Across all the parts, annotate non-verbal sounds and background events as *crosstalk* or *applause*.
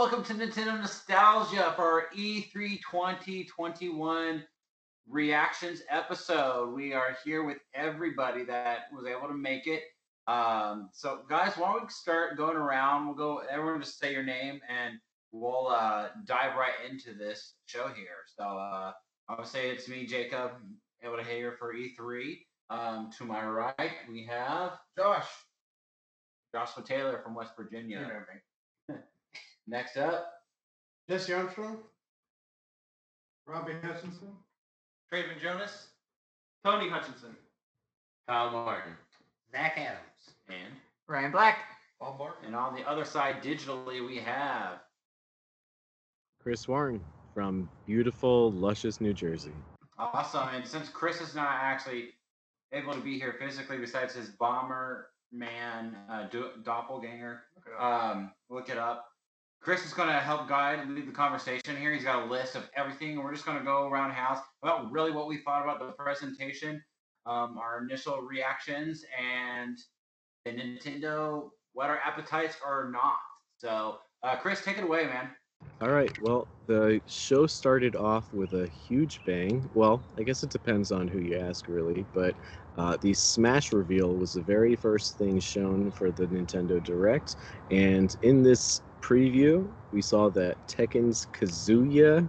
welcome to Nintendo Nostalgia for our E E3 2021 reactions episode. We are here with everybody that was able to make it. Um, so, guys, why don't we start going around? We'll go, everyone just say your name and we'll uh, dive right into this show here. So, uh, I would say it's me, Jacob, able to here for E3. Um, to my right, we have Josh. Joshua Taylor from West Virginia. You know me. Next up, Jesse Armstrong. Robbie Hutchinson. Traven Jonas, Tony Hutchinson, Kyle Martin. Zach Adams. And Ryan Black. Bob Barton. and on the other side, digitally, we have Chris Warren from beautiful, luscious New Jersey. awesome. And since Chris is not actually able to be here physically, besides his bomber man uh, do- doppelganger, um, look it up. Chris is going to help guide and lead the conversation here. He's got a list of everything, we're just going to go around house about really what we thought about the presentation, um, our initial reactions, and the Nintendo, what our appetites are not. So, uh, Chris, take it away, man. All right, well, the show started off with a huge bang. Well, I guess it depends on who you ask, really, but uh, the Smash reveal was the very first thing shown for the Nintendo Direct. And in this preview, we saw that Tekken's Kazuya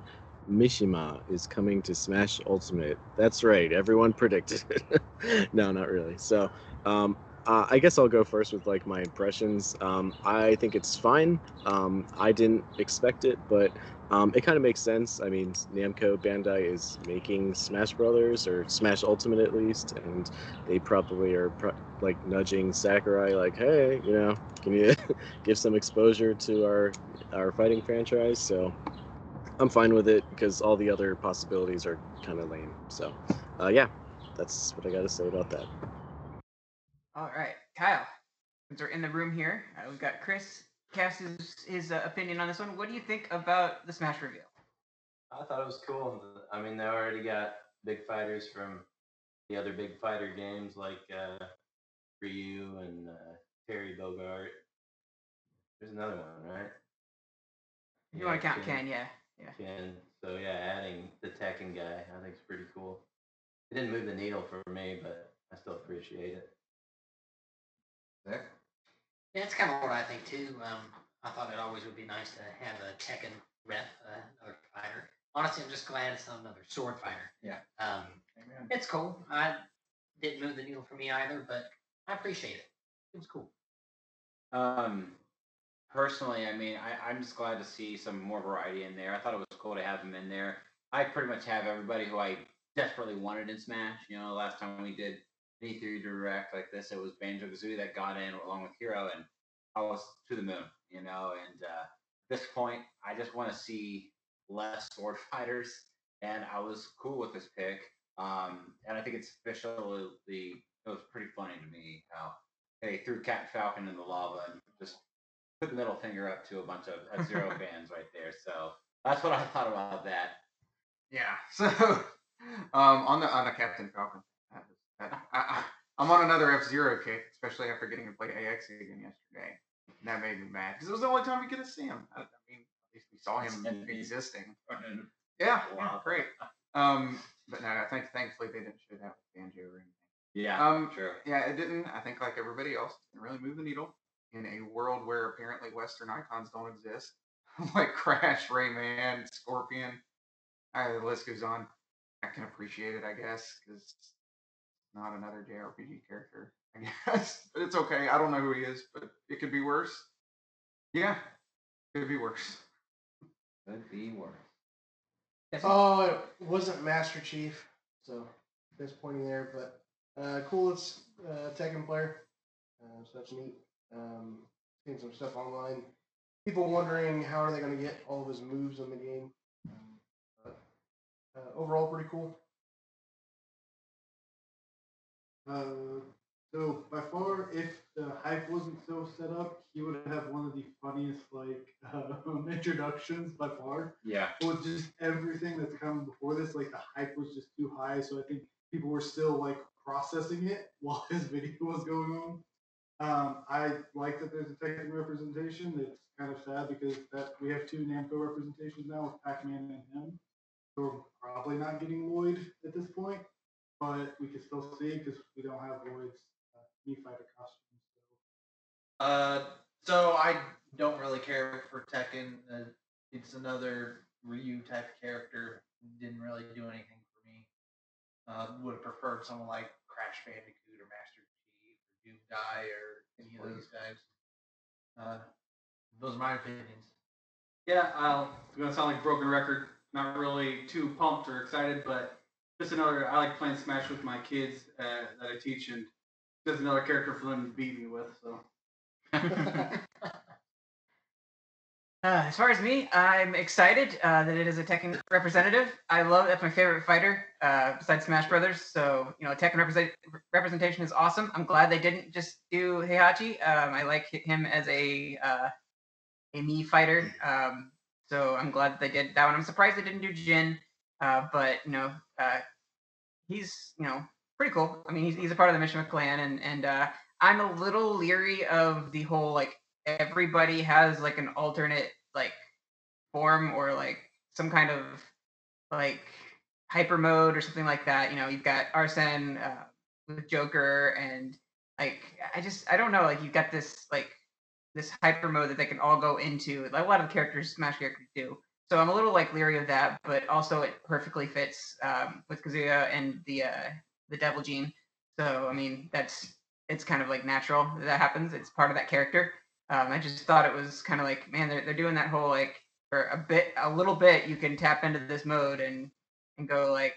Mishima is coming to Smash Ultimate. That's right, everyone predicted it. *laughs* no, not really. So, um, uh, I guess I'll go first with like my impressions. Um, I think it's fine. Um, I didn't expect it, but um, it kind of makes sense. I mean, Namco Bandai is making Smash Brothers or Smash Ultimate at least, and they probably are pro- like nudging Sakurai, like, "Hey, you know, can you *laughs* give some exposure to our our fighting franchise?" So I'm fine with it because all the other possibilities are kind of lame. So, uh, yeah, that's what I got to say about that. All right, Kyle. Since we're in the room here, uh, we've got Chris cast his, his uh, opinion on this one. What do you think about the Smash reveal? I thought it was cool. I mean, they already got big fighters from the other big fighter games like uh, Ryu and uh, Terry Bogard. There's another one, right? You want to count Ken? Yeah, yeah. Ken. So yeah, adding the Tekken guy, I think it's pretty cool. It didn't move the needle for me, but I still appreciate it. Nick. Yeah, it's kind of what I think too. Um, I thought it always would be nice to have a Tekken rep, uh, another fighter. Honestly, I'm just glad it's not another sword fighter. Yeah. Um, Amen. it's cool. I didn't move the needle for me either, but I appreciate it. It was cool. Um, personally, I mean, I, I'm just glad to see some more variety in there. I thought it was cool to have them in there. I pretty much have everybody who I desperately wanted in Smash. You know, last time we did E3 Direct like this, it was Banjo Kazooie that got in along with Hero, and I was to the moon. You know, and uh, at this point, I just want to see less *laughs* sword fighters, and I was cool with this pick. Um, and I think it's officially it was pretty funny to me how they threw Cap Falcon in the lava and just put the middle finger up to a bunch of Zero *laughs* fans right there. So that's what I thought about that. Yeah. *laughs* So, um, on the on the Captain Falcon, that was, that, I, I, I'm on another F Zero kick, especially after getting to play AX again yesterday. And that made me mad because it was the only time we get to see him. I, I mean, at least we saw him *laughs* existing. Yeah, yeah, great. Um, but no, I think thankfully they didn't show that with Banjo or anything. Yeah, Um, true. Yeah, it didn't. I think like everybody else, it didn't really move the needle in a world where apparently Western icons don't exist, *laughs* like Crash, Rayman, Scorpion. Uh, the list goes on. I can appreciate it, I guess, because not another JRPG character, I guess. *laughs* But it's okay. I don't know who he is, but it could be worse. Yeah, could be worse. Could be worse. Oh, it wasn't Master Chief, so disappointing there. But uh, cool, it's uh, Tekken player, uh, so that's neat. Um, seen some stuff online. People wondering how are they going to get all of his moves in the game. Um, but uh, overall, pretty cool. Uh, so by far, if the hype wasn't so set up, he would have one of the funniest like um, *laughs* introductions by far. Yeah. With just everything that's come before this, like the hype was just too high, so I think people were still like processing it *laughs* while his video was going on. Um, I like that there's a Tekken representation. It's kind of sad because that we have two Namco representations now with Pac-Man and him. So we're probably not getting Lloyd at this point, but we can still see because we don't have Lloyd's uh, Mii Fighter costume. So. Uh, so I don't really care for Tekken. Uh, it's another Ryu type character. Didn't really do anything for me. Uh, would have preferred someone like Crash Bandicoot or Master Chief or Doom Guy or any of those guys. Uh, those are my opinions. Yeah, I'll, it's gonna sound like a broken record. Not really too pumped or excited, but just another. I like playing Smash with my kids uh, that I teach, and just another character for them to beat me with. So *laughs* Uh, as far as me, I'm excited uh, that it is a Tekken representative. I love that's my favorite fighter uh, besides Smash Brothers. So you know, Tekken represent, representation is awesome. I'm glad they didn't just do Heihachi. Um, I like him as a uh, a Mii Fighter. Um, so I'm glad that they did that one. I'm surprised they didn't do Jin, uh, but you know, uh, he's you know pretty cool. I mean, he's, he's a part of the Mishima clan, and and uh, I'm a little leery of the whole like everybody has like an alternate like form or like some kind of like hyper mode or something like that. You know, you've got Arsene uh, with Joker, and like I just I don't know. Like you've got this like this hyper mode that they can all go into. Like a lot of characters, Smash characters do. So I'm a little like leery of that, but also it perfectly fits um, with Kazuya and the uh, the Devil Gene. So I mean that's it's kind of like natural that, that happens. It's part of that character. Um, I just thought it was kind of like, man, they're they're doing that whole like for a bit, a little bit, you can tap into this mode and and go like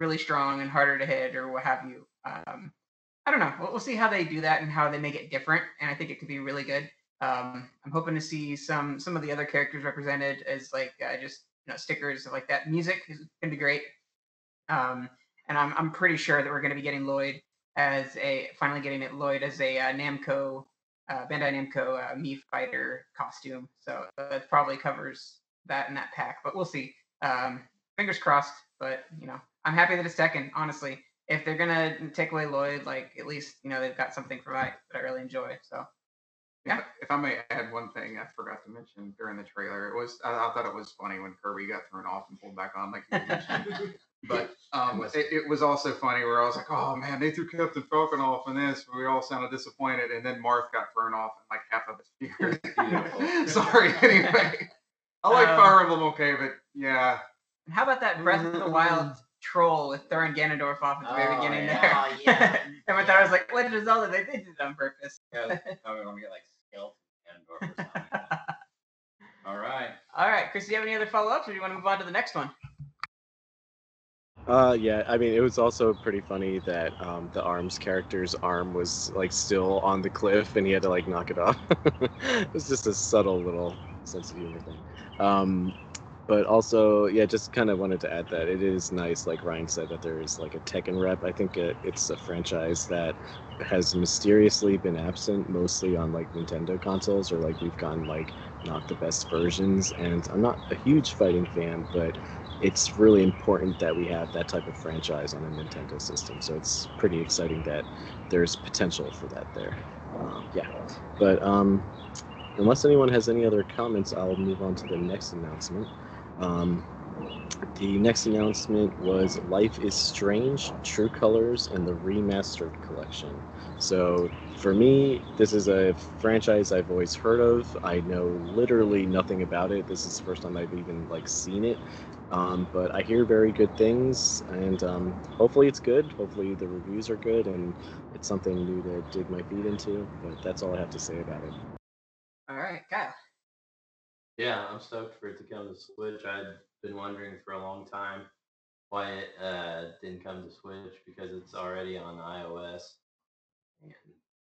really strong and harder to hit or what have you. Um, I don't know. We'll, we'll see how they do that and how they make it different, and I think it could be really good. Um, I'm hoping to see some some of the other characters represented as like uh, just you know stickers like that. Music is gonna be great, um, and I'm I'm pretty sure that we're gonna be getting Lloyd as a finally getting it Lloyd as a uh, Namco uh, Bandai Namco uh, Mii Fighter costume. So that probably covers that in that pack, but we'll see. Um, fingers crossed. But you know, I'm happy that it's Tekken. Honestly, if they're gonna take away Lloyd, like at least you know they've got something for that that I really enjoy. So If, if I may add one thing, I forgot to mention during the trailer, it was I, I thought it was funny when Kirby got thrown off and pulled back on, like you mentioned. *laughs* but um, was- it, it was also funny where I was like, "Oh man, they threw Captain Falcon off in this." We all sounded disappointed, and then Marth got thrown off and like half of his It was *laughs* Sorry, *laughs* anyway. I like Um, Fire Emblem okay, but yeah, how about that Breath of the Wild troll with throwing Ganondorf off at the very Oh, beginning yeah. there? Oh, yeah. and I thought I was like, Legend of Zelda, they, they did it on purpose. yeah, probably want to get like skeleton or something. All right. All right, Chris, do you have any other follow ups or do you want to move on to the next one? Uh, yeah. I mean, it was also pretty funny that um, the arms character's arm was like still on the cliff, and he had to like knock it off. *laughs* it was just a subtle little sense of humor thing. Um, but also, yeah, just kind of wanted to add that it is nice, like Ryan said, that there is like a Tekken rep. I think it, it's a franchise that has mysteriously been absent, mostly on like Nintendo consoles, or like we've gotten like not the best versions. And I'm not a huge fighting fan, but it's really important that we have that type of franchise on a Nintendo system. So it's pretty exciting that there's potential for that there. Um, yeah, but um, unless anyone has any other comments, I'll move on to the next announcement. Um, the next announcement was Life is Strange, True Colors, and the Remastered Collection. So for me, this is a franchise I've always heard of. I know literally nothing about it. This is the first time I've even like seen it. Um, but I hear very good things, and um, hopefully it's good. Hopefully the reviews are good, and it's something new to dig my feet into. But that's all I have to say about it. All right, Kyle. Yeah, I'm stoked for it to come to Switch. I've been wondering for a long time why it uh, didn't come to Switch because it's already on iOS and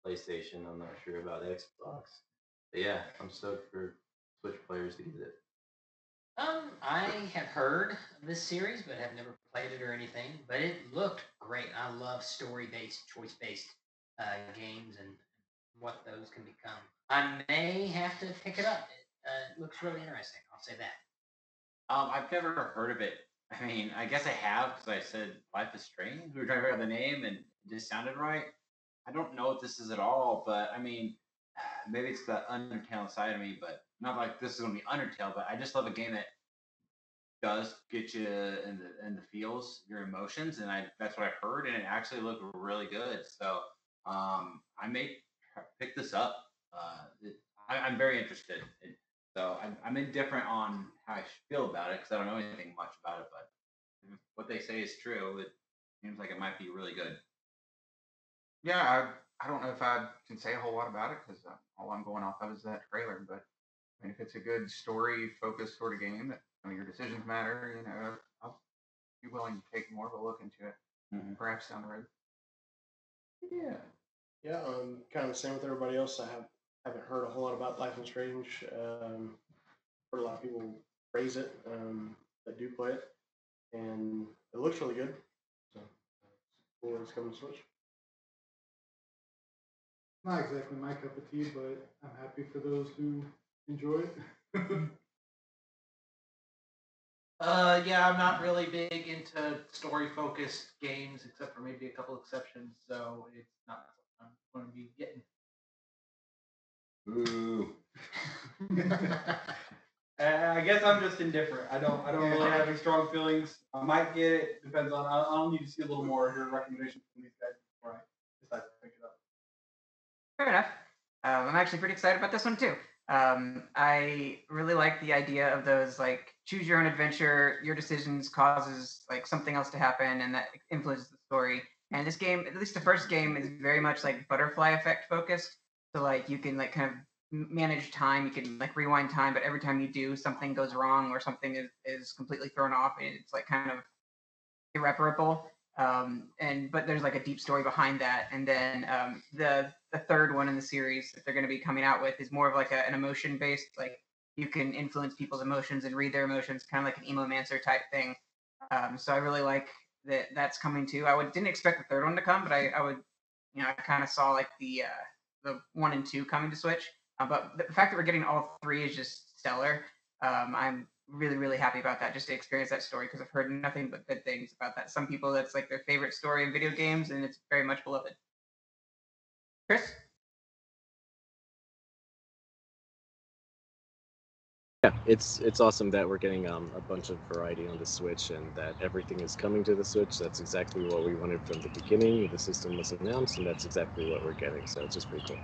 PlayStation. I'm not sure about Xbox. But yeah, I'm stoked for Switch players to get it. Um, I have heard of this series, but have never played it or anything. But it looked great. I love story-based, choice-based uh, games and what those can become. I may have to pick it up. It uh, looks really interesting. I'll say that. Um, I've never heard of it. I mean, I guess I have because I said Life is Strange. We were trying to figure out the name, and it just sounded right. I don't know what this is at all, but I mean, *sighs* maybe it's the Undertale side of me, but not like this is gonna be Undertale, but I just love a game that does get you in the in the feels, your emotions, and I that's what I heard, and it actually looked really good. So um, I may pick this up. Uh, it, I, I'm very interested. It, so I'm, I'm indifferent on how I feel about it because I don't know anything much about it, but if what they say is true. It seems like it might be really good. Yeah, I, I don't know if I can say a whole lot about it because all I'm going off of is that trailer. But I mean, if it's a good story focused sort of game that I mean, your decisions matter, you know, I'll be willing to take more of a look into it, Mhm. perhaps down the road. Yeah. Yeah, um, kind of the same with everybody else. I have haven't heard a whole lot about Life is Strange. Um, heard a lot of people praise it um, that do play it, and it looks really good. So cool that it's coming to Switch. Not exactly my cup of tea, but I'm happy for those who enjoy it. *laughs* Uh, yeah, I'm not really big into story focused games, except for maybe a couple exceptions. So it's not something I'm going to be getting. Ooh. *laughs* Uh, I guess I'm just indifferent. I don't. I don't really have any strong feelings. I might get it. Depends on. I'll, I'll need to see a little more of your recommendations from these guys before I decide to pick it up. Fair enough. Um, I'm actually pretty excited about this one too. Um, I really like the idea of those like choose your own adventure. Your decisions causes like something else to happen, and that influences the story. And this game, at least the first game, is very much like butterfly effect focused. So like you can like kind of manage time. You can like rewind time, but every time you do, something goes wrong or something is, is completely thrown off, and it's like kind of irreparable. Um, and but there's like a deep story behind that. And then um, the the third one in the series that they're going to be coming out with is more of like a, an emotion based, like you can influence people's emotions and read their emotions, kind of like an emomancer type thing. Um, so I really like that that's coming too. I would didn't expect the third one to come, but I, I would, you know, I kind of saw like the uh, the one and two coming to Switch. Uh, but the fact that we're getting all three is just stellar. Um, I'm really really happy about that just to experience that story because I've heard nothing but good things about that. Some people that's like their favorite story in video games, and it's very much beloved. Chris, Yeah, it's it's awesome that we're getting um, a bunch of variety on the Switch and that everything is coming to the Switch. That's exactly what we wanted from the beginning. The system was announced, and that's exactly what we're getting. So it's just pretty cool.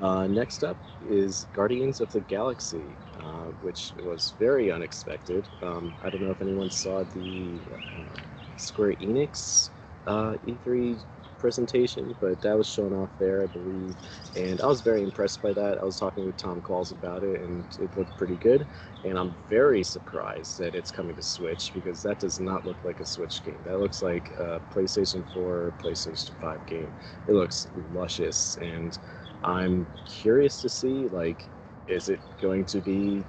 Uh, next up is Guardians of the Galaxy, uh, which was very unexpected. Um, I don't know if anyone saw the uh, Square Enix uh, E3 presentation, but that was shown off there, I believe, and I was very impressed by that. I was talking with Tom Calls about it, and it looked pretty good. And I'm very surprised that it's coming to Switch because that does not look like a Switch game. That looks like a PlayStation 4, PlayStation 5 game. It looks luscious, and I'm curious to see like, is it going to be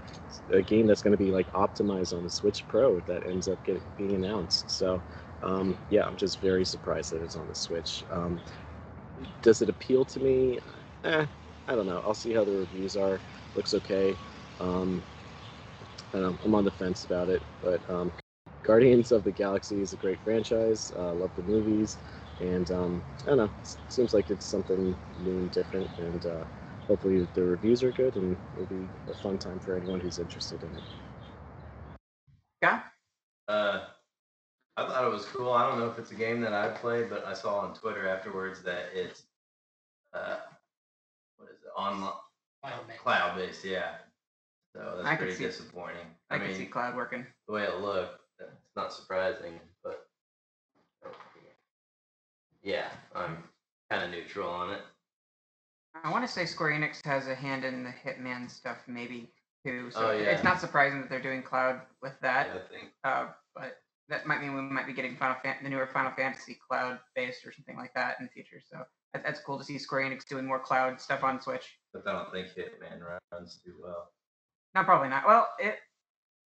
a game that's going to be like optimized on the Switch Pro that ends up getting being announced? So. Um, yeah, I'm just very surprised that it's on the Switch. Um, does it appeal to me? Eh, I don't know. I'll see how the reviews are. Looks okay. Um, I don't know. I'm on the fence about it, but um, Guardians of the Galaxy is a great franchise. Uh, love the movies, and um, I don't know. s- Seems like it's something new and different, and uh, hopefully the reviews are good, and it'll be a fun time for anyone who's interested in it. yeah, Uh, I thought it was cool. I don't know if it's a game that I played, but I saw on Twitter afterwards that it's uh, what is it online Cloud-based. Yeah. So that's I pretty see- disappointing. I, I, can mean, see Cloud working. the way it looked, it's not surprising, but yeah, I'm kind of neutral on it. I want to say Square Enix has a hand in the Hitman stuff, maybe too. So Oh, yeah. it's not surprising that they're doing Cloud with that. I think Uh, but that might mean we might be getting Final Fan- the newer Final Fantasy Cloud based or something like that in the future. So that, that's cool to see Square Enix doing more Cloud stuff on Switch. but I don't think Hitman runs too well. No, probably not. Well, it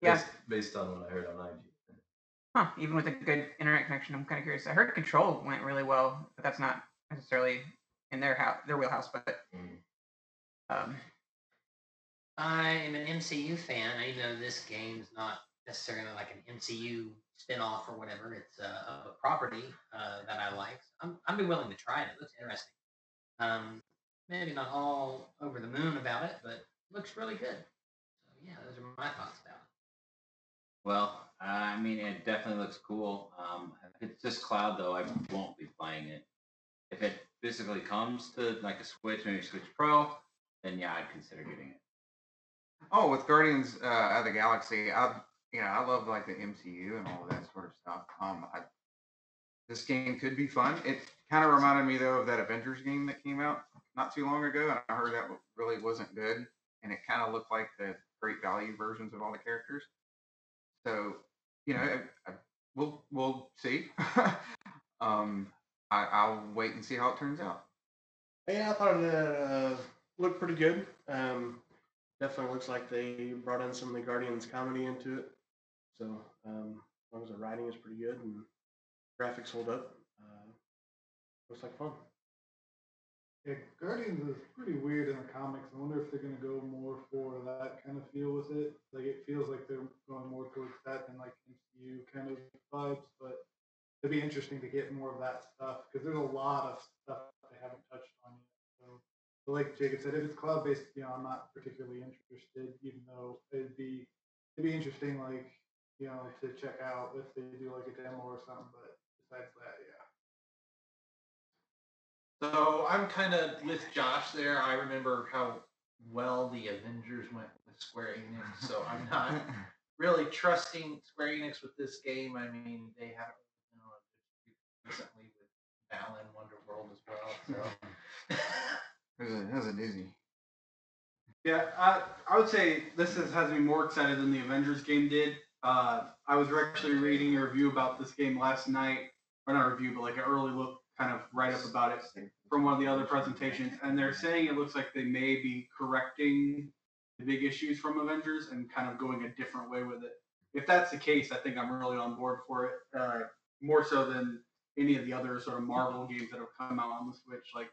yeah, Based, based on what I heard on IG. huh? Even with a good internet connection, I'm kind of curious. I heard Control went really well, but that's not necessarily in their house, their wheelhouse. But Mm. um, I am an MCU fan, even though this game's not necessarily like an MCU spin-off or whatever. It's uh, a property uh, that I like. I'm, I'd be willing to try it. It looks interesting. Um, maybe not all over the moon about it, but looks really good. So yeah, those are my thoughts about it. Well, I mean, it definitely looks cool. Um, if it's just cloud though, I won't be playing it. If it physically comes to like a Switch, maybe Switch Pro, then yeah, I'd consider getting it. Oh, with Guardians uh, of the Galaxy, I know I love like the MCU and all that sort of stuff. Um, I, this game could be fun. It kind of reminded me though of that Avengers game that came out not too long ago, and I heard that really wasn't good, and it kind of looked like the great value versions of all the characters. So, you know, I, I, we'll we'll see. *laughs* um, I, I'll wait and see how it turns out. Yeah, I thought it uh, looked pretty good. Um, definitely looks like they brought in some of the Guardians comedy into it. So um, as long as the writing is pretty good and graphics hold up, uh, looks like fun. Yeah, Guardians is pretty weird in the comics. I wonder if they're gonna go more for that kind of feel with it. Like it feels like they're going more towards that than like MCU kind of vibes. But it'd be interesting to get more of that stuff because there's a lot of stuff they haven't touched on yet. So, but like Jacob said, if it's cloud based, you know, I'm not particularly interested. Even though it'd be it'd be interesting, like you know, to check out if they do like a demo or something. But besides that, yeah. So I'm kind of with Josh there. I remember how well the Avengers went with Square Enix, so I'm not *laughs* really trusting Square Enix with this game. I mean, they haven't, you know, recently with Balan Wonder World as well. So *laughs* It was a, it was a doozy. Yeah, I, I would say this is, has me more excited than the Avengers game did. Uh, I was actually reading a review about this game last night, or not a review, but like an early look kind of write up about it from one of the other presentations, and they're saying it looks like they may be correcting the big issues from Avengers and kind of going a different way with it. If that's the case, I think I'm really on board for it, uh, more so than any of the other sort of Marvel games that have come out on the Switch, like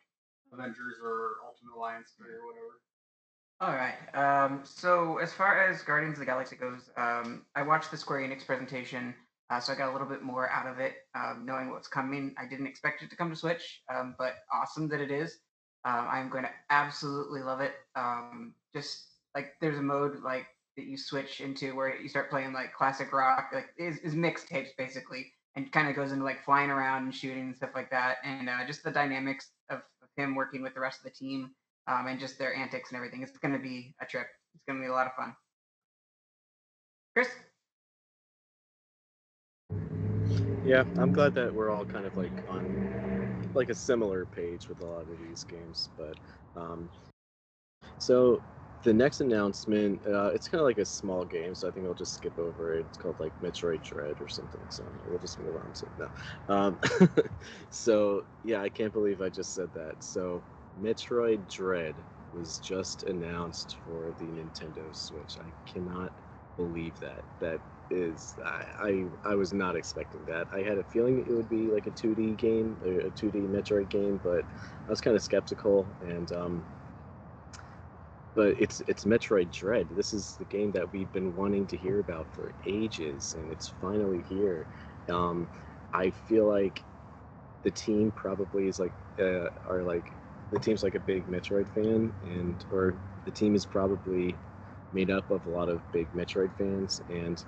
Avengers or Ultimate Alliance or whatever. All right. Um, so as far as Guardians of the Galaxy goes, um, I watched the Square Enix presentation, uh, so I got a little bit more out of it, um, knowing what's coming. I didn't expect it to come to Switch, um, but awesome that it is. Um, I'm going to absolutely love it. Um, just like there's a mode like that you switch into where you start playing like classic rock, like is, is mixtapes basically, and kind of goes into like flying around and shooting and stuff like that, and uh, just the dynamics of, of him working with the rest of the team um, and just their antics and everything. It's going to be a trip. It's going to be a lot of fun. Chris? Yeah, I'm glad that we're all kind of like on like a similar page with a lot of these games. But um, so the next announcement, uh, it's kind of like a small game, so I think I'll just skip over it. It's called like Metroid Dread or something. So we'll just move on to it now. Um, *laughs* so yeah, I can't believe I just said that. So Metroid Dread was just announced for the Nintendo Switch. I cannot believe that. That is, I, I, I was not expecting that. I had a feeling it would be like a 2D game, a 2D Metroid game, but I was kind of skeptical. And um, but it's it's Metroid Dread. This is the game that we've been wanting to hear about for ages, and it's finally here. Um, I feel like the team probably is like uh, are like the team's like a big Metroid fan, and or the team is probably made up of a lot of big Metroid fans, and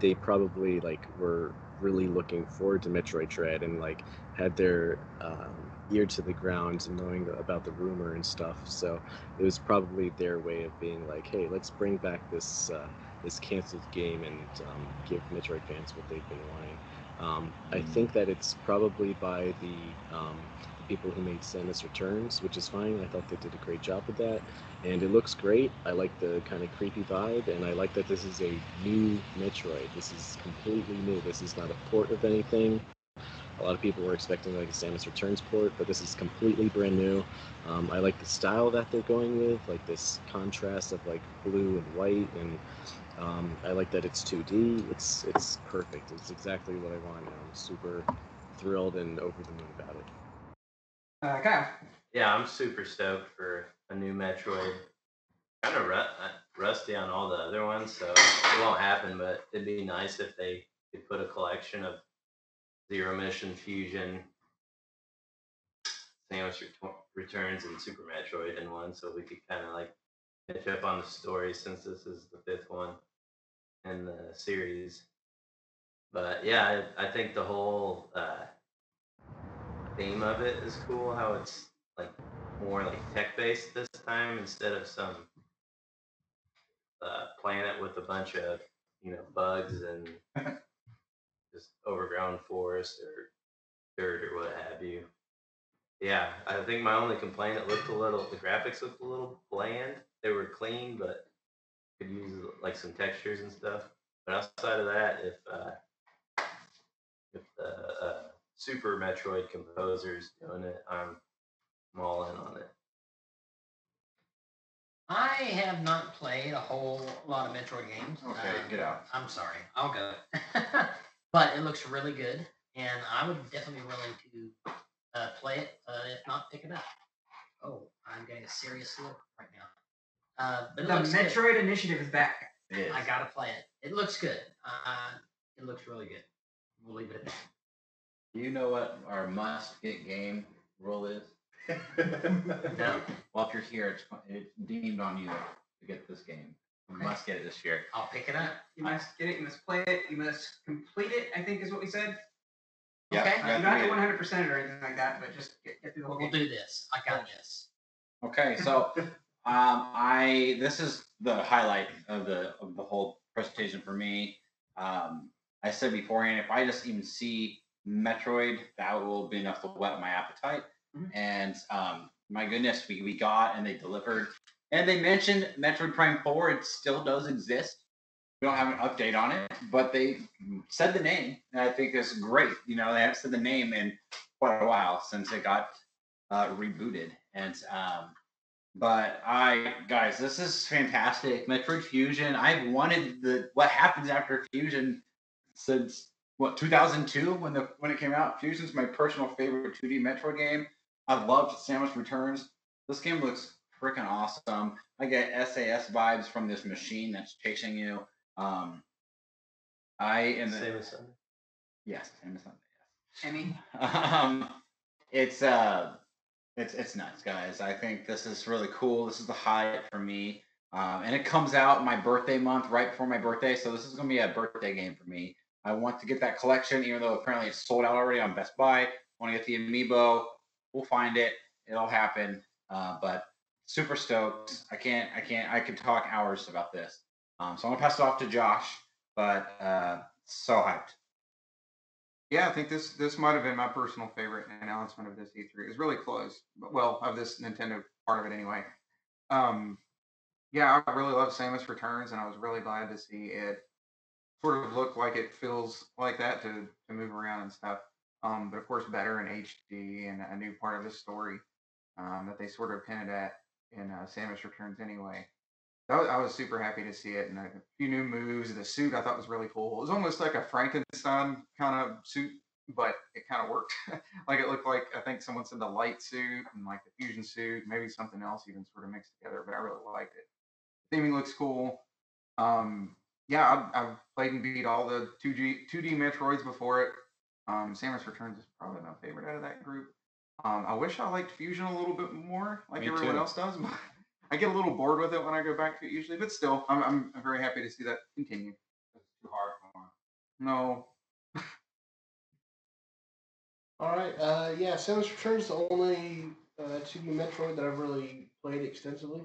they probably like were really looking forward to Metroid Dread and like had their um, ear to the ground and knowing about the rumor and stuff. So it was probably their way of being like, hey, let's bring back this uh, this canceled game and um, give Metroid fans what they've been wanting. Um, I think that it's probably by the um, people who made Samus Returns, which is fine. I thought they did a great job with that, and it looks great. I like the kind of creepy vibe, and I like that this is a new Metroid. This is completely new. This is not a port of anything. A lot of people were expecting like a Samus Returns port, but this is completely brand new. Um, I like the style that they're going with, like this contrast of like blue and white, and um, I like that it's 2D. It's it's perfect. It's exactly what I want. I'm super thrilled and over the moon about it. Uh, Kyle? Yeah, I'm super stoked for a new Metroid. Kind of ru- uh, rusty on all the other ones, so it won't happen. But it'd be nice if they could put a collection of Zero Mission Fusion, Samus Ret- Returns and Super Metroid in one, so we could kind of like catch up on the story since this is the fifth one in the series. But yeah, I, I think the whole uh, theme of it is cool. How it's like more like tech based this time instead of some uh, planet with a bunch of you know bugs and *laughs* just overgrown forest or dirt or what have you. Yeah, I think my only complaint it looked a little the graphics looked a little bland. They were clean, but could use like some textures and stuff. But outside of that, if uh, if the uh, Super Metroid composers doing it, I'm I'm all in on it. I have not played a whole lot of Metroid games. Okay, Uh, get out. I'm sorry. I'll go. *laughs* but it looks really good, and I would definitely be willing to uh, play it, uh, if not pick it up. Oh, I'm getting a serious look right now. Uh, but The looks good. Metroid Initiative is back. It is. I gotta play it. It looks good. Uh, it looks really good. We'll leave it at that. Do you know what our must get game rule is? *laughs* No, Well, if you're here, it's, it's deemed on you to get this game. You Okay. must get it this year. I'll pick it up. You must get it. You must play it. You must complete it. I think is what we said. Yeah, Okay. you to don't have get to it. 100 percent or anything like that, but just get, get through the whole We'll game. do this. I got this. Okay, so *laughs* um, I this is the highlight of the of the whole presentation for me. Um, I said beforehand, if I just even see Metroid, that will be enough to whet my appetite. Mhm. And um, my goodness, we, we got and they delivered. And they mentioned Metroid Prime 4, it still does exist. We don't have an update on it, but they said the name, and I think it's great. You know, they haven't said the name in quite a while since it got uh, rebooted. And um, but I guys, this is fantastic. Metroid Fusion. I've wanted the what happens after Fusion since what 2002 when the when it came out. Fusion's my personal favorite 2D Metroid game. I've loved Samus Returns. This game looks freaking awesome. I get SA-X vibes from this machine that's chasing you. Um, I am Same as Sunday. yes, Samus. on- EMMI. um, it's uh, it's it's nuts, guys. I think this is really cool. This is the highlight for me. Um, and it comes out my birthday month, right before my birthday. So this is gonna be a birthday game for me. I want to get that collection, even though apparently it's sold out already on Best Buy. I want to get the amiibo. We'll find it. It'll happen. Uh, but super stoked. I can't. I can't. I could talk hours about this. Um, so I'm gonna pass it off to Josh. But uh, so hyped. Yeah, I think this this might have been my personal favorite announcement of this E3. It was really close, but well, of this Nintendo part of it anyway. Um, yeah, I really love Samus Returns, and I was really glad to see it sort of look like it feels like that to to move around and stuff. Um, but of course, better in HD and a new part of the story um, that they sort of hinted at in uh, Samus Returns anyway. Was, I was super happy to see it, and a few new moves. The suit I thought was really cool. It was almost like a Frankenstein kind of suit, but it kind of worked. *laughs* like it looked like I think someone said the light suit and like the fusion suit, maybe something else even sort of mixed together. But I really liked it. The Theming looks cool. Um, yeah, I've, I've played and beat all the 2G 2D Metroids before it. Um, Samus Returns is probably my favorite out of that group. Um, I wish I liked Fusion a little bit more, like Me everyone too. else does. *laughs* But I get a little bored with it when I go back to it usually. But still, I'm I'm, I'm very happy to see that continue. It's too hard for him. No, *laughs* All right. Uh, yeah, Samus Returns is the only uh, 2D Metroid that I've really played extensively.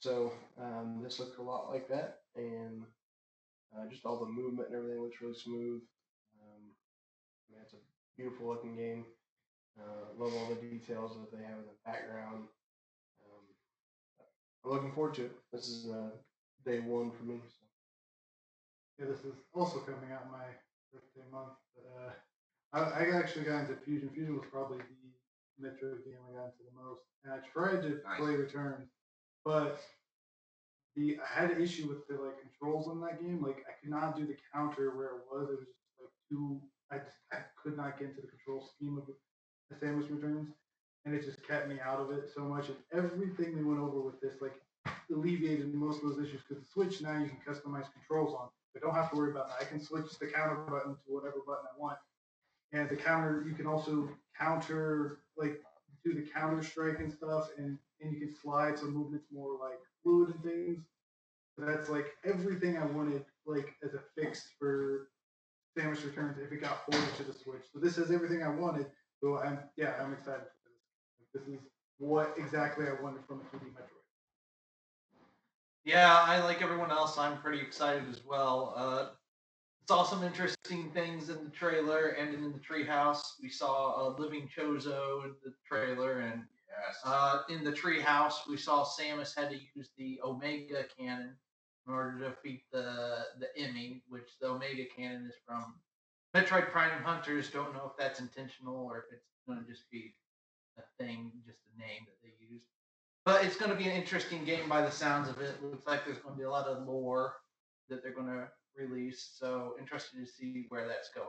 So um, this looks a lot like that, and uh, just all the movement and everything looks really smooth. Um, I mean, it's a beautiful looking game. Uh, love all the details that they have in the background. Um, I'm looking forward to it. This is uh, day one for me. So. Yeah, this is also coming out my birthday month. But uh, I, I actually got into Fusion. Fusion was probably the Metroid game I got into the most, and I tried to Nice. play Returns, but the I had an issue with the like controls on that game. Like I could not do the counter where it was. It was just like too. I just, I could not get into the control scheme of the Samus Returns, and it just kept me out of it so much. And everything they went over with this, like alleviated most of those issues because the Switch now you can customize controls on. I don't have to worry about that. I can switch the counter button to whatever button I want. And the counter, you can also counter like do the counter strike and stuff, and and you can slide, so movement's more like fluid and things. That's like everything I wanted, like as a fix for Samus Returns if it got ported to the Switch. So this is everything I wanted. So I'm yeah, I'm excited for this. This is what exactly I wanted from a 2D Metroid. Yeah, I like everyone else. I'm pretty excited as well. Uh, saw some interesting things in the trailer and in the treehouse. We saw a living Chozo in the trailer, and. Uh, in the treehouse we saw Samus had to use the Omega cannon in order to defeat the the EMMI, which the Omega cannon is from Metroid Prime Hunters. Don't know if that's intentional or if it's going to just be a thing, just a name that they used. But it's going to be an interesting game by the sounds of it. Looks like there's going to be a lot of lore that they're going to release. So interested to see where that's going.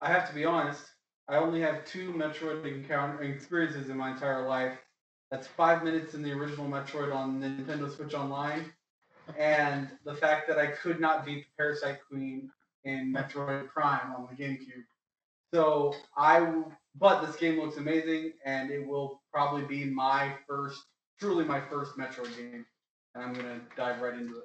I have to be honest. I only have two Metroid encounter experiences in my entire life. That's five minutes in the original Metroid on Nintendo Switch Online, and the fact that I could not beat the Parasite Queen in Metroid Prime on the GameCube. So I, but this game looks amazing, and it will probably be my first, truly my first Metroid game, and I'm gonna dive right into it.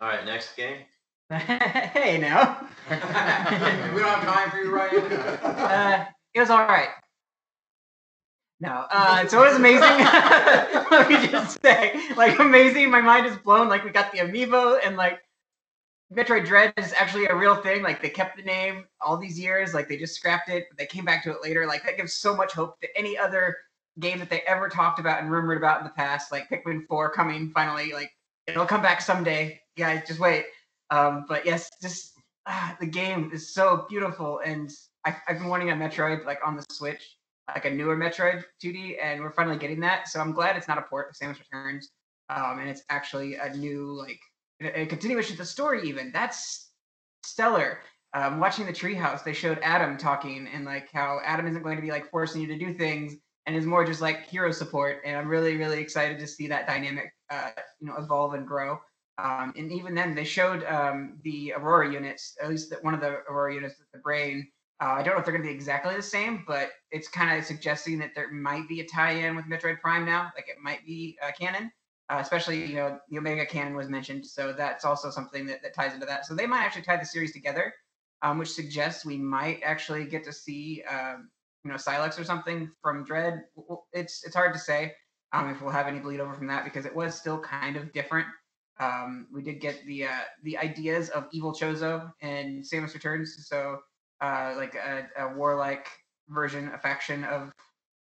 All right, next game. *laughs* hey now. *laughs* we don't have time for you, Ryan. *laughs* uh, it was all right. No, uh, so it was amazing. Let me just say, like, amazing. My mind is blown. Like, we got the amiibo, and like, Metroid Dread is actually a real thing. Like, they kept the name all these years. Like, they just scrapped it, but they came back to it later. Like, that gives so much hope to any other game that they ever talked about and rumored about in the past. Like Pikmin 4 coming finally. Like, it'll come back someday. Guys, just wait. Um, but yes, just ah, the game is so beautiful, and I, I've been wanting a Metroid like on the Switch, like a newer Metroid 2D, and we're finally getting that. So I'm glad it's not a port of Samus Returns, um, and it's actually a new like a, a continuation of the story. Even that's stellar. Um, watching the treehouse, they showed Adam talking and like how Adam isn't going to be like forcing you to do things, and is more just like hero support. And I'm really really excited to see that dynamic, uh, you know, evolve and grow. Um, and even then, they showed um, the Aurora units, at least the, one of the Aurora units with the brain. Uh, I don't know if they're going to be exactly the same, but it's kind of suggesting that there might be a tie-in with Metroid Prime now. Like it might be uh, canon, uh, especially you know the Omega cannon was mentioned, so that's also something that, that ties into that. So they might actually tie the series together, um, which suggests we might actually get to see um, you know Sylux or something from Dread. It's it's hard to say um, if we'll have any bleed over from that because it was still kind of different. Um, we did get the uh, the ideas of Evil Chozo and Samus Returns, so uh, like a, a warlike version, a faction of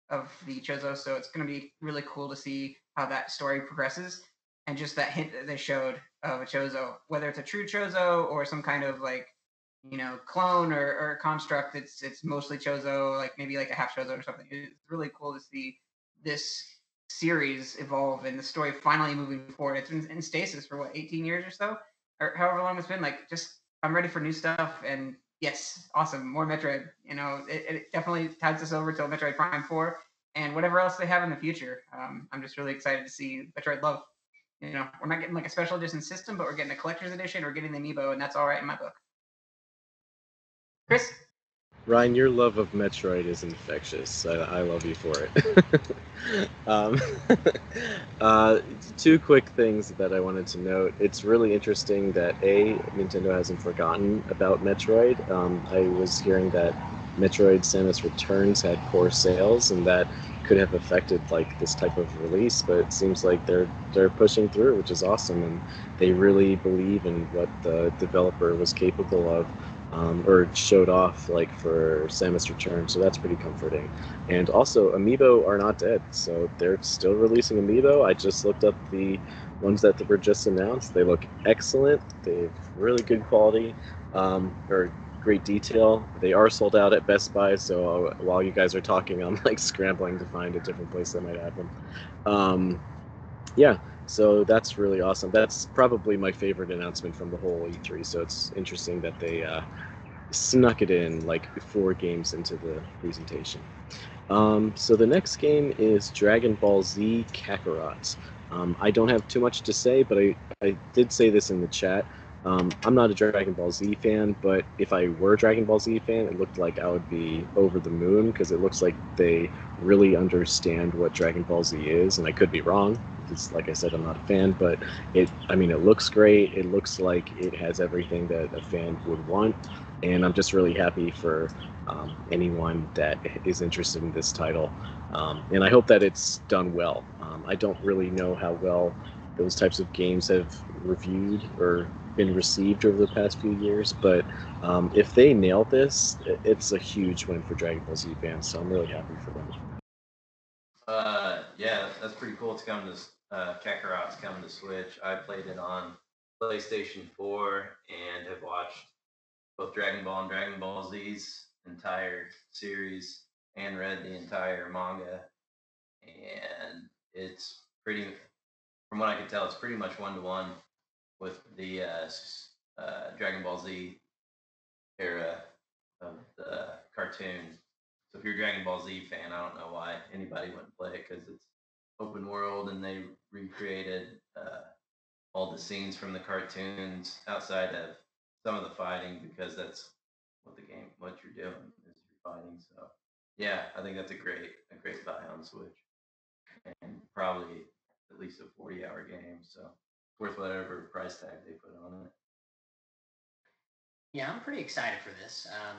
of the Chozo. So it's going to be really cool to see how that story progresses, and just that hint that they showed of a Chozo, whether it's a true Chozo or some kind of like you know clone or, or construct. It's it's mostly Chozo, like maybe like a half Chozo or something. It's really cool to see this series evolve and the story finally moving forward. It's been in stasis for what 18 years or so, or however long it's been. Like, just I'm ready for new stuff. And yes, awesome, more Metroid. You know, it, it definitely ties us over to Metroid Prime 4 and whatever else they have in the future. Um, I'm just really excited to see Metroid Love. You know, we're not getting like a special edition system, but we're getting a collector's edition. We're getting the amiibo, and that's all right in my book. Chris. Ryan, your love of Metroid is infectious. I, I love you for it. *laughs* um, *laughs* uh, two quick things that I wanted to note. It's really interesting that A, Nintendo hasn't forgotten about Metroid. Um, I was hearing that Metroid Samus Returns had poor sales, and that could have affected like this type of release. But it seems like they're they're pushing through, which is awesome, and they really believe in what the developer was capable of um, or showed off like for Samus Return, so that's pretty comforting. And also, Amiibo are not dead, so they're still releasing Amiibo. I just looked up the ones that were just announced. They look excellent. They have really good quality um, or great detail. They are sold out at Best Buy, so while you guys are talking, I'm like scrambling to find a different place that might have them. Um, yeah, so that's really awesome. That's probably my favorite announcement from the whole E3. So it's interesting that they uh, snuck it in like four games into the presentation. Um, so the next game is Dragon Ball Z Kakarot. Um, I don't have too much to say, but I, I did say this in the chat. Um, I'm not a Dragon Ball Z fan, but if I were a Dragon Ball Z fan, it looked like I would be over the moon because it looks like they really understand what Dragon Ball Z is, and I could be wrong. Because, like I said, I'm not a fan, but it. I mean, it looks great. It looks like it has everything that a fan would want, and I'm just really happy for um, anyone that is interested in this title. Um, and I hope that it's done well. Um, I don't really know how well those types of games have reviewed or been received over the past few years, but um, if they nail this, it's a huge win for Dragon Ball Z fans. So I'm really happy for them. Uh, yeah, that's pretty cool. It's coming to uh, Kakarot's coming to Switch. I played it on PlayStation 4 and have watched both Dragon Ball and Dragon Ball Z's entire series and read the entire manga. And it's pretty, from what I can tell, it's pretty much one to one with the uh, uh, Dragon Ball Z era of the cartoon. So if you're a Dragon Ball Z fan, I don't know why anybody wouldn't play it because it's open world and they recreated uh, all the scenes from the cartoons outside of some of the fighting because that's what the game, what you're doing is you're fighting. So yeah, I think that's a great, a great buy on Switch, and probably at least a 40 hour game. So worth whatever price tag they put on it. Yeah, I'm pretty excited for this. Um,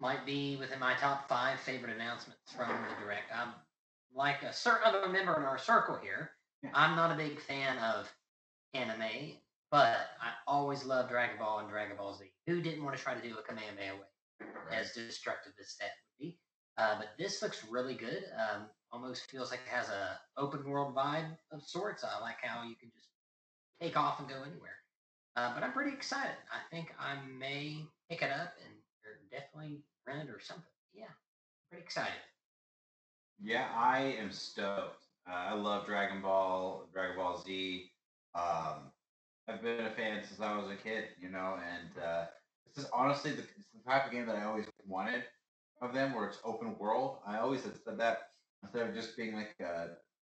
might be within my top five favorite announcements from the direct. I'm like a certain other member in our circle here. I'm not a big fan of anime, but I always loved Dragon Ball and Dragon Ball Z. Who didn't want to try to do a Kamehameha wave, as destructive as that would be? Uh, but this looks really good. Um, almost feels like it has a open world vibe of sorts. I like how you can just take off and go anywhere. Uh, but I'm pretty excited. I think I may pick it up and definitely rent or something. Yeah, pretty excited. Yeah, I am stoked. Uh, I love Dragon Ball, Dragon Ball Z. Um, I've been a fan since I was a kid, you know, and uh, this is honestly the, the type of game that I always wanted of them, where it's open world. I always had said that instead of just being like a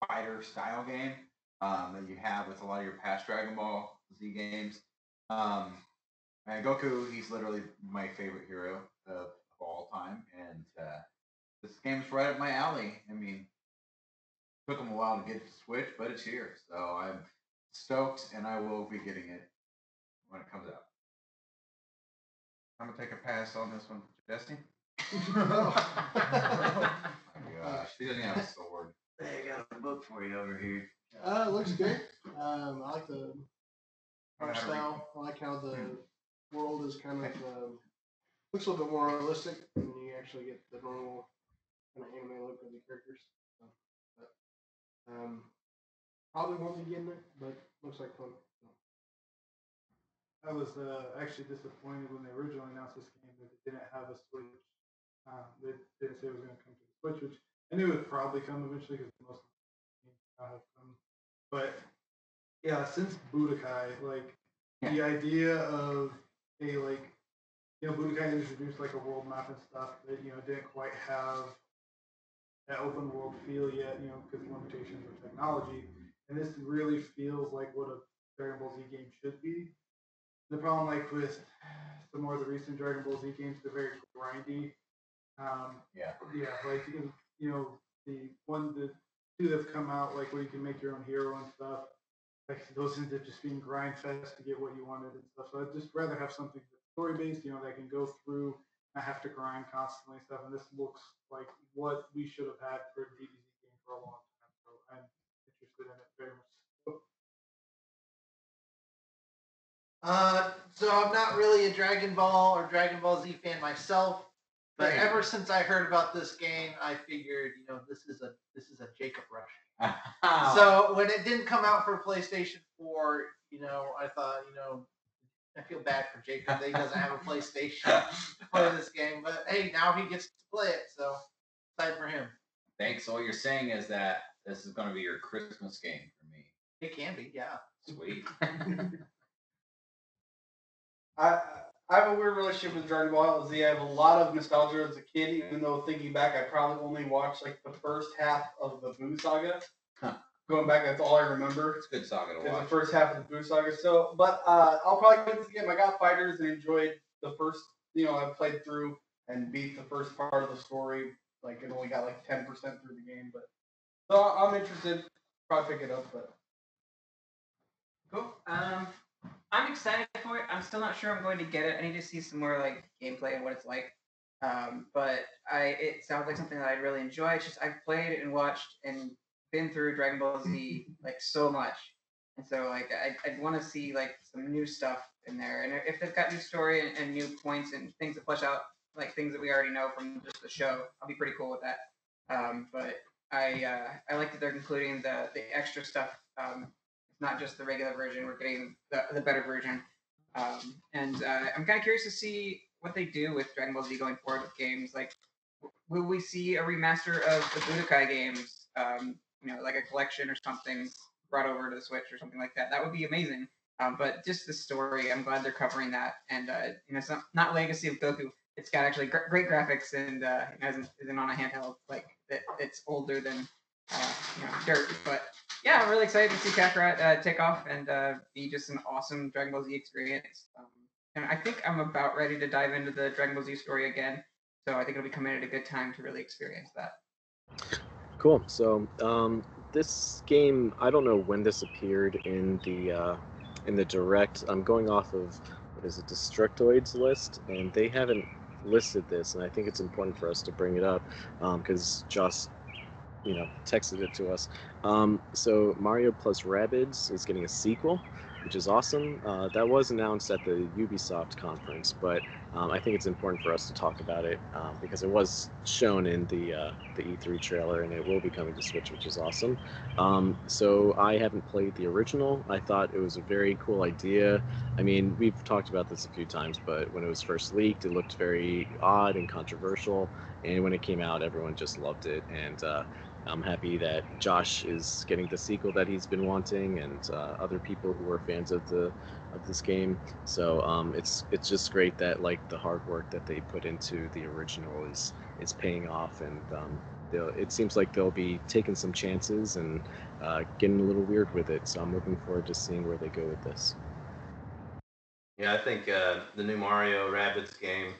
fighter style game um, that you have with a lot of your past Dragon Ball Z games. Um, and Goku, he's literally my favorite hero of, of all time, and uh, this game's right up my alley. I mean, took them a while to get to Switch, but it's here, so I'm stoked, and I will be getting it when it comes out. I'm gonna take a pass on this one, Jesse. *laughs* *laughs* Oh my gosh, he doesn't have a sword. They got a book for you over here. Uh, it looks good. Um, I like the art How to read- style. I like how the world is kind of um, looks a little bit more realistic, and you actually get the normal kind of anime look of the characters. So, but, um, probably won't be getting it, but looks like fun. So. I was uh, actually disappointed when they originally announced this game that it didn't have a Switch. Uh, they didn't say it was going to come to the Switch, which I knew it would probably come eventually because most games now have. But yeah, since Budokai, like the idea of a like you know Budokai introduced like a world map and stuff that you know didn't quite have that open world feel yet, you know, because limitations of technology. And this really feels like what a Dragon Ball Z game should be. The problem, like with some more of the recent Dragon Ball Z games, they're very grindy. Um, Yeah. yeah, like you you know the one, the two that've come out, like where you can make your own hero and stuff. Like those up just being grind fest to get what you wanted and stuff. So I'd just rather have something story based, you know, that can go through. I have to grind constantly and stuff. And this looks like what we should have had for a DBZ game for a long time. So I'm interested in it very much. Uh, so I'm not really a Dragon Ball or Dragon Ball Z fan myself, but ever since I heard about this game, I figured, you know, this is a this is a Jacob Rush. *laughs* So when it didn't come out for PlayStation 4, you know, I thought, you know, I feel bad for Jacob that he doesn't have a *laughs* PlayStation to play this game. But hey, now he gets to play it, so excited for him. Thanks. So what you're saying is that this is going to be your Christmas game for me. It can be, yeah. Sweet. *laughs* I I have a weird relationship with Dragon Ball Z. I have a lot of nostalgia as a kid, even though thinking back, I probably only watched like the first half of the Boo saga. Huh. going back, that's all I remember. It's a good saga to Is the first half of the Boo Saga. So, but uh, I'll probably get this again. I got fighters and enjoyed the first. You know, I played through and beat the first part of the story. Like it only got like ten percent through the game, but so I'm interested. Probably pick it up, but Cool. Um, I'm excited for it. I'm still not sure I'm going to get it. I need to see some more like gameplay and what it's like. Um, but I it sounds like something that I'd really enjoy. It's just I've played and watched and been through Dragon Ball Z *laughs* like so much, and so like I I'd want to see like some new stuff in there. And if they've got new story and, and new points and things to flesh out, like things that we already know from just the show, I'll be pretty cool with that. Um, but I uh, I like that they're including the the extra stuff. Um, not just the regular version. We're getting the, the better version. Um, and uh, I'm kind of curious to see what they do with Dragon Ball Z going forward with games. Like, will we see a remaster of the Budokai games? Um, you know, like a collection or something brought over to the Switch or something like that. That would be amazing. Um, but just the story, I'm glad they're covering that. And uh, you know, it's not, not Legacy of Goku. It's got actually gr- great graphics and uh, it hasn't isn't on a handheld like that. It's older than uh, you know dirt, but yeah, I'm really excited to see Kakarot uh, take off and uh, be just an awesome Dragon Ball Z experience. Um, and I think I'm about ready to dive into the Dragon Ball Z story again. So I think it'll be coming at a good time to really experience that. Cool. So um, this game, I don't know when this appeared in the uh, in the direct. I'm going off of what is it, Destructoids list, and they haven't listed this, and I think it's important for us to bring it up because Josh, you know, texted it to us. Um, so Mario plus Rabbids is getting a sequel, which is awesome. Uh, that was announced at the Ubisoft conference, but um, I think it's important for us to talk about it um, because it was shown in the uh, the E3 trailer, and it will be coming to Switch, which is awesome. Um, so I haven't played the original. I thought it was a very cool idea. I mean, we've talked about this a few times, but when it was first leaked, it looked very odd and controversial, and when it came out, everyone just loved it. And uh, I'm happy that Josh is getting the sequel that he's been wanting, and uh, other people who are fans of the of this game. So um, it's it's just great that like the hard work that they put into the original is is paying off, and um, it seems like they'll be taking some chances and uh, getting a little weird with it. So I'm looking forward to seeing where they go with this. Yeah, I think uh, the new Mario Rabbids game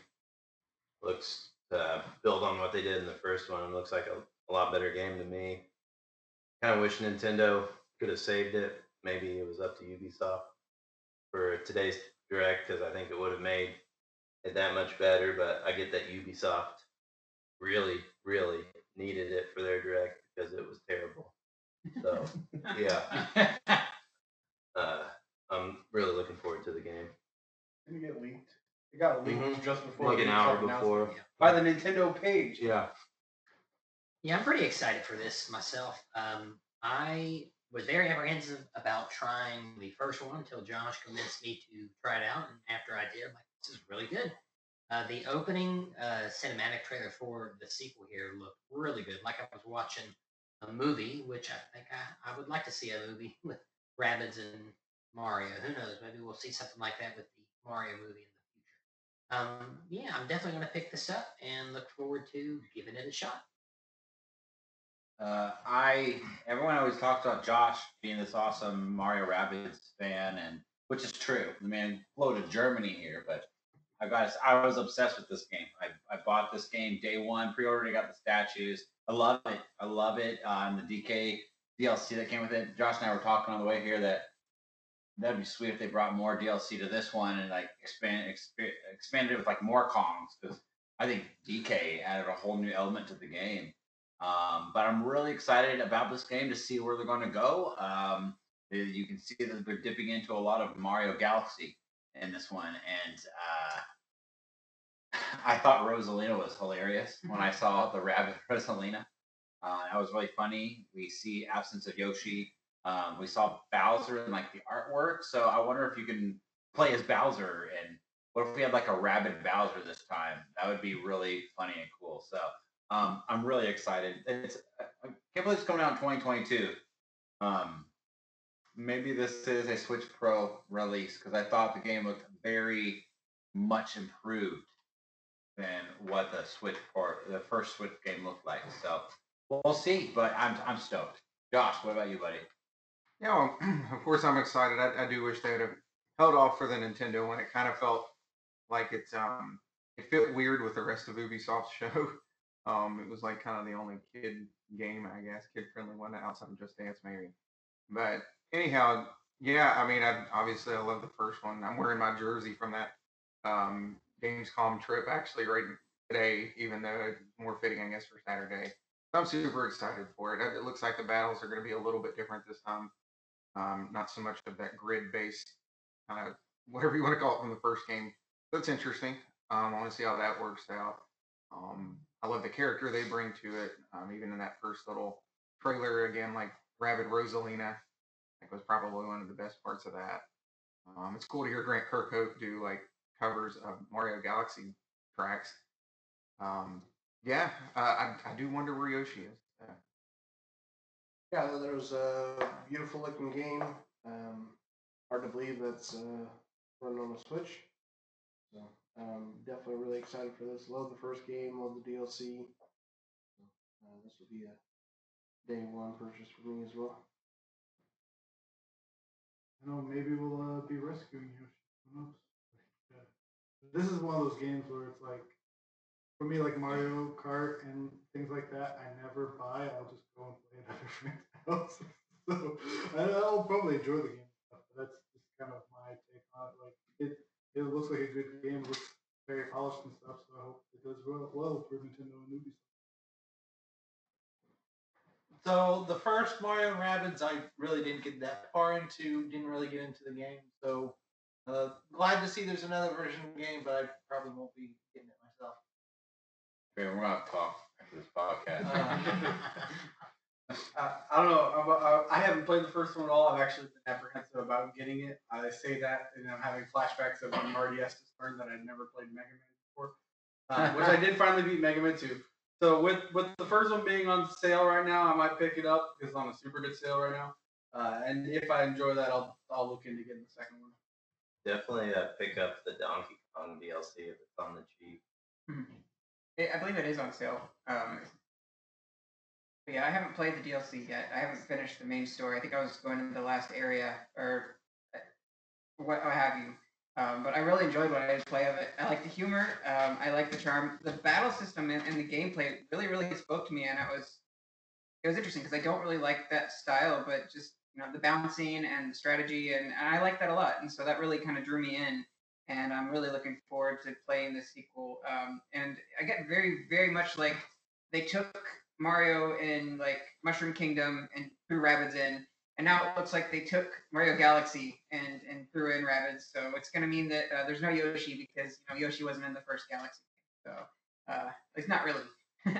looks uh, build on what they did in the first one. It looks like a, a lot better game to me. Kind of wish Nintendo could have saved it. Maybe it was up to Ubisoft for today's direct because I think it would have made it that much better. But I get that Ubisoft really, really needed it for their direct because it was terrible. So yeah, *laughs* uh, I'm really looking forward to the game. didn't it get leaked. It got leaked Mhm. just before Like an hour before. by the Nintendo page. Yeah. Yeah, I'm pretty excited for this myself. Um, I was very apprehensive about trying the first one until Josh convinced me to try it out, and after I did, I'm like, this is really good. Uh, the opening uh, cinematic trailer for the sequel here looked really good, like I was watching a movie, which I think I, I would like to see a movie *laughs* with Rabbids and Mario. Who knows? Maybe we'll see something like that with the Mario movie in the future. Um, yeah, I'm definitely going to pick this up and look forward to giving it a shot. Uh, I everyone always talks about Josh being this awesome Mario Rabbids fan, and which is true. The man flew to Germany here, but I got I was obsessed with this game. I, I bought this game day one, pre-ordered, got the statues. I love it. I love it. Uh, and the DK DLC that came with it. Josh and I were talking on the way here that that'd be sweet if they brought more DLC to this one and like expand exp- expanded it with like more Kongs because I think DK added a whole new element to the game. Um, but I'm really excited about this game to see where they're going to go. Um, you can see that they're dipping into a lot of Mario Galaxy in this one, and uh, *laughs* I thought Rosalina was hilarious when I saw the rabbit *laughs* Rosalina. Uh, that was really funny. We see absence of Yoshi. Um, we saw Bowser in like the artwork, so I wonder if you can play as Bowser and what if we had like a rabbit Bowser this time? That would be really funny and cool. So um, I'm really excited. It's I can't believe it's coming out in 2022. Um, maybe this is a Switch Pro release because I thought the game looked very much improved than what the Switch port, the first Switch game looked like. So we'll see. But I'm I'm stoked. Josh, what about you, buddy? Yeah, well, *clears throat* of course I'm excited. I, I do wish they would have held off for the Nintendo one. It kind of felt like it's um it fit weird with the rest of Ubisoft's *laughs* show. Um, it was like kind of the only kid game, I guess, kid friendly one outside of Just Dance maybe. But anyhow, yeah, I mean, I obviously I love the first one. I'm wearing my jersey from that um Gamescom trip actually right today, even though it's more fitting, I guess, for Saturday. I'm super excited for it. It looks like the battles are going to be a little bit different this time. Um, not so much of that grid based, kind of whatever you want to call it from the first game. That's interesting. Um, I want to see how that works out. Um, I love the character they bring to it. Um, even in that first little trailer, again, like Rabbid Rosalina, I think was probably one of the best parts of that. Um, it's cool to hear Grant Kirkhope do like covers of Mario Galaxy tracks. Um, yeah, uh, I, I do wonder where Yoshi is. Yeah, thought it was a beautiful looking game. Um, hard to believe that's uh, running on a Switch. Um, definitely really excited for this. Love the first game. Love the DLC. Uh, this will be a day one purchase for me as well. I know maybe we'll uh, be rescuing Yoshi. Who knows? This is one of those games where it's like, for me, like Mario Kart and things like that, I never buy. I'll just go and play it at *laughs* friend's house. so I- I'll probably enjoy the game. But that's just kind of my take on it. Like it, it looks like a good game. It Looks very polished and stuff. So I hope it does well, well for Nintendo and Ubisoft. So the first Mario and Rabbids, I really didn't get that far into. Didn't really get into the game. So uh, glad to see there's another version of the game, but I probably won't be getting it myself. Okay, we're gonna talk after this podcast. Uh, *laughs* *laughs* I don't know. I'm, uh, I haven't played the first one at all. I've actually been apprehensive about getting it. I say that, and I'm having flashbacks of when Marty Estes learned that I'd never played Mega Man before, um, which I did finally beat Mega Man 2. So with with the first one being on sale right now, I might pick it up because it's on a super good sale right now. Uh, and if I enjoy that, I'll I'll look into getting the second one. Definitely uh, pick up the Donkey Kong DLC if it's on the cheap. It, I believe it is on sale. Um, but yeah, I haven't played the DLC yet. I haven't finished the main story. I think I was going to the last area or uh, what have you. Um, but I really enjoyed what I did play of it. I like the humor. Um, I like the charm. The battle system and, and the gameplay really, really spoke to me, and it was it was interesting because I don't really like that style, but just you know the bouncing and the strategy, and, and I like that a lot. And so that really kind of drew me in. And I'm really looking forward to playing the sequel. Um, and I get very, very much like they took Mario in like Mushroom Kingdom and threw Rabbids in, and now it looks like they took Mario Galaxy and and threw in Rabbids. So it's gonna mean that uh, there's no Yoshi because you know Yoshi wasn't in the first Galaxy. So uh, it's not really, *laughs*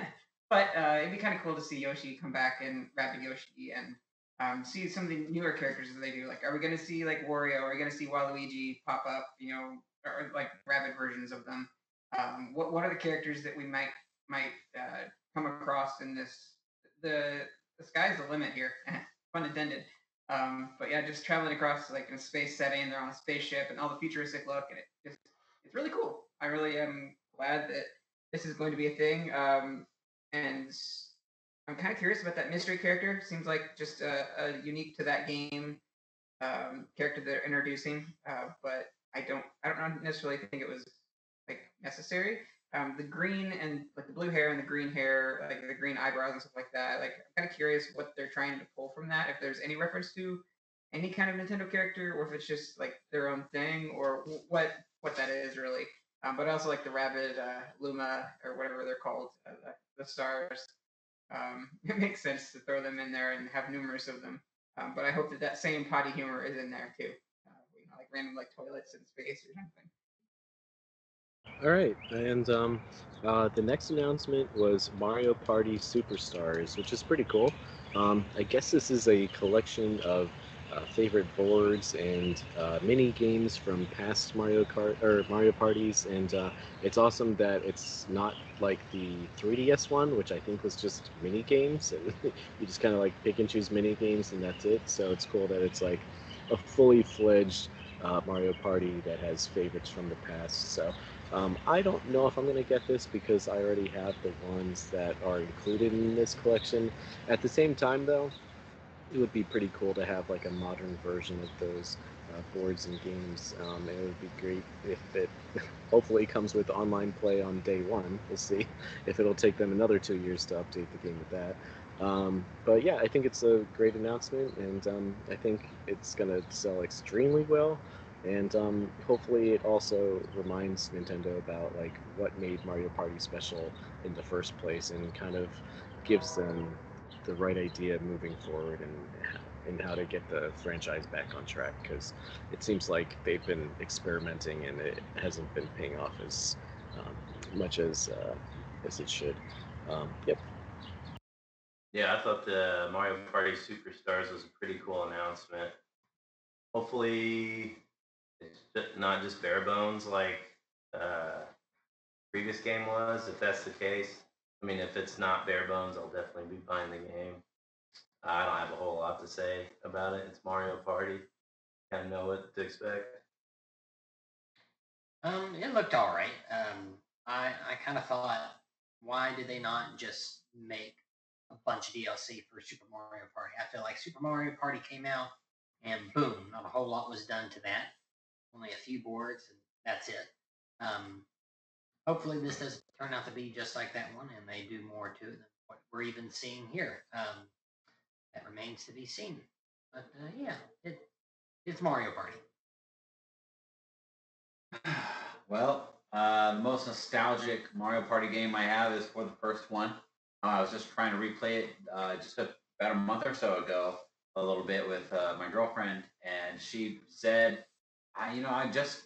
but uh, it'd be kind of cool to see Yoshi come back and Rabbit Yoshi and um, see some of the newer characters that they do. Like, are we gonna see like Wario? Are we gonna see Waluigi pop up? You know, or, like rabbit versions of them. Um, what what are the characters that we might might uh, come across in this? The the sky's the limit here, *laughs* pun intended. Um, but yeah, just traveling across like in a space setting, they're on a spaceship and all the futuristic look, and it just it's really cool. I really am glad that this is going to be a thing. Um, and I'm kind of curious about that mystery character. Seems like just a, a unique to that game um, character they're introducing. Uh, but I don't I don't necessarily think it was like necessary. Um, the green and like the blue hair and the green hair, like the green eyebrows and stuff like that. Like I'm kind of curious what they're trying to pull from that. If there's any reference to any kind of Nintendo character, or if it's just like their own thing, or what what that is really. Um, but also like the rabbit uh, Luma or whatever they're called, uh, the, the stars. Um, *laughs* it makes sense to throw them in there and have numerous of them. Um, but I hope that that same potty humor is in there too. Uh, you know, like random like toilets in space or something. All right, and um, uh, the next announcement was Mario Party Superstars, which is pretty cool. Um, I guess this is a collection of uh, favorite boards and uh, mini games from past Mario Kart or Mario parties, and uh, it's awesome that it's not like the 3DS one, which I think was just mini games, and *laughs* you just kind of like pick and choose mini games, and that's it. So it's cool that it's like a fully fledged uh, Mario Party that has favorites from the past. So um, I don't know if I'm going to get this because I already have the ones that are included in this collection. At the same time, though, it would be pretty cool to have like a modern version of those uh, boards and games. Um, it would be great if it *laughs* hopefully comes with online play on day one. We'll see *laughs* if it'll take them another two years to update the game with that. Um, but yeah, I think it's a great announcement, and um, I think it's going to sell extremely well. And um, hopefully, it also reminds Nintendo about like what made Mario Party special in the first place, and kind of gives them the right idea moving forward and and how to get the franchise back on track because it seems like they've been experimenting and it hasn't been paying off as um, much as uh, as it should. Um, yep. Yeah, I thought the Mario Party Superstars was a pretty cool announcement. Hopefully, not just bare bones like uh, previous game was. If that's the case, I mean, if it's not bare bones, I'll definitely be buying the game. I don't have a whole lot to say about it. It's Mario Party. Kind of know what to expect. Um, it looked all right. Um, I I kind of thought, why did they not just make a bunch of DLC for Super Mario Party? I feel like Super Mario Party came out, and boom, not a whole lot was done to that. Only a few boards, and that's it. Um, hopefully, this doesn't turn out to be just like that one, and they do more to it than what we're even seeing here. Um, that remains to be seen. But uh, yeah, it it's Mario Party. *sighs* Well, uh, the most nostalgic Mario Party game I have is for the first one. Uh, I was just trying to replay it uh, just a, about a month or so ago, a little bit with uh, my girlfriend, and she said, I, "You know, I just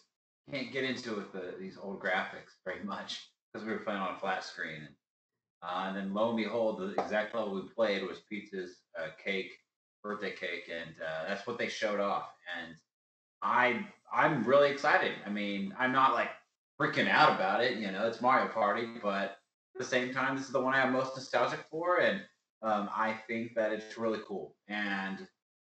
can't get into it with the, these old graphics very much because we were playing on a flat screen." And, uh, and then lo and behold, the exact level we played was Peach's uh, cake, birthday cake, and uh, that's what they showed off. And I I'm really excited. I mean, I'm not like freaking out about it. You know, it's Mario Party, but at the same time, this is the one I'm most nostalgic for, and um, I think that it's really cool. And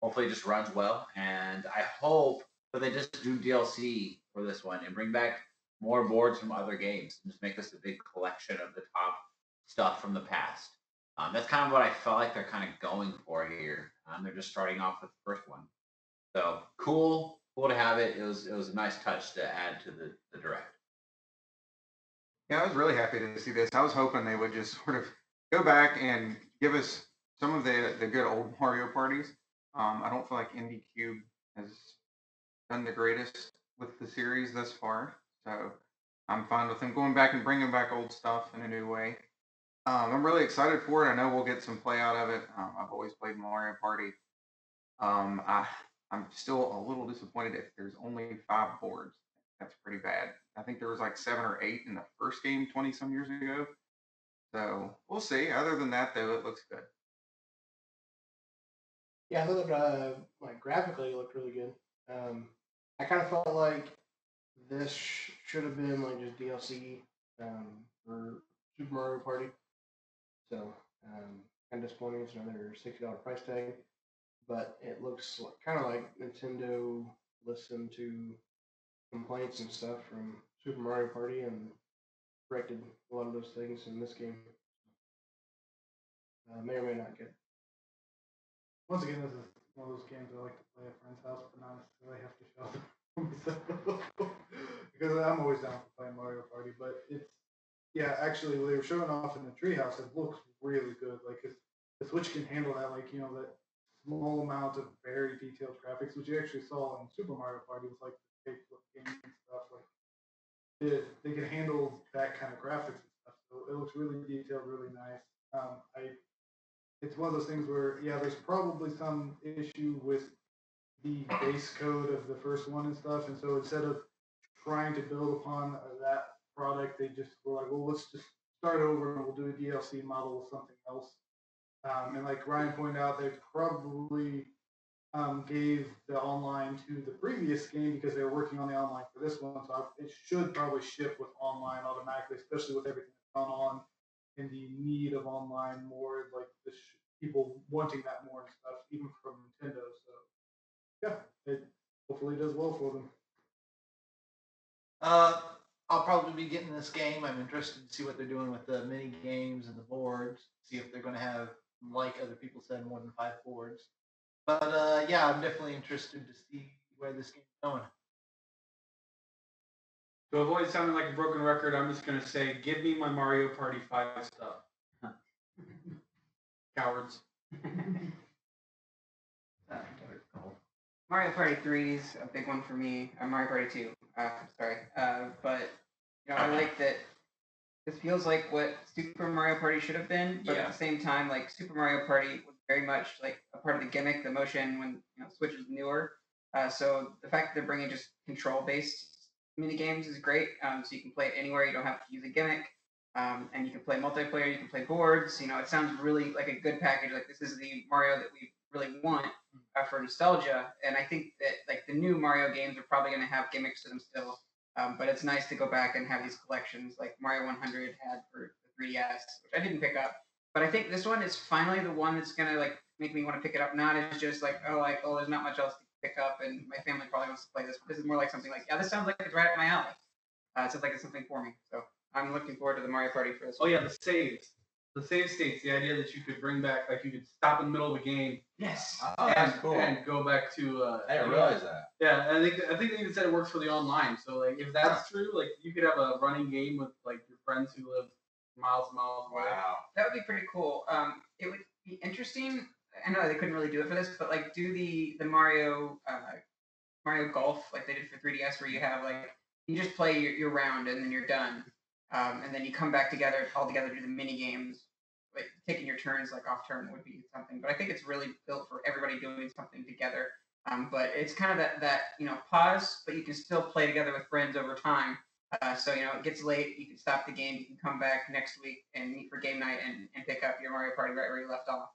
hopefully, it just runs well. And I hope that they just do DLC for this one and bring back more boards from other games and just make this a big collection of the top stuff from the past. Um, that's kind of what I felt like they're kind of going for here. Um, they're just starting off with the first one. So cool, cool to have it. It was it was a nice touch to add to the, the direct. Yeah, I was really happy to see this. I was hoping they would just sort of go back and give us some of the the good old Mario parties. Um, I don't feel like Indie Cube has done the greatest with the series thus far, so I'm fine with them going back and bringing back old stuff in a new way. Um, I'm really excited for it. I know we'll get some play out of it. Um, I've always played Mario Party. Um, I I'm still a little disappointed if there's only five boards. That's pretty bad. I think there was like seven or eight in the first game 20 some years ago. So we'll see. Other than that, though, it looks good. Yeah, I thought uh, like graphically it looked really good. Um, I kind of felt like this sh- should have been like just DLC um, for Super Mario Party. So um, kind of disappointing. It's another sixty dollar price tag, but it looks kind of like Nintendo listened to complaints and stuff from Super Mario Party and corrected a lot of those things in this game. Uh, may or may not get. Once again, this is one of those games I like to play at friend's house, but not necessarily have to show myself. *laughs* because I'm always down for playing Mario Party, but it's yeah, actually, they were showing off in the treehouse. It looks really good. Like it's, the Switch can handle that, like you know that small amount of very detailed graphics, which you actually saw in Super Mario Party with like the flip games and stuff. Like it, they can handle that kind of graphics and stuff. So it looks really detailed, really nice. Um, I it's one of those things where yeah, there's probably some issue with the base code of the first one and stuff, and so instead of trying to build upon uh, that product, they just were like, well, let's just start over and we'll do a DLC model with something else. Um, and like Ryan pointed out, they probably um, gave the online to the previous game because they were working on the online for this one. So it should probably ship with online automatically, especially with everything that's gone on and the need of online more, like this people wanting that more and stuff, even from Nintendo. So yeah, it hopefully does well for them. Uh, I'll probably be getting this game. I'm interested to see what they're doing with the mini games and the boards. See if they're going to have, like other people said, more than five boards. But uh, yeah, I'm definitely interested to see where this game's going. To avoid sounding like a broken record, I'm just gonna say, give me my Mario Party Five stuff. *laughs* Cowards. Mario Party 3 is a big one for me. Uh, Mario Party 2. Uh, sorry. Uh, but you know, I like that. This feels like what Super Mario Party should have been, but at the same time, like Super Mario Party was very much like a part of the gimmick, the motion when you know Switch was newer. Uh, so the fact that they're bringing just control-based mini games is great. Um, so you can play it anywhere. You don't have to use a gimmick. Um, and you can play multiplayer. You can play boards. You know, it sounds really like a good package. Like this is the Mario that we really want uh, for nostalgia. And I think that like the new Mario games are probably going to have gimmicks to them still. Um, but it's nice to go back and have these collections like Mario 100 had for the 3DS, which I didn't pick up. But I think this one is finally the one that's gonna like make me want to pick it up. Not as just like oh like oh there's not much else to pick up and my family probably wants to play this. This is more like something like yeah this sounds like it's right up my alley. Uh, it sounds like it's something for me. So I'm looking forward to the Mario Party for this. Oh one. yeah, the saves. The save states. The idea that you could bring back, like you could stop in the middle of a game Yes. Oh, and, that's cool. and go back to. Uh, I didn't realize that. Yeah, I think I think they even said it works for the online. So like, if that's true, like you could have a running game with like your friends who live miles and miles away. Wow. That would be pretty cool. Um, it would be interesting. I know they couldn't really do it for this, but like do the the Mario uh, Mario Golf like they did for 3DS, where you have like you just play your, your round and then you're done, um, and then you come back together all together do the mini games. Like taking your turns like off turn would be something, but I think it's really built for everybody doing something together. Um, but it's kind of that that you know pause, but you can still play together with friends over time. Uh, so you know it gets late, you can stop the game, you can come back next week and meet for game night and, and pick up your Mario Party right where you left off.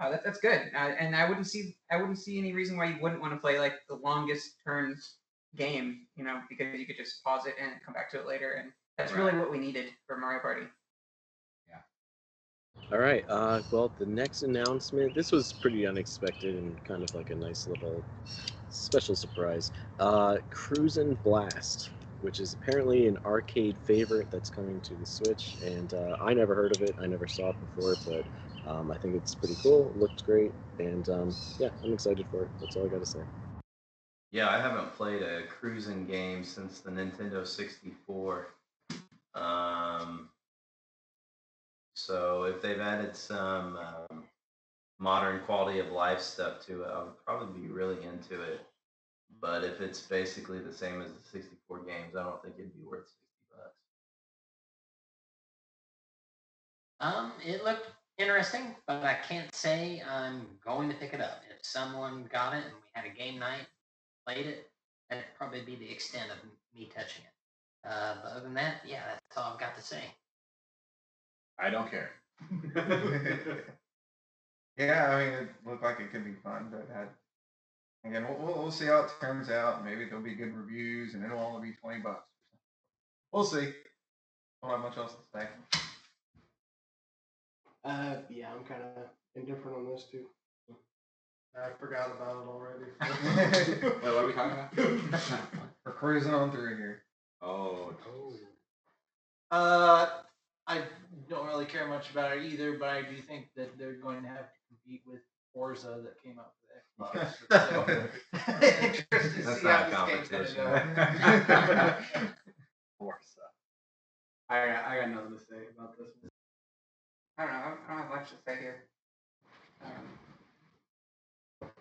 Uh, that, that's good, uh, and I wouldn't see I wouldn't see any reason why you wouldn't want to play like the longest turns game, you know, because you could just pause it and come back to it later, and that's really what we needed for Mario Party. Yeah. All right. Uh, well, the next announcement. This was pretty unexpected and kind of like a nice little special surprise. Uh, Cruisin' Blast, which is apparently an arcade favorite that's coming to the Switch, and uh, I never heard of it. I never saw it before, but um, I think it's pretty cool. It looked great, and um, yeah, I'm excited for it. That's all I got to say. Yeah, I haven't played a cruising game since the Nintendo 64. Um, so if they've added some um, modern quality of life stuff to it, I would probably be really into it. But if it's basically the same as the 64 games, I don't think it'd be worth 60 bucks. Um, it looked interesting, but I can't say I'm going to pick it up. If someone got it and we had a game night, played it, that'd probably be the extent of me touching it. Uh, but other than that, yeah, that's all I've got to say. I don't care. *laughs* Yeah, I mean, it looked like it could be fun, but I, again, we'll, we'll, we'll see how it turns out. Maybe there'll be good reviews, and it'll only be twenty bucks. We'll see. Don't have much else to say. Uh, yeah, I'm kind of indifferent on this too. I forgot about it already. *laughs* Wait, what are we talking about? *laughs* We're cruising on through here. oh, Uh, I don't really care much about it either, but I do think that they're going to have to compete with Forza that came out for the Xbox. *laughs* so, interested to That's see not how a this game's competition. gonna go. Forza. I got, I got nothing to say about this one. I don't know. I don't- don't have much to say here. Um,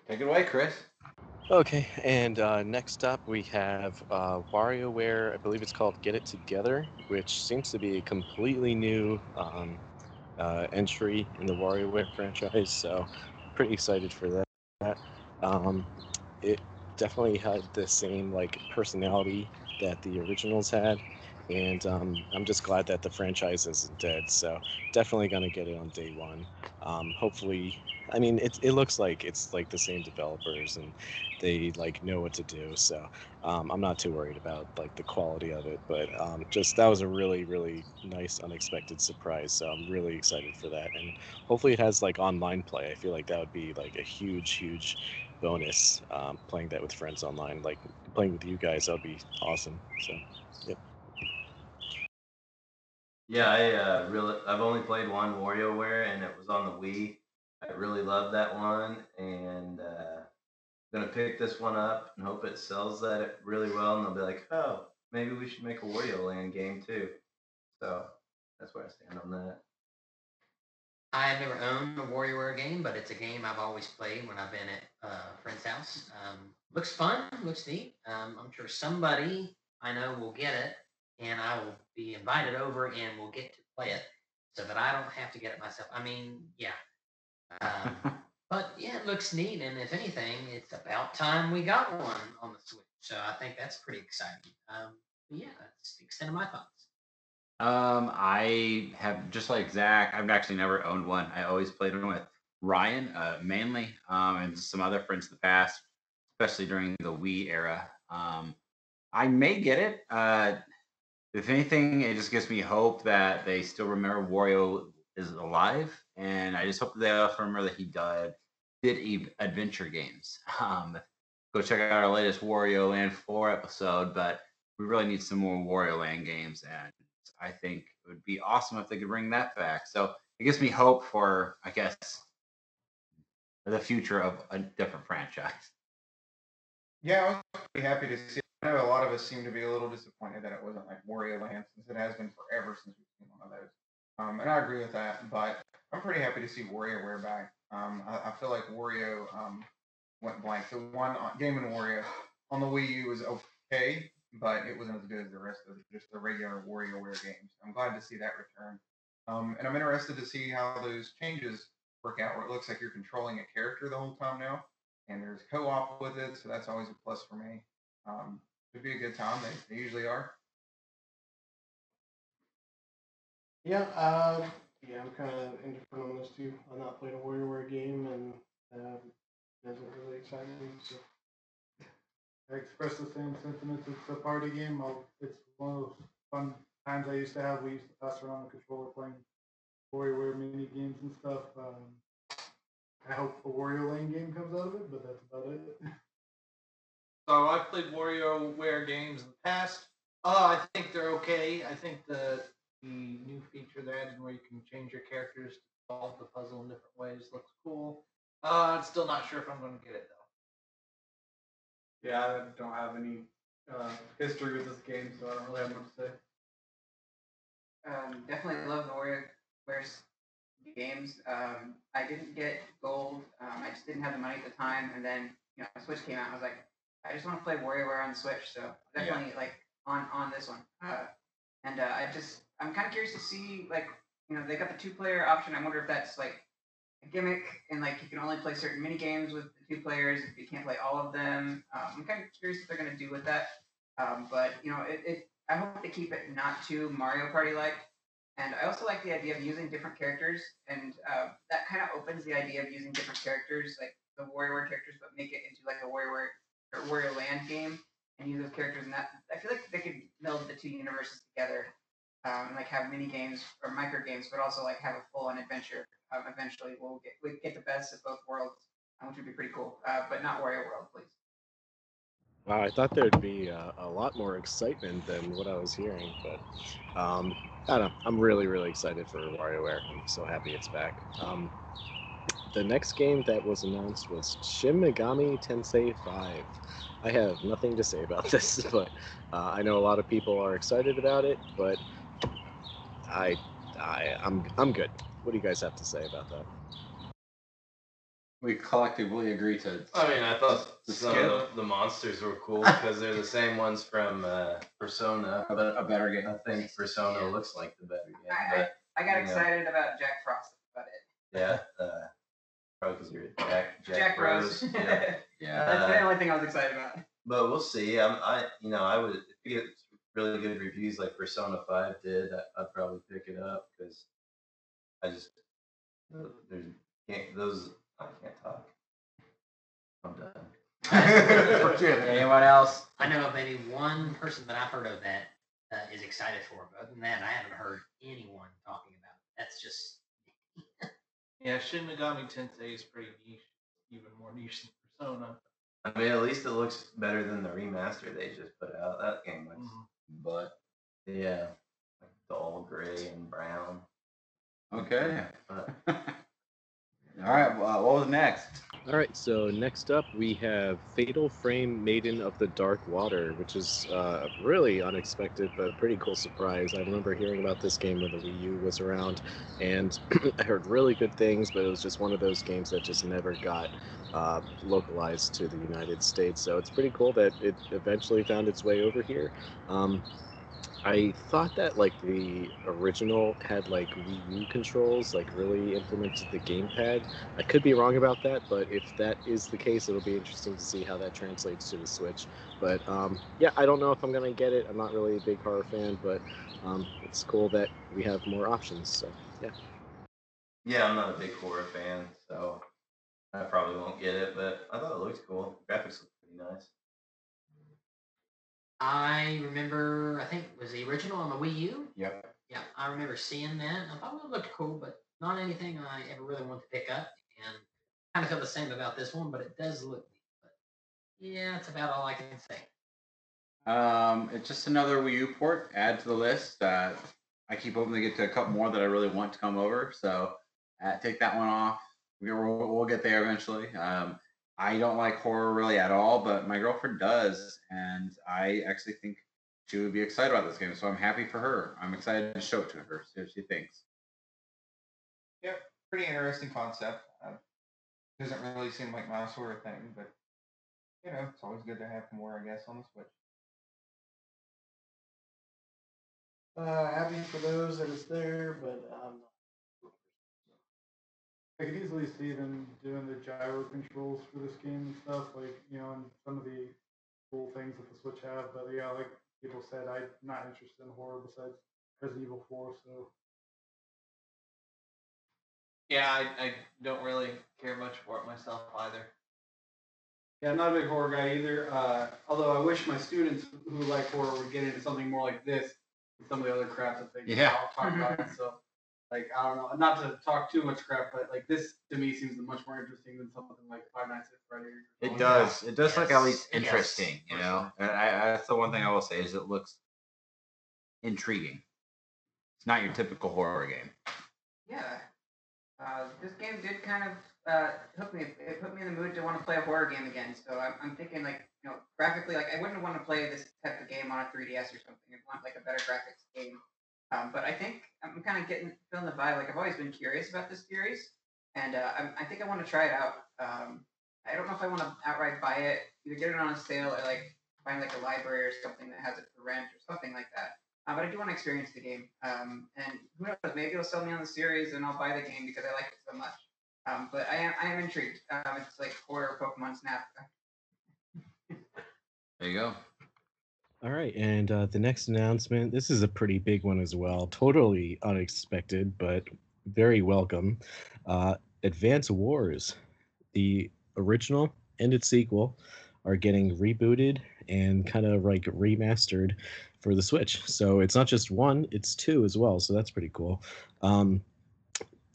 Take it away, Chris. Okay, and uh, next up we have uh, WarioWare. I believe it's called Get It Together, which seems to be a completely new um, uh, entry in the WarioWare *laughs* franchise. So, pretty excited for that. Um, it definitely had the same like personality that the originals had, and um, I'm just glad that the franchise isn't dead. So, definitely gonna get it on day one. Um, hopefully, I mean, it, it looks like it's like the same developers and they like know what to do. So um, I'm not too worried about like the quality of it. But um, just that was a really really nice unexpected surprise. So I'm really excited for that, and hopefully it has like online play. I feel like that would be like a huge huge bonus um, playing that with friends online. Like playing with you guys, that would be awesome. So yep. Yeah, I uh, really I've only played one WarioWare, and it was on the Wii. I really love that one, and uh, I'm gonna pick this one up and hope it sells that really well, and they'll be like, oh, maybe we should make a Wario Land game too. So that's where I stand on that. I've never owned a WarioWare game, but it's a game I've always played when I've been at uh, a friend's house. Um, looks fun, looks neat. Um, I'm sure somebody I know will get it, and I will be invited over and we'll get to play it, so that I don't have to get it myself. I mean, yeah. Um, *laughs* but yeah, it looks neat, and if anything, it's about time we got one on the Switch. So I think that's pretty exciting. Um, yeah, that's the extent of my thoughts. Um, I have just like Zach. I've actually never owned one. I always played them with Ryan, uh, mainly, um, and some other friends in the past, especially during the Wii era. Um, I may get it. Uh, if anything, it just gives me hope that they still remember Wario is alive, and I just hope that they also remember that he died, did adventure games. *laughs* Um, go check out our latest Wario Land 4 episode, but we really need some more Wario Land games, and I think it would be awesome if they could bring that back. So it gives me hope for, I guess, the future of a different franchise. Yeah, I was pretty happy to see. Know a lot of us seem to be a little disappointed that it wasn't like Wario Land since it has been forever since we've seen one of those. Um, and I agree with that, but I'm pretty happy to see WarioWare back. Um, I, I feel like Wario um, went blank. The one on, Game & Wario on the Wii U was okay, but it wasn't as good as the rest of just the regular WarioWare games. I'm glad to see that return. Um, and I'm interested to see how those changes work out where it looks like you're controlling a character the whole time now and there's co-op with it, so that's always a plus for me. Um, it'd be a good time. They, they usually are. Yeah, uh, yeah, I'm kind of indifferent on this too. I've not played a WarioWare game, and um, doesn't really excite me. So I express the same sentiments. It's a party game. I'll, it's one of those fun times I used to have. We used to pass around the controller playing WarioWare mini games and stuff. Um, I hope a Wario Land game comes out of it, but that's about it. *laughs* So I've played WarioWare games in the past. Uh, I think they're okay. I think the the new feature they added where you can change your characters to solve the puzzle in different ways looks cool. Uh, I'm still not sure if I'm going to get it though. Yeah, I don't have any uh, history with this game, so I don't really have much to say. Um, definitely love the WarioWare's games. Um, I didn't get gold. Um, I just didn't have the money at the time, and then you know, Switch came out. I was like, I just want to play WarioWare on the Switch, so definitely like on on this one. Uh, and uh, I just I'm kind of curious to see like you know they got the two player option. I wonder if that's like a gimmick and like you can only play certain mini games with the two players if you can't play all of them. Um, I'm kind of curious what they're gonna do with that. Um, but you know it, it I hope they keep it not too Mario Party like. And I also like the idea of using different characters, and uh, that kind of opens the idea of using different characters, like the WarioWare characters, but make it into like a WarioWare or Land game, and use those characters. And that I feel like they could meld the two universes together, um, and like have mini games or micro games, but also like have a full on adventure. Um, eventually, we'll get we get the best of both worlds, um, which would be pretty cool. Uh, but not Wario World, please. Wow, I thought there'd be uh, a lot more excitement than what I was hearing, but um, I don't know. I'm really, really excited for WarioWare. I'm so happy it's back. Um, the next game that was announced was Shin Megami Tensei 5. I have nothing to say about *laughs* this, but uh, I know a lot of people are excited about it, but I, I, I'm, I'm good. What do you guys have to say about that? We collectively agree to. I mean, I thought The some skip? of the, the monsters were cool *laughs* because they're the same ones from uh, Persona. A, bet- a better game. I think Persona looks like the better game, I, I, but I got Yeah. excited about Jack Frost. About it. yeah, uh, probably because you're Jack Jack, Jack Bros. Bros. yeah. *laughs* Yeah. That's the Uh, only thing I was excited about. But we'll see. I'm, I, you know, I would if you get really good reviews like Persona Five did. I, I'd probably pick it up because I just there's can't those I can't talk. I'm done. *laughs* *laughs* Anyone else? I know of maybe one person that I've heard of that uh, is excited for. But other than that, I haven't heard anyone talking about it. That's just Yeah, Shin Megami Tensei is pretty niche, even more niche than Persona. I mean, at least it looks better than the remaster they just put out. That game looks, Mhm. but yeah, like dull gray and brown. Okay. But All right. Well, what was next? All right, so next up we have Fatal Frame Maiden of the Dark Water, which is uh, really unexpected but a pretty cool surprise. I remember hearing about this game when the Wii U was around, and *clears throat* I heard really good things, but it was just one of those games that just never got uh, localized to the United States. So it's pretty cool that it eventually found its way over here. Um, I thought that like the original had like Wii U controls, like really implemented the gamepad. I could be wrong about that, but if that is the case, it'll be interesting to see how that translates to the Switch. But um, yeah, I don't know if I'm gonna get it. I'm not really a big horror fan, but um, it's cool that we have more options. So yeah. Yeah, I'm not a big horror fan, so I probably won't get it. But I thought it looked cool. Graphics look pretty nice. I remember, I think it was the original on the Wii U. Yep. Yeah, I remember seeing that. I thought it looked cool, but not anything I ever really wanted to pick up. And kind of feel the same about this one, but it does look neat. But yeah, that's about all I can say. Um, it's just another Wii U port. Add to the list. Uh, I keep hoping to get to a couple more that I really want to come over. So uh, take that one off. We'll, we'll get there eventually. Um, I don't like horror really at all, but my girlfriend does, and I actually think she would be excited about this game. So I'm happy for her. I'm excited to show it to her, see what she thinks. Yeah, pretty interesting concept. Uh, doesn't really seem like my sort of thing, but you know, it's always good to have more, I guess, on the Switch. Uh, happy for those that it's there, but um, I could easily see them doing the gyro controls for this game and stuff, like, you know, and some of the cool things that the Switch have. But yeah, like people said, I'm not interested in horror besides Resident Evil 4, so. Yeah, I, I don't really care much for it myself either. Yeah, I'm not a big horror guy either. Uh, although I wish my students who like horror would get into something more like this and some of the other crap that they Yeah. talk talk about. So, like, I don't know, not to talk too much crap, but like this to me seems much more interesting than something like Five Nights at Freddy's. It something like does. It does look at Yes, least yes, interesting, you know. And I, I, that's the one thing I will say is it looks intriguing. It's not your typical horror game. Yeah. Uh, this game did kind of uh, hook me. It put me in the mood to want to play a horror game again. So I'm, I'm thinking like, you know, graphically, like I wouldn't want to play this type of game on a 3DS or something. I'd want like a better graphics game. Um, but I think I'm kind of getting feeling the vibe. Like I've always been curious about this series, and uh, I'm, I think I want to try it out. Um, I don't know if I want to outright buy it, either get it on a sale or like find like a library or something that has it for rent or something like that. Uh, but I do want to experience the game. Um, and who knows, maybe it'll sell me on the series and I'll buy the game because I like it so much. Um, but I am, I am intrigued. Um, it's like horror Pokemon Snap. There you go. All right, and uh, the next announcement. This is a pretty big one as well. Totally unexpected, but very welcome. Uh, Advance Wars, the original and its sequel, are getting rebooted and kind of like remastered for the Switch. So it's not just one; it's two as well. So that's pretty cool. Um,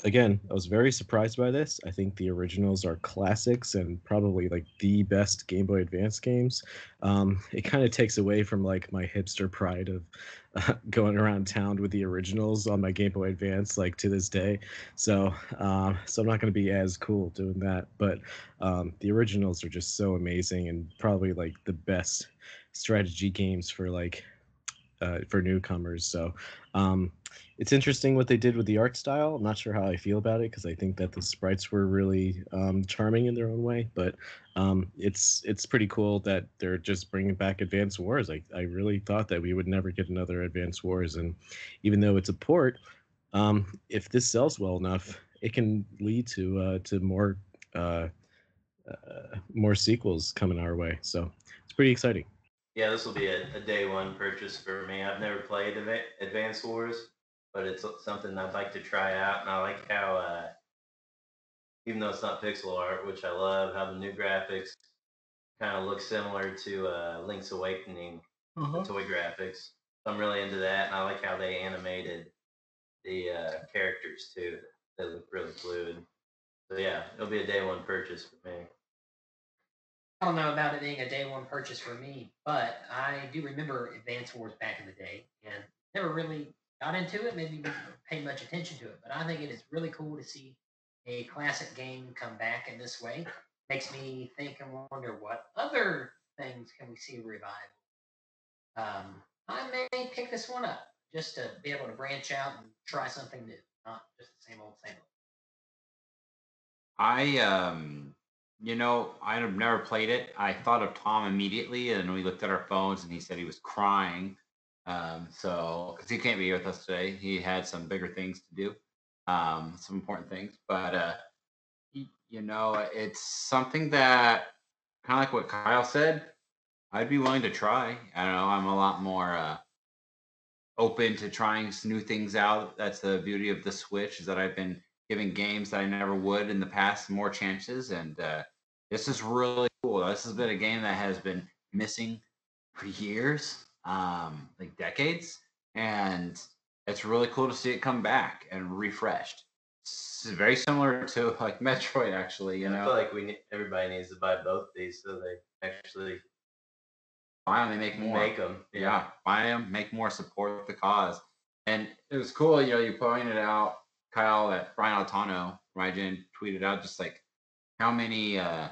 again, I was very surprised by this. I think the originals are classics and probably like the best Game Boy Advance games. Um, it kind of takes away from like my hipster pride of uh, *laughs* going around town with the originals on my Game Boy Advance, like to this day. So, um, so I'm not going to be as cool doing that. But um, the originals are just so amazing and probably like the best strategy games for like uh, for newcomers. So um, it's interesting what they did with the art style. I'm not sure how I feel about it because I think that the sprites were really um, charming in their own way. But um, it's it's pretty cool that they're just bringing back Advance Wars. I I really thought that we would never get another Advance Wars, and even though it's a port, um, if this sells well enough, it can lead to uh, to more uh, uh, more sequels coming our way. So it's pretty exciting. Yeah, this will be a, a day one purchase for me. I've never played Adva- Advance Wars, but it's something I'd like to try out. And I like how, uh, even though it's not pixel art, which I love, how the new graphics kind of look similar to uh, Link's Awakening the toy graphics. So I'm really into that, and I like how they animated the uh, characters too. They look really fluid. So yeah, it'll be a day one purchase for me. I don't know about it being a day one purchase for me, but I do remember Advance Wars back in the day and never really got into it, maybe pay much attention to it. But I think it is really cool to see a classic game come back in this way makes me think and wonder what other things can we see revival. Um, I may pick this one up just to be able to branch out and try something new, not just the same old, same old. I um you know, I've never played it. I thought of Tom immediately and we looked at our phones and he said he was crying. Um so cuz he can't be here with us today. He had some bigger things to do. Um some important things, but uh you know, it's something that kind of like what Kyle said, I'd be willing to try. I don't know, I'm a lot more uh open to trying new things out. That's the beauty of the Switch is that I've been giving games that I never would in the past more chances, and uh, this is really cool. This has been a game that has been missing for years, um, like decades, and it's really cool to see it come back and refreshed. It's very similar to like Metroid, actually. You I know, feel like we ne- everybody needs to buy both these so they actually finally make more. make them. yeah, buy them, make more, support the cause. And it was cool, you know, you pointed out, Kyle, that Brian Altano, Rygen, tweeted out just like how many uh,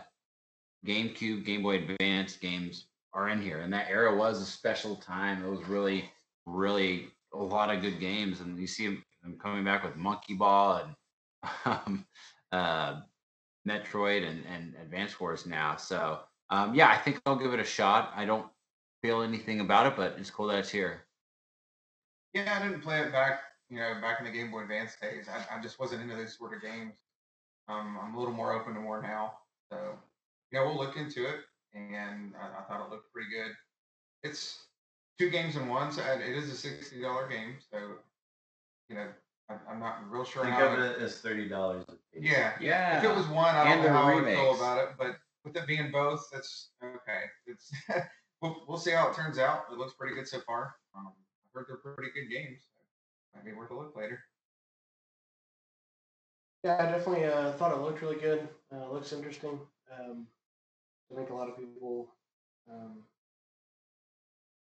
GameCube, Game Boy Advance games are in here. And that era was a special time. It was really, really a lot of good games. And you see them coming back with Monkey Ball and *laughs* um, uh, Metroid and, and Advance Wars now. So, um, yeah, I think I'll give it a shot. I don't feel anything about it, but it's cool that it's here. Yeah, I didn't play it back, you know, back in the Game Boy Advance days. I, I just wasn't into those sort of games. Um, I'm a little more open to more now. So, yeah, we'll look into it. And I, I thought it looked pretty good. It's two games in one, so it is a sixty dollar game. So, you know, I, I'm not real sure Think how. of it- it as thirty dollars. yeah, Yeah. if it was one, I don't And know the how I would feel about it. But with it being both, that's okay. It's *laughs* we'll, we'll see how it turns out. It looks pretty good so far. Um, I've heard they're pretty good games. Might be worth a look later. Yeah, I definitely uh, thought it looked really good. Uh, looks interesting. Um, I think a lot of people um,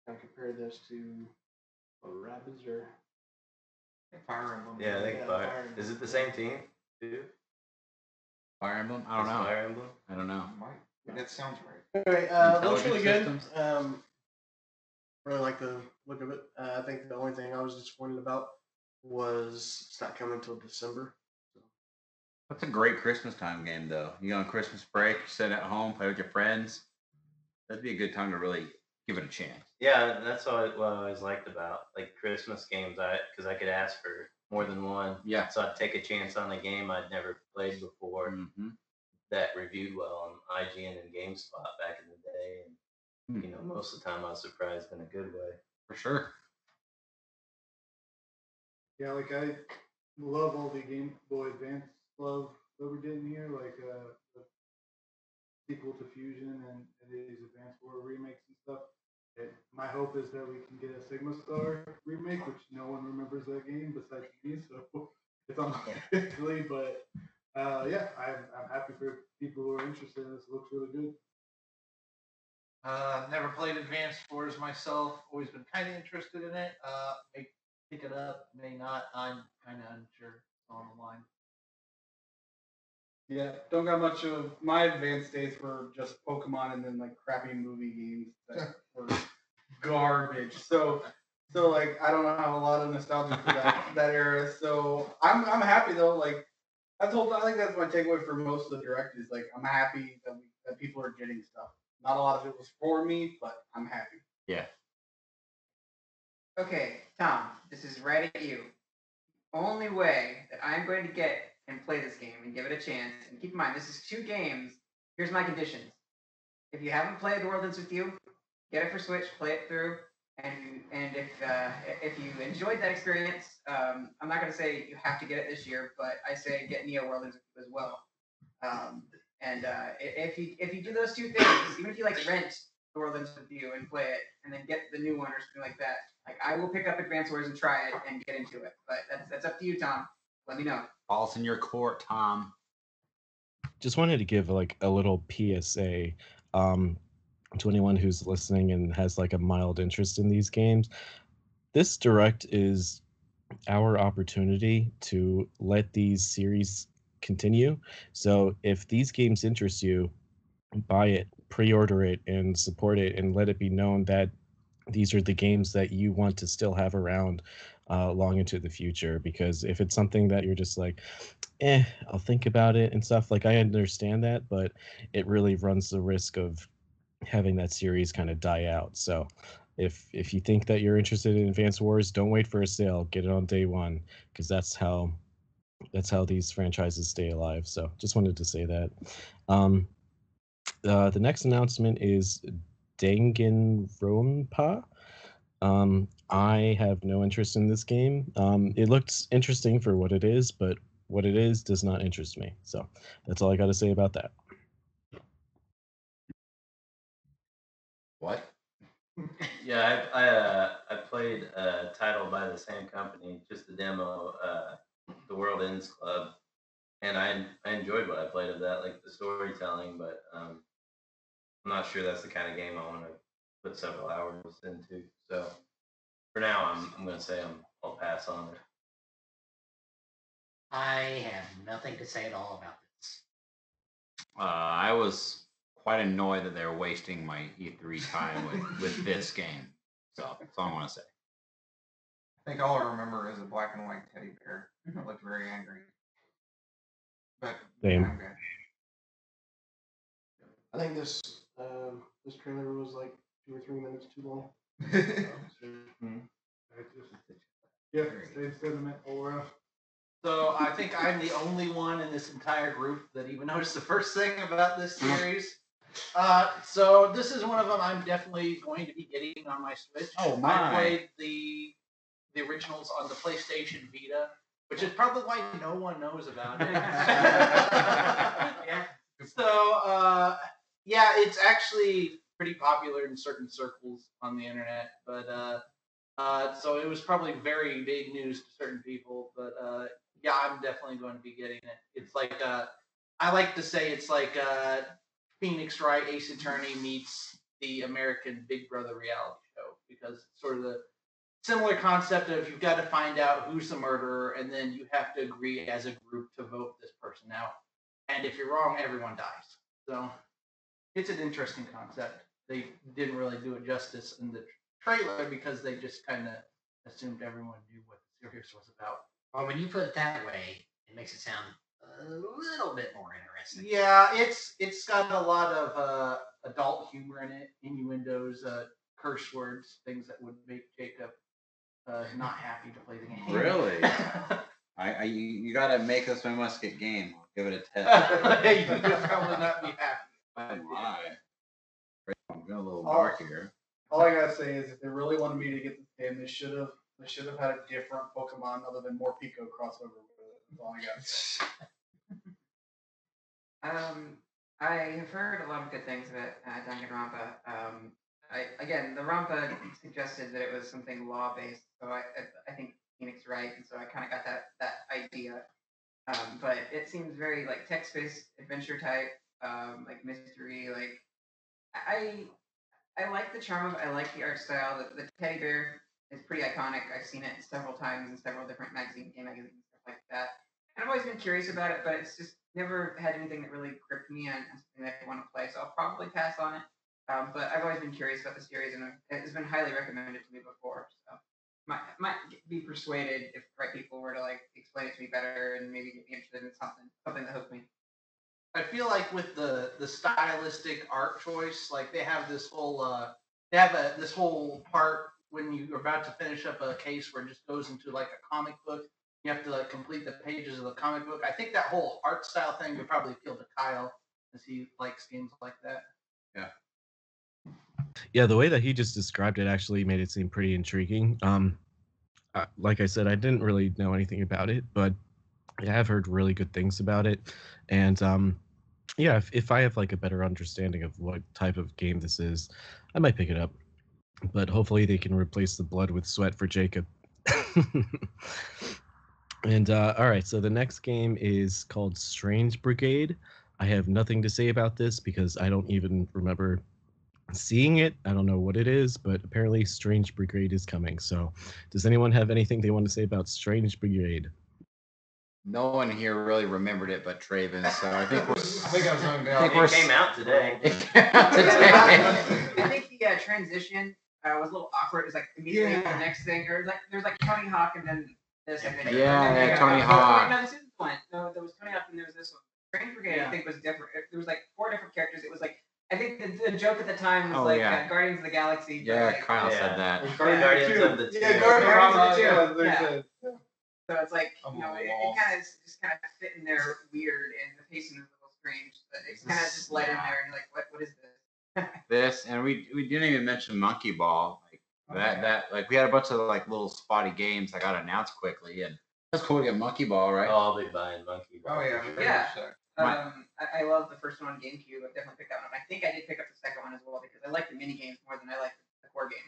kind of compare this to what, Rabbids or Fire Emblem. Yeah, I think Yeah, Fire. Fire Is it the same team? Too? Fire Emblem? I don't Is know. Fire Emblem. I don't know. Might. That sounds right. Anyway, uh, looks Intelligent really good. systems? Um, really like the look of it. Uh, I think the only thing I was disappointed about was it's not coming until December. That's a great Christmas time game, though. You go on Christmas break, you sit at home, play with your friends. That'd be a good time to really give it a chance. Yeah, that's what, I- what I always liked about like Christmas games. I because I could ask for more than one. Yeah. So I'd take a chance on a game I'd never played before hmm that reviewed well on IGN and GameSpot back in the day. And Hmm. you know, most of the time I was surprised in a good way. For sure. Yeah, like I love all the Game Boy Advance love that we're getting here, like uh, the sequel to Fusion and, and these Advanced War remakes and stuff. It, my hope is that we can get a Sigma Star remake, which no one remembers that game besides me, so *laughs* it's on unlikely. *laughs* But uh, yeah, I'm, I'm happy for people who are interested in this. It looks really good. Uh, never played Advanced Wars myself. Always been kind of interested in it. Uh, may pick it up, may not. I'm kind of unsure. On the line. Yeah, don't got much of my advanced days were just Pokemon and then like crappy movie games that *laughs* were garbage. So so like I don't have a lot of nostalgia for that *laughs* that era. So I'm I'm happy though. Like that's whole I think that's my takeaway for most of the direct is like I'm happy that we that people are getting stuff. Not a lot of it was for me, but I'm happy. Yeah. Okay, Tom, this is right at you. Only way that I'm going to get and play this game and give it a chance, and keep in mind, this is two games. Here's my conditions. If you haven't played The World Ends With You, get it for Switch, play it through, and and if uh, if you enjoyed that experience, um, I'm not going to say you have to get it this year, but I say get Neo World Ends With You as well. Um, and uh, if you if you do those two things, even if you like rent The World Ends With You and play it, and then get the new one or something like that, like I will pick up Advance Wars and try it and get into it. But that's that's up to you, Tom. Let me know. Balls in your court, Tom. just wanted to give like a little PSA um, to anyone who's listening and has like a mild interest in these games. This direct is our opportunity to let these series continue. So if these games interest you, buy it, pre-order it, and support it, and let it be known that these are the games that you want to still have around uh, long into the future. Because if it's something that you're just like, eh, I'll think about it and stuff, like I understand that, but it really runs the risk of having that series kind of die out. So if if you think that you're interested in Advance Wars, don't wait for a sale. Get it on day one because that's how that's how these franchises stay alive. So just wanted to say that. Um, uh, the next announcement is Danganronpa. Um, I have no interest in this game. Um, it looks interesting for what it is, but what it is does not interest me. So that's all I got to say about that. What? *laughs* Yeah, I I, uh, I played a title by the same company, just the demo, uh, The World Ends Club, and I I enjoyed what I played of that, like the storytelling, but um, I'm not sure that's the kind of game I want to put several hours into. So for now, I'm I'm gonna say I'm I'll pass on it. I have nothing to say at all about this. Uh, I was quite annoyed that they were wasting my E3 time with, with this game. So that's all I want to say. I think all I remember is a black and white teddy bear that looked very angry. But Same. I'm good. I think this um, this trailer was like two or three minutes too long. Yeah, same sentiment all. So I think I'm the only one in this entire group that even noticed the first thing about this series. Uh, so this is one of them I'm definitely going to be getting on my Switch. Oh, my! I played the the originals on the PlayStation Vita, which is probably why no one knows about it. yeah. *laughs* *laughs* So uh, yeah, it's actually pretty popular in certain circles on the internet, but uh, uh, so it was probably very big news to certain people. But uh, yeah, I'm definitely going to be getting it. It's like uh, I like to say it's like uh, Phoenix Wright Ace Attorney meets the American Big Brother reality show because it's sort of the similar concept of you've got to find out who's the murderer and then you have to agree as a group to vote this person out. And if you're wrong, everyone dies. So it's an interesting concept. They didn't really do it justice in the trailer because they just kind of assumed everyone knew what the series was about. Well, when you put it that way, it makes it sound a little bit more interesting. Yeah, it's it's got a lot of uh, adult humor in it, innuendos, uh, curse words, things that would make Jacob uh, not happy to play the game. Really? *laughs* I, I you, you gotta make us my musket game. I'll give it a ten. *laughs* you would probably not be happy. Oh my. I'm getting a little Oh. dark here. All I gotta say is, if they really wanted me to get this game, they should have they should have had a different Pokemon other than more Pico crossover with it. That's all I gotta say. *laughs* Um, I have heard a lot of good things about uh, Danganronpa. Um, I, again, the Rampa suggested that it was something law-based, so I, I, I think Phoenix Wright, and so I kind of got that that idea. Um, but it seems very like text-based adventure type, um, like mystery. Like I, I like the charm of. I like the art style. The, the teddy bear is pretty iconic. I've seen it several times in several different magazine game magazines and stuff like that. And I've always been curious about it, but it's just never had anything that really gripped me and something that I want to play. So I'll probably pass on it. Um, but I've always been curious about the series, and it's been highly recommended to me before. So might might be persuaded if the right people were to like explain it to me better and maybe get me interested in something something that hooked me. I feel like with the the stylistic art choice, like they have this whole uh they have a this whole part when you're about to finish up a case where it just goes into like a comic book. You have to like, complete the pages of the comic book. I think that whole art style thing would probably appeal to Kyle as he likes games like that. Yeah, Yeah, the way that he just described it actually made it seem pretty intriguing. Um, uh, like I said, I didn't really know anything about it, but I have heard really good things about it. And um, yeah, if, if I have like a better understanding of what type of game this is, I might pick it up. But hopefully they can replace the blood with sweat for Jacob. *laughs* and uh, all right, so the next game is called Strange Brigade. I have nothing to say about this because I don't even remember seeing it. I don't know what it is, but apparently Strange Brigade is coming. So, does anyone have anything they want to say about Strange Brigade? No one here really remembered it but Traven, so I think we're. I think I was hung I think It we're came out today. It came out today. I think the uh, transition uh, was a little awkward. It was like immediately Yeah. the next thing, or like there's like Tony Hawk and then this. I think. Yeah, And then yeah, Tony Hawk. No, this isn't one. No, there was Tony Hawk and there was this one. Strange Brigade, Yeah. I think, was different. There was like four different characters. It was like I think the, the joke at the time was Oh, like yeah. uh, Guardians of the Galaxy. but, Yeah, like, Kyle Yeah. said that. Or Guardians of the Yeah, Two. Guardians Guardians of of the the Two. Two. Yeah. A- So it's like I'm you know, it, it kind of just kind of fit in there weird, and the pacing was a little strange. But it's kind of just let in there, and you're like, what what is this? *laughs* This and we we didn't even mention Monkey Ball. Like that that like we had a bunch of like little spotty games that got announced quickly and that's cool to get Monkey Ball, right? Oh, I'll be buying Monkey Ball. Oh yeah, for sure. Yeah. much Um, I, I love the first one on GameCube. I've definitely picked that one up. I think I did pick up the second one as well because I like the mini games more than I like the core game.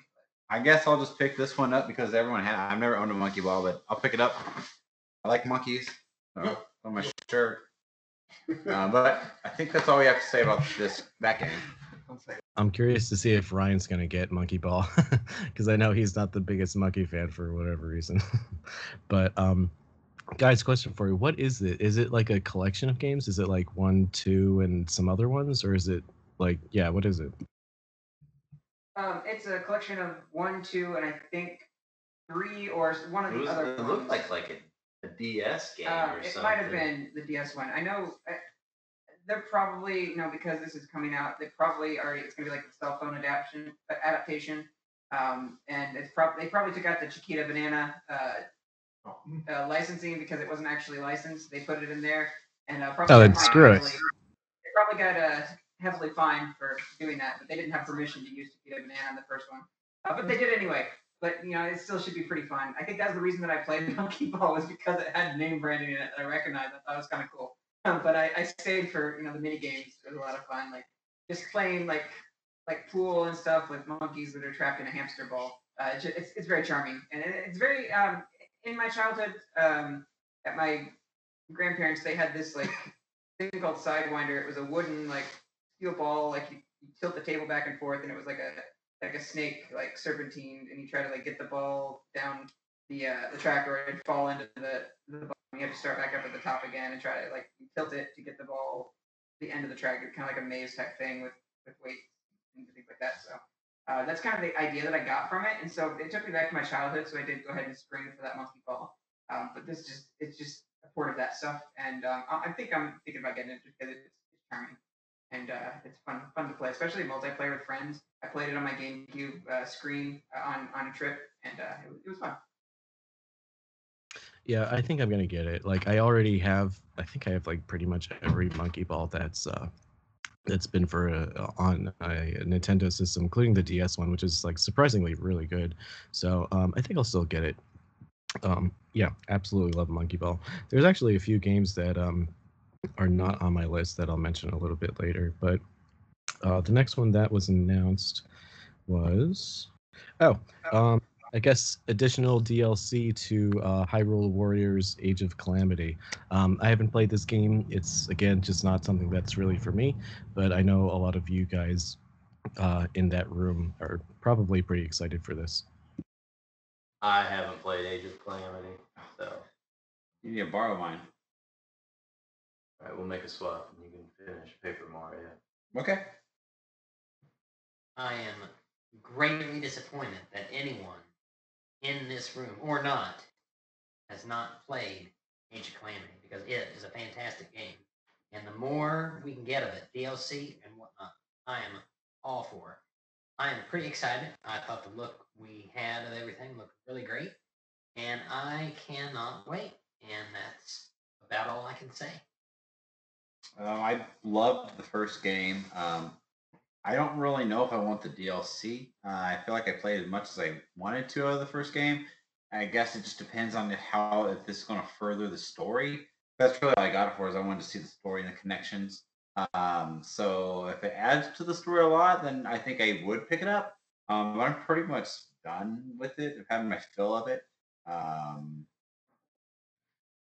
I guess I'll just pick this one up because everyone had. I've never owned a monkey ball, but I'll pick it up. I like monkeys. So on my shirt. Uh, but I think that's all we have to say about this that game. I'm curious to see if Ryan's gonna get Monkey Ball *laughs* because I know he's not the biggest monkey fan for whatever reason. *laughs* but um, guys, question for you: What is it? Is it like a collection of games? Is it like one, two, and some other ones, or is it like yeah? What is it? Um, it's a collection of one, two, and I think three or one of It, the was, other it ones. looked like like a, a DS game Um, or it something. might have been the DS one. I know uh, they're probably you know because this is coming out. They probably already it's gonna be like the cell phone adaptation uh, adaptation. Um, and it's probably they probably took out the Chiquita Banana uh, uh, licensing because it wasn't actually licensed. They put it in there and uh, probably Oh, then screw it. They probably got uh, heavily fined for doing that, but they didn't have permission to use Chiquita Banana in the first one. Uh, but they did anyway. But you know, it still should be pretty fun. I think that's the reason that I played *laughs* Monkey Ball was because it had name branding in it that I recognized. I thought it was kind of cool. Um, but I, I stayed for you know the mini games. It was a lot of fun. Like just playing like like pool and stuff with monkeys that are trapped in a hamster ball. Uh, it's, it's it's very charming and it, it's very um in my childhood um at my grandparents they had this like thing called sidewinder. It was a wooden like steel ball like you, you tilt the table back and forth and it was like a like a snake like serpentine and you try to like get the ball down the uh, the track or it'd fall into the the bottom. You have to start back up at the top again and try to like tilt it to get the ball the end of the track. It's kind of like a maze type thing with with weights and things like that. So uh, that's kind of the idea that I got from it, and so it took me back to my childhood. So I did go ahead and spring for that monkey ball. Um, but this just it's just a port of that stuff, and um, I, think I'm thinking about getting it because it's charming and uh, it's fun fun to play, especially multiplayer with friends. I played it on my GameCube uh, screen uh, on on a trip, and uh, it, it was fun. Yeah, I think I'm gonna get it. Like I already have. I think I have like pretty much every Monkey Ball that's uh that's been for a, on a Nintendo system, including the DS one, which is like surprisingly really good. So um, I think I'll still get it. Um, yeah, absolutely love Monkey Ball. There's actually a few games that um are not on my list that I'll mention a little bit later, but uh, the next one that was announced was oh um I guess additional DLC to uh, Hyrule Warriors: Age of Calamity. Um, I haven't played this game. It's again just not something that's really for me, but I know a lot of you guys uh, in that room are probably pretty excited for this. I haven't played Age of Calamity, so You need to borrow mine. All right, we'll make a swap and you can finish Paper Mario. Okay. I am greatly disappointed that anyone in this room or not has not played Age of Calamity because it is a fantastic game. And the more we can get of it, DLC and whatnot, I am all for it. I am pretty excited. I thought the look we had of everything looked really great. And I cannot wait. And that's about all I can say. Um, I loved the first game. Um, I don't really know if I want the DLC. Uh, I feel like I played as much as I wanted to of the first game. I guess it just depends on how if this is going to further the story. That's really all I got for is I wanted to see the story and the connections. Um, so if it adds to the story a lot, then I think I would pick it up. Um, but I'm pretty much done with it. I've had my fill of it. Um,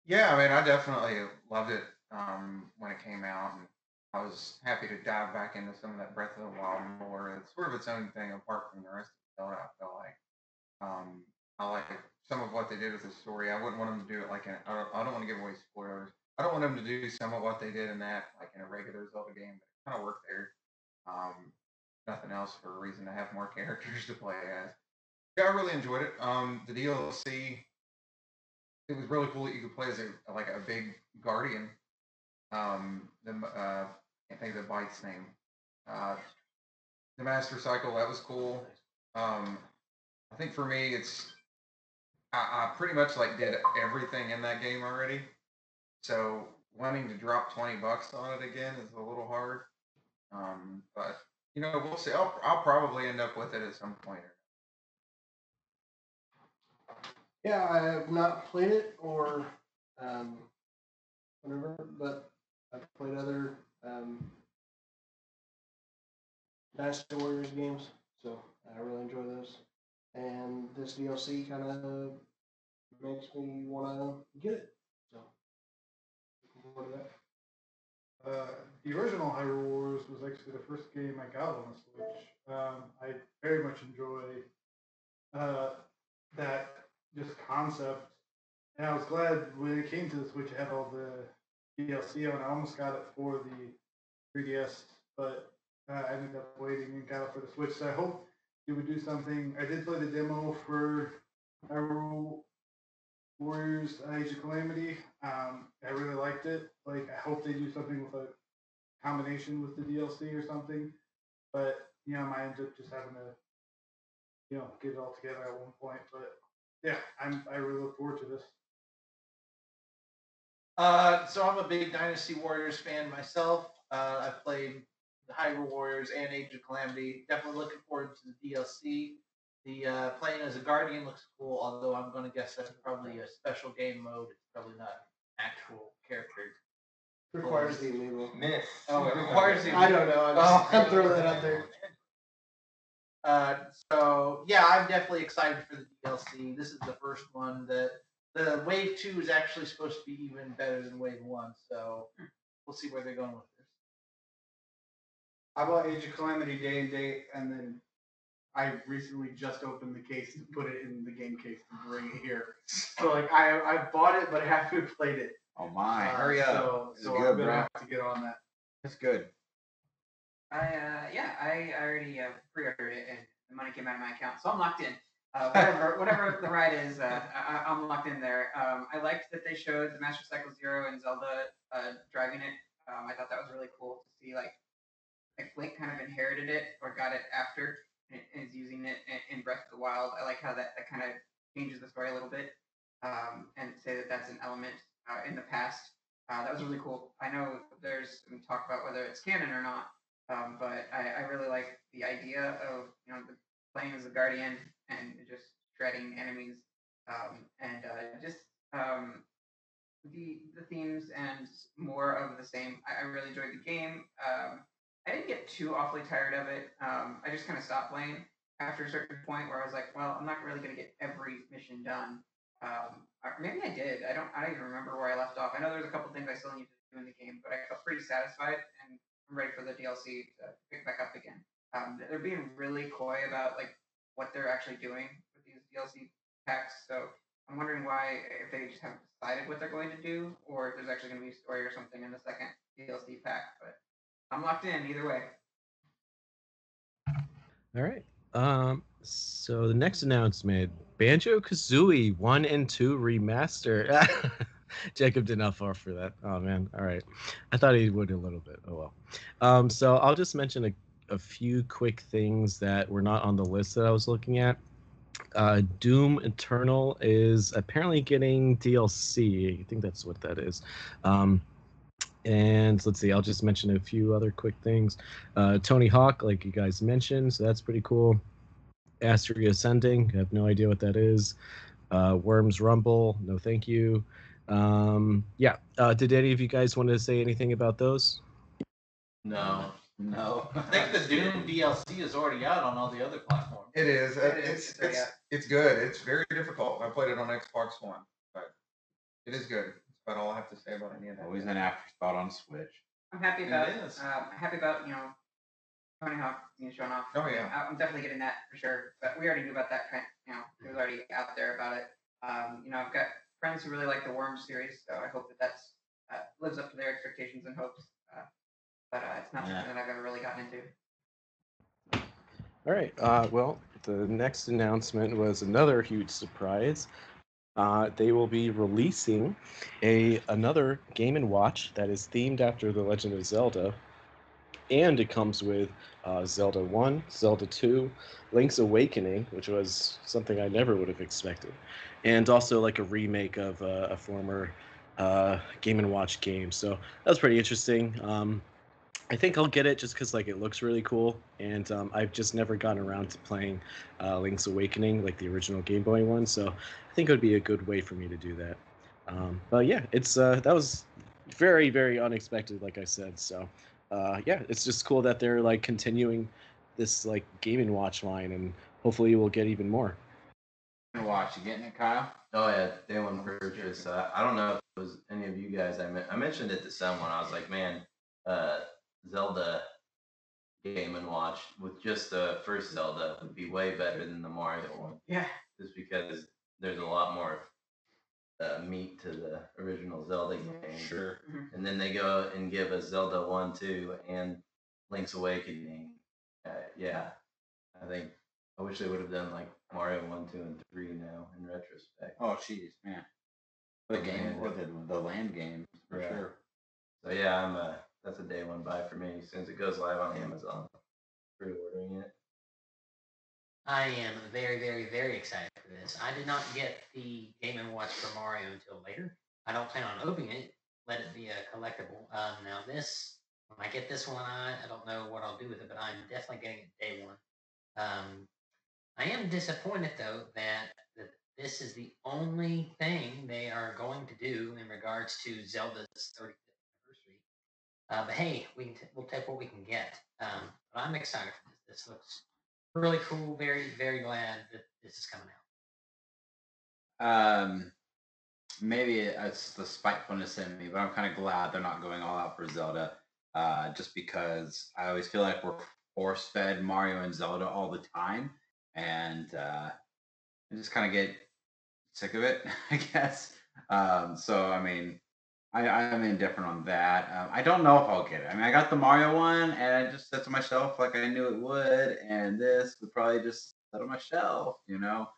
Yeah, I mean, I definitely loved it um, when it came out, and I was happy to dive back into some of that Breath of the Wild more. It's sort of its own thing apart from the rest of Zelda. I feel like, um, I like some of what they did with the story. I wouldn't want them to do it like in. I don't, I don't want to give away spoilers. I don't want them to do some of what they did in that like in a regular Zelda game. But it kind of worked there. Um, nothing else for a reason to have more *laughs* characters to play as. Yeah, I really enjoyed it. Um, the DLC, it was really cool that you could play as a like a big guardian. Um, the uh, can't think of the bite's name. Uh, the Master Cycle that was cool. Um, I think for me, it's I, I pretty much like did everything in that game already. So wanting to drop twenty bucks on it again is a little hard. Um, but you know, we'll see. I'll I'll probably end up with it at some point. Yeah, I have not played it or um, whatever, but I've played other um, Dynasty Warriors games, so I really enjoy those. And this DLC kind of makes me want to get it. So, looking forward to that. Uh, the original Hyrule Wars was actually the first game I got on the Switch. Um, I very much enjoy uh, that just concept, and I was glad when it came to the Switch, it had all the DLC on. I almost got it for the 3DS, but uh, I ended up waiting and got it for the Switch. So I hope it would do something. I did play the demo for Hyrule Warriors Age of Calamity. Um, I really liked it. Like, I hope they do something with a combination with the DLC or something. But you know, I might end up just having to, you know, get it all together at one point. But yeah, I'm I really look forward to this. Uh, so I'm a big Dynasty Warriors fan myself. Uh, I've played the Hyrule Warriors and Age of Calamity. Definitely looking forward to the DLC. The uh, playing as a guardian looks cool, although I'm going to guess that's probably a special game mode. It's probably not actual character. Requires the amiibo. Myth. Oh, it requires the. I don't know. I'm, just, I'm throwing that out there. Uh, so yeah, I'm definitely excited for the DLC. This is the first one that the wave two is actually supposed to be even better than wave one. So we'll see where they're going with this. I bought Age of Calamity day and date, and then I recently just opened the case and put it in the game case to bring it here. So like I I bought it, but I haven't *laughs* played it. Oh my! Uh, Hurry up! So, Is it so good, I'm gonna bro? have to get on that. That's good. I uh, yeah, I, I already uh, pre-ordered it and the money came out of my account, so I'm locked in. Uh, whatever whatever the ride is, uh, I, I'm locked in there. Um, I liked that they showed the Master Cycle Zero and Zelda uh, driving it. Um, I thought that was really cool to see like like Link kind of inherited it or got it after and is using it in, in Breath of the Wild. I like how that, that kind of changes the story a little bit um, and say that that's an element uh, in the past. Uh, that was really cool. I know there's some talk about whether it's canon or not, um, but I, I really like the idea of you know the, playing as a guardian and just shredding enemies um, and uh, just um, the the themes and more of the same. I, I really enjoyed the game. Um, I didn't get too awfully tired of it. Um, I just kind of stopped playing after a certain point where I was like, well, I'm not really going to get every mission done. Um, maybe I did. I don't. I don't even remember where I left off. I know there's a couple things I still need to do in the game, but I felt pretty satisfied and I'm ready for the DLC to pick back up again. Um, they're being really coy about like what they're actually doing with these DLC packs. So I'm wondering why if they just haven't decided what they're going to do, or if there's actually going to be a story or something in the second DLC pack. But I'm locked in either way. All right. Um, so the next announcement Banjo Kazooie 1 and 2 remaster. *laughs* Jacob did not fall for that. Oh, man. All right. I thought he would a little bit. Oh, well. Um, so I'll just mention a, a few quick things that were not on the list that I was looking at. Uh, Doom Eternal is apparently getting DLC. I think that's what that is. Um, and let's see, I'll just mention a few other quick things. Uh, Tony Hawk, like you guys mentioned, so that's pretty cool. Astria Ascending, I have no idea what that is. Uh, Worms Rumble, no thank you. Um, yeah, uh, did any of you guys want to say anything about those? No. No. I think the Doom DLC is already out on all the other platforms. It is. uh, It is, It's so it's yeah. it's good. It's very difficult. I played it on Xbox One, but it is good. That's about all I have to say about any of that. Always an afterthought on Switch. I'm happy It about is. um, happy about you know Tony Hawk being shown off. Oh, yeah. I- I'm definitely getting that for sure. But we already knew about that. Trent, you know, it was already out there about it. Um, you know, I've got friends who really like the Worm series, so I hope that that's uh, lives up to their expectations and hopes. Uh, but uh, it's not Yeah. something that I've ever really gotten into. All right. Uh, well, the next announcement was another huge surprise. Uh, they will be releasing a another Game and Watch that is themed after The Legend of Zelda, and it comes with uh, Zelda One, Zelda Two, Link's Awakening, which was something I never would have expected, and also like a remake of uh, a former uh, Game and Watch game. So that was pretty interesting. Um, I think I'll get it just because like it looks really cool, and um, I've just never gotten around to playing uh, Link's Awakening, like the original Game Boy one. So I think it would be a good way for me to do that. Um, but yeah, it's uh, that was very very unexpected, like I said. So uh, yeah, it's just cool that they're like continuing this like Game and Watch line, and hopefully we'll get even more. Watch, you getting it, Kyle? Oh yeah, day one purchase. Uh, I don't know if it was any of you guys. I, men- I mentioned it to someone. I was like, man, uh, Zelda Game and Watch with just the first Zelda would be way better than the Mario one. Yeah. Just because there's a lot more uh, meat to the original Zelda game. Sure. And then they go and give us Zelda one, two, and Link's Awakening. Uh, yeah, I think I wish they would have done like Mario one, two, and three now in retrospect. Oh, jeez, man. The Oh, game, man. or the, the land games, for Yeah. sure. So yeah, I'm uh that's a day one buy for me. As soon as it goes live on Amazon, pre-ordering it. I am very, very, very excited for this. I did not get the Game and Watch for Mario until later. I don't plan on opening it. Let it be a collectible. Um, now this, when I get this one, I, I don't know what I'll do with it, but I'm definitely getting it day one. Um, I am disappointed though that, that this is the only thing they are going to do in regards to Zelda's 35th anniversary. Uh, but hey, we can t- we'll take what we can get. Um, but I'm excited for this. This looks really cool. Very, very glad that this is coming out. Um, maybe it's the spitefulness in me, but I'm kind of glad they're not going all out for Zelda. Uh, just because I always feel like we're force fed Mario and Zelda all the time, and uh, I just kind of get sick of it, *laughs* I guess. Um, so I mean, I, I'm indifferent on that. Um, I don't know if I'll get it. I mean, I got the Mario one, and I just said to myself like I knew it would, and this would probably just sit on my shelf, you know.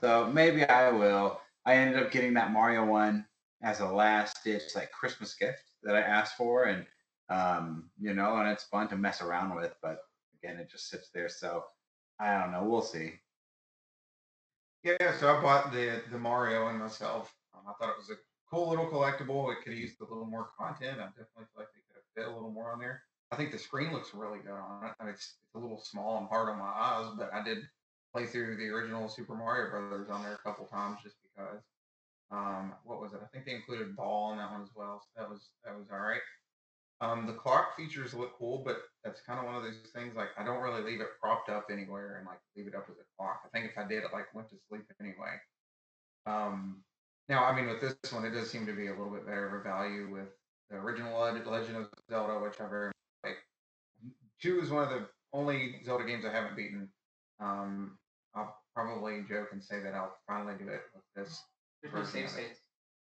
So maybe I will. I ended up getting that Mario one as a last ditch like Christmas gift that I asked for, and um, you know, and it's fun to mess around with. But again, it just sits there. So I don't know. We'll see. Yeah, so I bought the the Mario and myself. Um, I thought it was a cool little collectible. It could used a little more content. I definitely feel like they could have fit a little more on there. I think the screen looks really good on it. I mean, it's, it's a little small and hard on my eyes, but I did play through the original Super Mario Brothers on there a couple times just because. Um, what was it? I think they included ball on that one as well, so that was that was all right. Um, the clock features look cool, but that's kind of one of those things like I don't really leave it propped up anywhere and like leave it up as a clock. I think if I did, it like went to sleep anyway. Um, now, I mean, with this one, it does seem to be a little bit better of a value with the original Legend of Zelda, which I very like. Two is one of the only Zelda games I haven't beaten. Um, I'll probably joke and say that I'll finally do it with this. There's no version save states.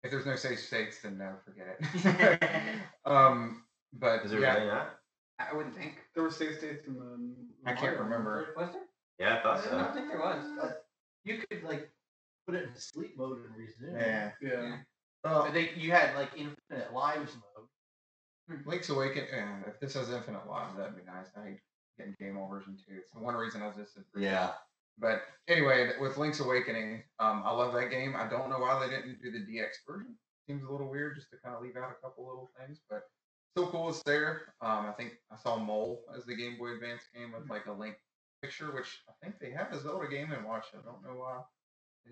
If there's no safe states, then no, forget it. *laughs* *laughs* um, but Is there yeah, really not? I wouldn't think. There were save states in the. I can't remember. Was there? Yeah, I thought so. I don't think there was. But you could like put it in sleep mode and resume. Yeah. Yeah. Well, But they, you had like infinite lives mode. Link's Awaken. Uh, if this has infinite lives, that'd be nice. I hate getting game overs in two. It's one reason I was just. Yeah. But anyway, with Link's Awakening, um, I love that game. I don't know why they didn't do the DX version. Seems a little weird just to kind of leave out a couple little things, but still cool. It's there. Um, I think I saw Mole as the Game Boy Advance game with like a Link picture, which I think they have a Zelda game and watch. I don't know why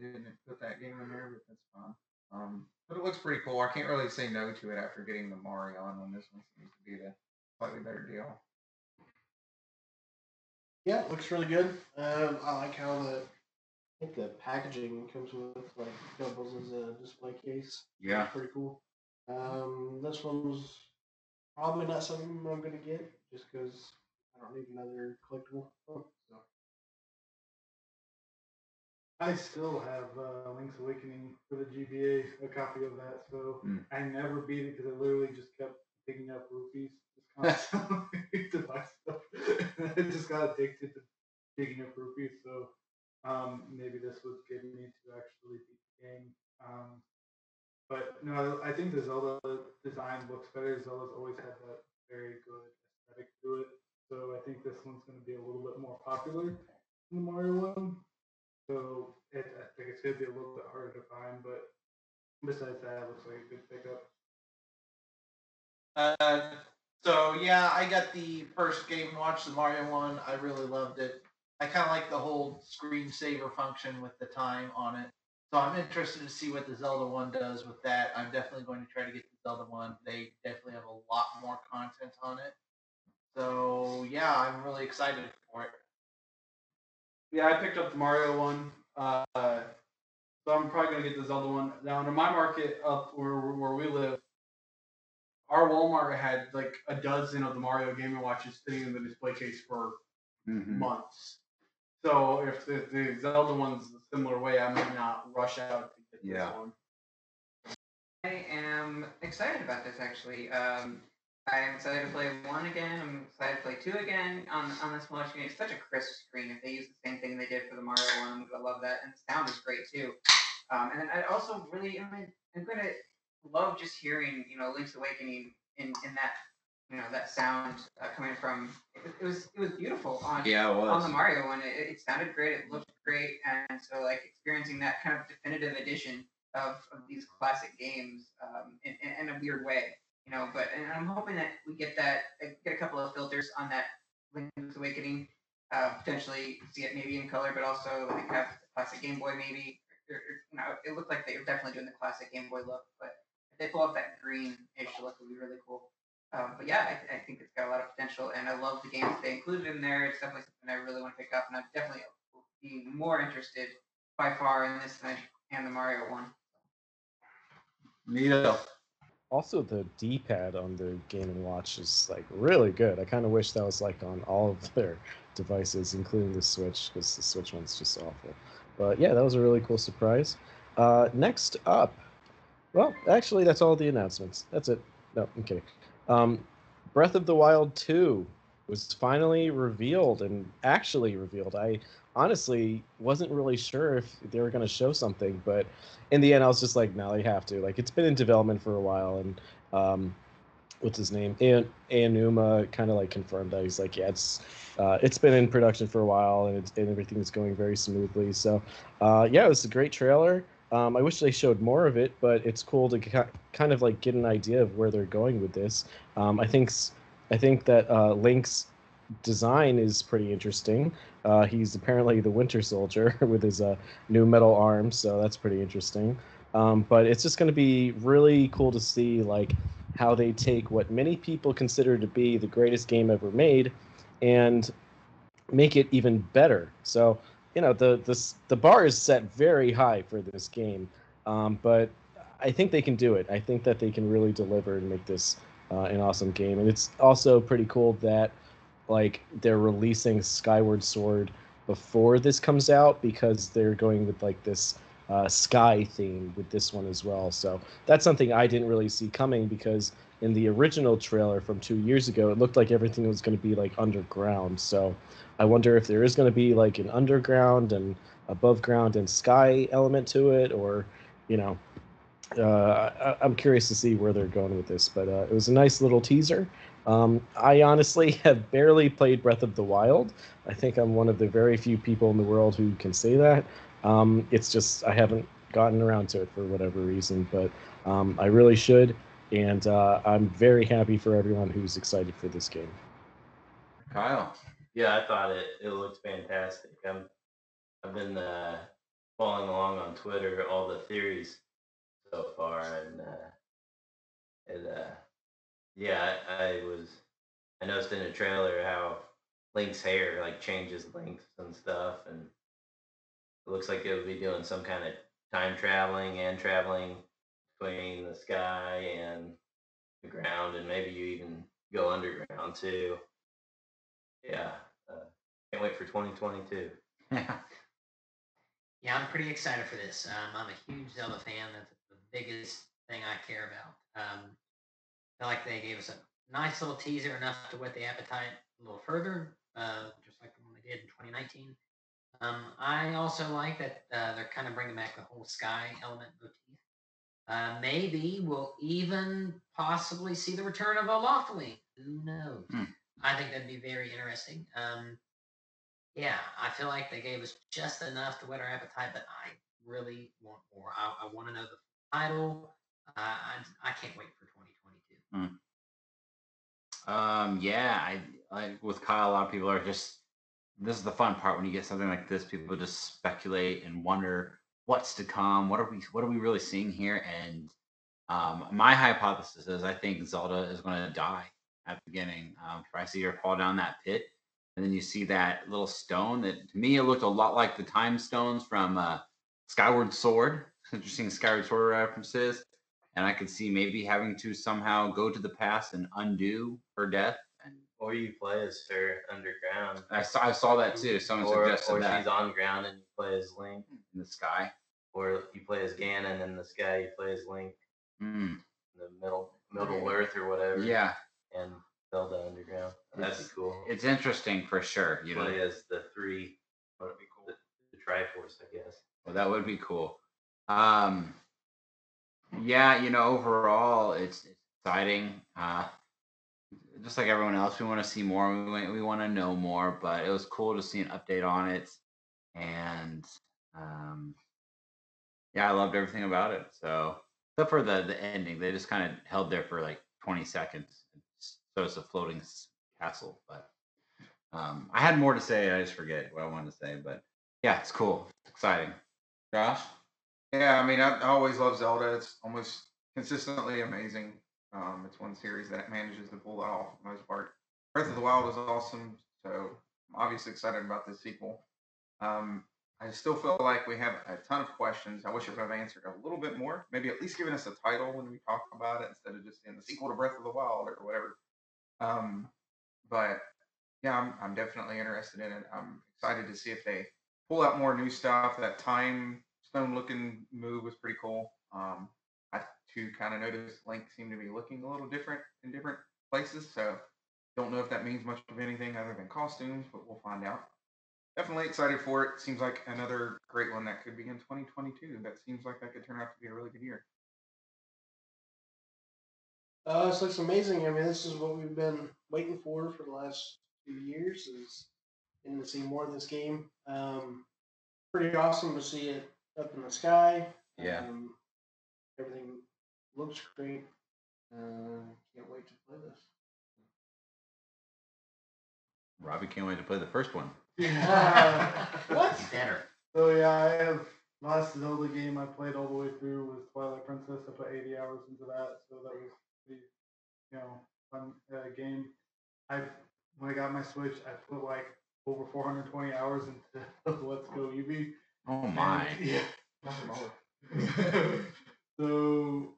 didn't put that game in there, but that's fine. Um, but it looks pretty cool. I can't really say no to it after getting the Mario on when this one seems to be the slightly better deal. Yeah, it looks really good. Um, I like how the I think the packaging comes with like doubles as a display case. Yeah. pretty cool. Um, this one's probably not something I'm gonna get just because I don't need another collectible. I still have uh, Link's Awakening for the GBA, a copy of that. So Hmm. I never beat it because I literally just kept picking up rupees just *laughs* constantly to buy stuff. *laughs* I just got addicted to picking up rupees. So um, maybe this would get me to actually beat the game. Um, but no, I think the Zelda design looks better. Zelda's always had that very good aesthetic to it. So I think this one's going to be a little bit more popular than the Mario one. So it, I think it's going to be a little bit harder to find, but besides that, it looks like a good pickup. Uh, so yeah, I got the first game watch, the Mario one. I really loved it. I kind of like the whole screensaver function with the time on it. So I'm interested to see what the Zelda one does with that. I'm definitely going to try to get the Zelda one. They definitely have a lot more content on it. So yeah, I'm really excited for it. Yeah, I picked up the Mario one. Uh, so I'm probably gonna get the Zelda one. Now in my market up where where we live, our Walmart had like a dozen of the Mario Game and Watches sitting in the display case for Mhm. months. So if the, the Zelda one's a similar way, I might not rush out to get this Yeah. one. I am excited about this actually. Um, I am excited to play one again. I'm excited to play two again on on this small screen. It's such a crisp screen. If they use the same thing they did for the Mario one, I'm gonna love that. And the sound is great too. Um, and then I also really I mean, I'm gonna love just hearing you know Link's Awakening in in that you know that sound uh, coming from. It, it was it was beautiful on Yeah, on the Mario one. It, it sounded great. It looked great, and so like experiencing that kind of definitive edition of, of these classic games um, in, in a weird way, you know. But and I'm hoping that we get that uh, get a couple of filters on that Link's Awakening, uh, potentially see it maybe in color, but also like have the classic Game Boy maybe. Or, or, you know, it looked like they were definitely doing the classic Game Boy look, but if they pull off that greenish look, would be really cool. Um, but yeah, I, I think it's got a lot of potential, and I love the games they included in there. It's definitely something I really want to pick up, and I'm definitely be more interested by far in this than and the Mario one. Neato. Also, the D-pad on the Game and Watch is like really good. I kind of wish that was like on all of their devices, including the Switch, because the Switch one's just awful. But yeah, that was a really cool surprise. Uh, next up, well, actually, that's all the announcements. That's it. No, I'm kidding. Um, Breath of the Wild 2 was finally revealed and actually revealed. I honestly wasn't really sure if they were going to show something, but in the end, I was just like, no, they have to. Like, it's been in development for a while, and um, what's his name? An- Aonuma kind of like confirmed that he's like, yeah, it's uh, it's been in production for a while, and, and everything's going very smoothly. So, uh, yeah, it was a great trailer. Um, I wish they showed more of it, but it's cool to ki- kind of like get an idea of where they're going with this. Um, I think I think that uh, Link's design is pretty interesting. Uh, he's apparently the Winter Soldier *laughs* with his uh, new metal arms, so that's pretty interesting. Um, but it's just going to be really cool to see like how they take what many people consider to be the greatest game ever made and make it even better. So you know the the the bar is set very high for this game, um, but I think they can do it. I think that they can really deliver and make this uh, an awesome game. And it's also pretty cool that like they're releasing Skyward Sword before this comes out because they're going with like this uh, sky theme with this one as well. So that's something I didn't really see coming because in the original trailer from two years ago, it looked like everything was going to be like underground. So I wonder if there is going to be like an underground and above ground and sky element to it, or you know, uh, I, I'm curious to see where they're going with this. But uh, it was a nice little teaser. Um, I honestly *laughs* have barely played Breath of the Wild. I think I'm one of the very few people in the world who can say that. Um, it's just I haven't gotten around to it for whatever reason, but um, I really should, and uh, I'm very happy for everyone who's excited for this game. Kyle. Yeah, I thought it it looked fantastic. I'm I've been uh, following along on Twitter all the theories so far, and uh, it uh, yeah, I, I was I noticed in the trailer how Link's hair like changes lengths and stuff, and it looks like it would be doing some kind of time traveling and traveling between the sky and the ground, and maybe you even go underground too. Yeah. Uh, can't wait for 2022. Yeah. *laughs* Yeah, I'm pretty excited for this. Um, I'm a huge Zelda fan. That's the biggest thing I care about. Um, Like they gave us a nice little teaser, enough to whet the appetite a little further, uh, just like the one they did in 2019. Um, I also like that uh, they're kind of bringing back the whole sky element motif. Uh, maybe we'll even possibly see the return of Olafly. Who knows? Hmm. I think that'd be very interesting. Um, yeah, I feel like they gave us just enough to whet our appetite, but I really want more. I, I want to know the title. Uh, I, I can't wait for 2022. Um, yeah, I like with Kyle. A lot of people are just. This is the fun part when you get something like this. People just speculate and wonder what's to come. What are we? What are we really seeing here? And um, my hypothesis is I think Zelda is going to die at the beginning. Um, I see her fall down that pit, and then you see that little stone that to me it looked a lot like the time stones from uh, Skyward Sword. *laughs* Interesting Skyward Sword references, and I could see maybe having to somehow go to the past and undo her death. And Or you play as her underground. I saw, I saw that too. Someone or, suggested or that she's on ground and you play as Link. in the sky. Or you play as Ganon in the sky, you play as Link Mm, in the middle middle earth or whatever. yeah, And Zelda underground. That'd It's- cool. it's interesting for sure. You know, play as the three That'd be cool. the, the Triforce, I guess. Well, that would be cool. Um, yeah, you know, overall, it's, exciting. Uh, just like everyone else, we want to see more. We we want to know more. But it was cool to see an update on it, and um, yeah, I loved everything about it. So, except for the the ending, they just kind of held there for like 20 seconds. So it's a floating castle, but um, I had more to say. I just forget what I wanted to say, but yeah, it's cool. It's exciting. Josh? Yeah, I mean, I, always love Zelda. It's almost consistently amazing. Um, it's one series that manages to pull that off for the most part. Breath of the Wild is awesome, so I'm obviously excited about this sequel. Um, I still feel like we have a ton of questions. I wish I would have answered a little bit more. Maybe at least giving us a title when we talk about it instead of just saying the sequel to Breath of the Wild or whatever. Um, but yeah, I'm, I'm definitely interested in it. I'm excited to see if they pull out more new stuff. That time stone looking move was pretty cool. Um, I too kind of noticed Link seemed to be looking a little different in different places. So don't know if that means much of anything other than costumes, but we'll find out. Definitely excited for it. Seems like another great one that could be in 2022. That seems like that could turn out to be a really good year. Uh, this looks amazing. I mean, this is what we've been waiting for for the last few years. Is getting to see more of this game. Um, pretty awesome to see it up in the sky. Yeah. Um, everything looks great. Uh, can't wait to play this. Robbie can't wait to play the first one. Uh, *laughs* what? Better. So yeah, I have last Zelda game I played all the way through was Twilight Princess. I put 80 hours into that, so that was pretty, you know, fun uh, game. I when I got my Switch, I put like over 420 hours into *laughs* Let's Go Eevee. Oh my. And- yeah. *laughs* so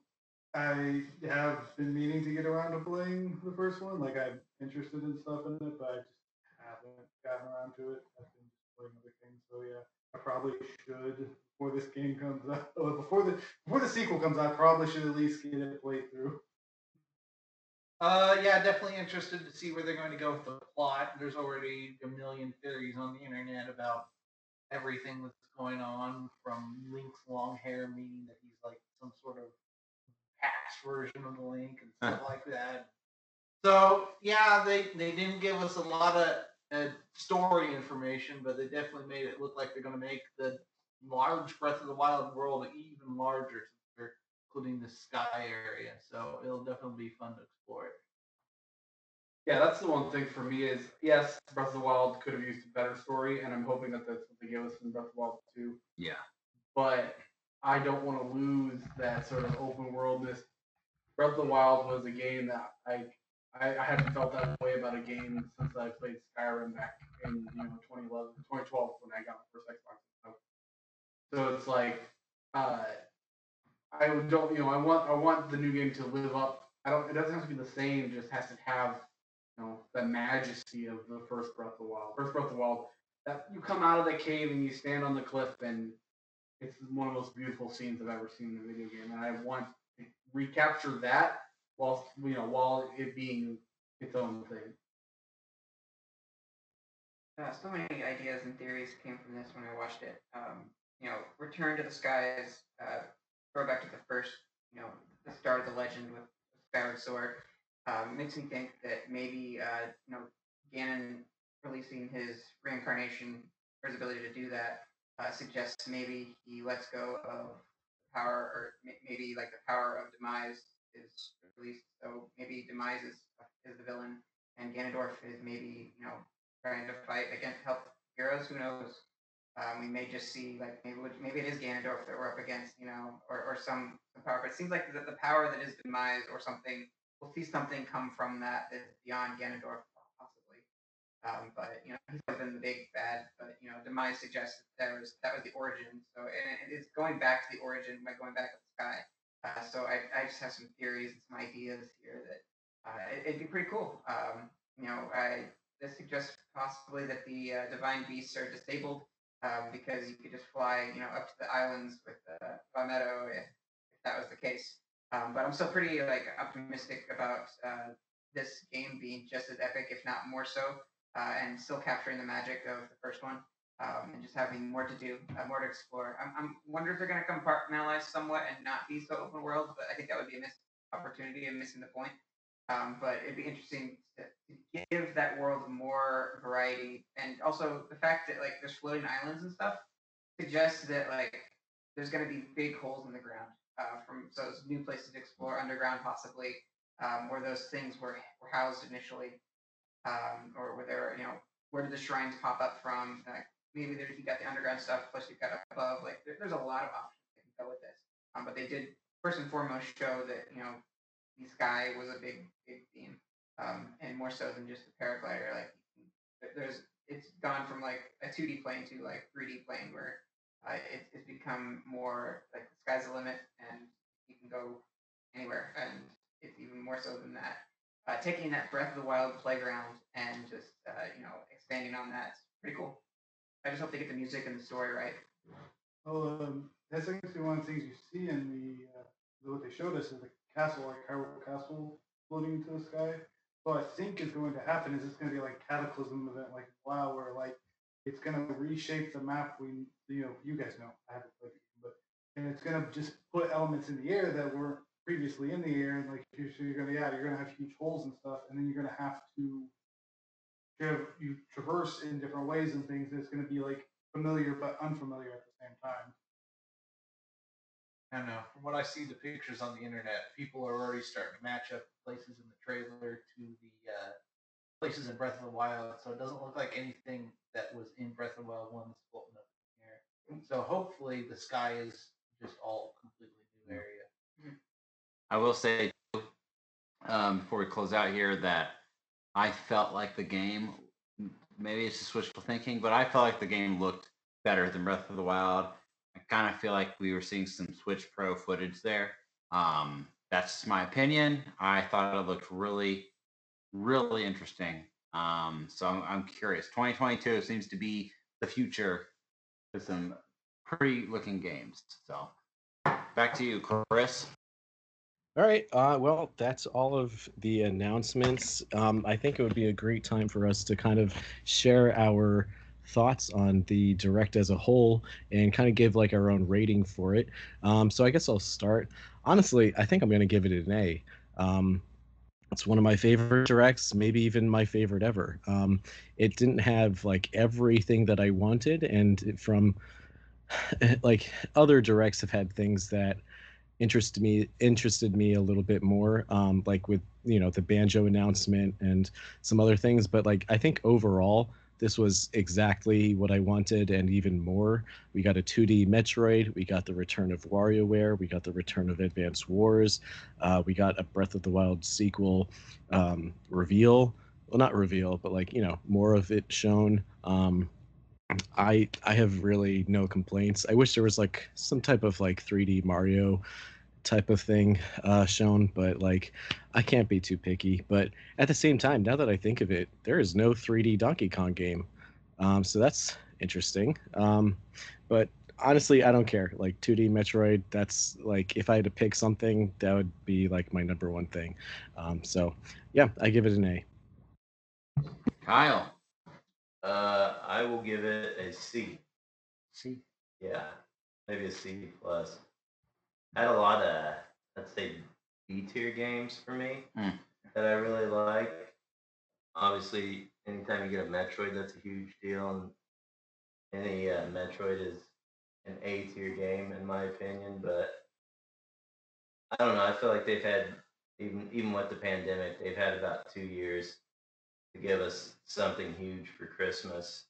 I have been meaning to get around to playing the first one. Like I'm interested in stuff in it, but I just haven't gotten around to it. I've been playing other things. So yeah, I probably should before this game comes *laughs* out. Or before the before the sequel comes out, I probably should at least get it played through. Uh, yeah, definitely interested to see where they're going to go with the plot. There's already a million theories on the internet about everything that's going on, from Link's long hair meaning that he's like some sort of past version of the Link and stuff *laughs* like that. So yeah, they they didn't give us a lot of uh, story information, but they definitely made it look like they're going to make the large Breath of the Wild world even larger, since they're including the sky area. So it'll definitely be fun to explore it. Yeah, that's the one thing for me is yes, Breath of the Wild could have used a better story, and I'm hoping that that's what they give us in Breath of the Wild 2. Yeah. But I don't want to lose that sort of open worldness. Breath of the Wild was a game that I I, I haven't felt that way about a game since I played Skyrim back in you know 2011, 2012 when I got my first Xbox. So, so it's like uh, I don't you know I want I want the new game to live up. I don't. It doesn't have to be the same. It just has to have know the majesty of the first Breath of the Wild. First Breath of the Wild, that you come out of the cave and you stand on the cliff, and it's one of the most beautiful scenes I've ever seen in a video game. And I want to recapture that while you know while it being its own thing. Uh, so many ideas and theories came from this when I watched it. Um, you know, Return to the Skies, uh, throwback to the first, you know, the start of the legend with Skyward Sword, um, makes me think that maybe, uh, you know, Ganon releasing his reincarnation, or his ability to do that, uh, suggests maybe he lets go of power, or m- maybe like the power of demise is released. So maybe demise is, is the villain, and Ganondorf is maybe, you know, trying to fight against help heroes. Who knows? Um, we may just see like maybe maybe it is Ganondorf that we're up against, you know, or, or some, some power. But it seems like the, the power that is demise or something. We'll see something come from that that's beyond Ganondorf, possibly. Um, but you know, he's been the big bad. But you know, demise suggests that was that was the origin. So and it is going back to the origin by going back to the sky. Uh, so I, I just have some theories and some ideas here that uh, it, it'd be pretty cool. Um, you know, I this suggests possibly that the uh, divine beasts are disabled um, because you could just fly, you know, up to the islands with uh, Palmetto if, if that was the case. Um, but I'm still pretty like optimistic about uh, this game being just as epic, if not more so, uh, and still capturing the magic of the first one, um, and just having more to do, uh, more to explore. I'm, I'm wonder if they're going to compartmentalize somewhat and not be so open world, but I think that would be a missed opportunity and missing the point. Um, but it'd be interesting to, to give that world more variety, and also the fact that like there's floating islands and stuff suggests that like there's going to be big holes in the ground uh, from so it's new places to explore underground possibly, um, where those things were were housed initially, um, or where there you know where did the shrines pop up from? Like maybe there you got the underground stuff, plus you've got above. Like there, there's a lot of options that can go with this. Um, but they did first and foremost show that you know the sky was a big big theme, um, and more so than just the paraglider. Like there's it's gone from like a 2D plane to like 3D plane where uh, it, it's become more like the sky's the limit and you can go anywhere and it's even more so than that. Uh, taking that Breath of the Wild playground and just uh, you know expanding on that, it's pretty cool. I just hope they get the music and the story right. Well, um, that's actually one of the things you see in the uh, what they showed us is the castle, like Hyrule Castle floating into the sky. What I think is going to happen is it's going to be like a cataclysm event, like WoW, where it's going to reshape the map. We, you know, you guys know I haven't played game, but and it's going to just put elements in the air that weren't previously in the air, and like you're, so you're going to yeah, you're going to have huge holes and stuff, and then you're going to have to you traverse in different ways and things. And it's going to be like familiar but unfamiliar at the same time. I don't know. From what I see, the pictures on the internet, people are already starting to match up places in the trailer to the uh, places in Breath of the Wild. So it doesn't look like anything that was in Breath of the Wild one is floating up in the air. So hopefully the sky is just all completely new area. I will say um, before we close out here that I felt like the game. Maybe it's just wishful thinking, but I felt like the game looked better than Breath of the Wild. I kind of feel like we were seeing some Switch Pro footage there. Um, that's my opinion. I thought it looked really, really interesting. Um, so I'm, I'm curious. 2022 seems to be the future with some pretty looking games. So back to you, Chris. All right. Uh, well, that's all of the announcements. Um, I think it would be a great time for us to kind of share our thoughts on the direct as a whole and kind of give like our own rating for it. Um, so I guess I'll start. Honestly, I think I'm going to give it an A. Um, it's one of my favorite directs, maybe even my favorite ever. Um, it didn't have like everything that I wanted, and from *sighs* like other directs have had things that interested me interested me a little bit more um like with you know the banjo announcement and some other things but like i think overall this was exactly what i wanted and even more. We got a 2d metroid we got the return of WarioWare we got the return of advance wars uh, we got a breath of the wild sequel um, reveal. Well not reveal but like you know more of it shown. Um, I I have really no complaints. I wish there was like some type of like 3D Mario type of thing uh, shown, but like I can't be too picky. But at the same time, now that I think of it, there is no 3D Donkey Kong game, um, so that's interesting. Um, but honestly, I don't care. Like 2D Metroid, that's like if I had to pick something, that would be like my number one thing. Um, so yeah, I give it an A. Kyle. Uh, I will give it a C. C. Yeah, maybe a C plus. Had a lot of let's say B tier games for me Hmm. that I really like. Obviously, anytime you get a Metroid, that's a huge deal, and any uh, Metroid is an A tier game in my opinion. But I don't know. I feel like they've had even even with the pandemic, they've had about two years to give us something huge for Christmas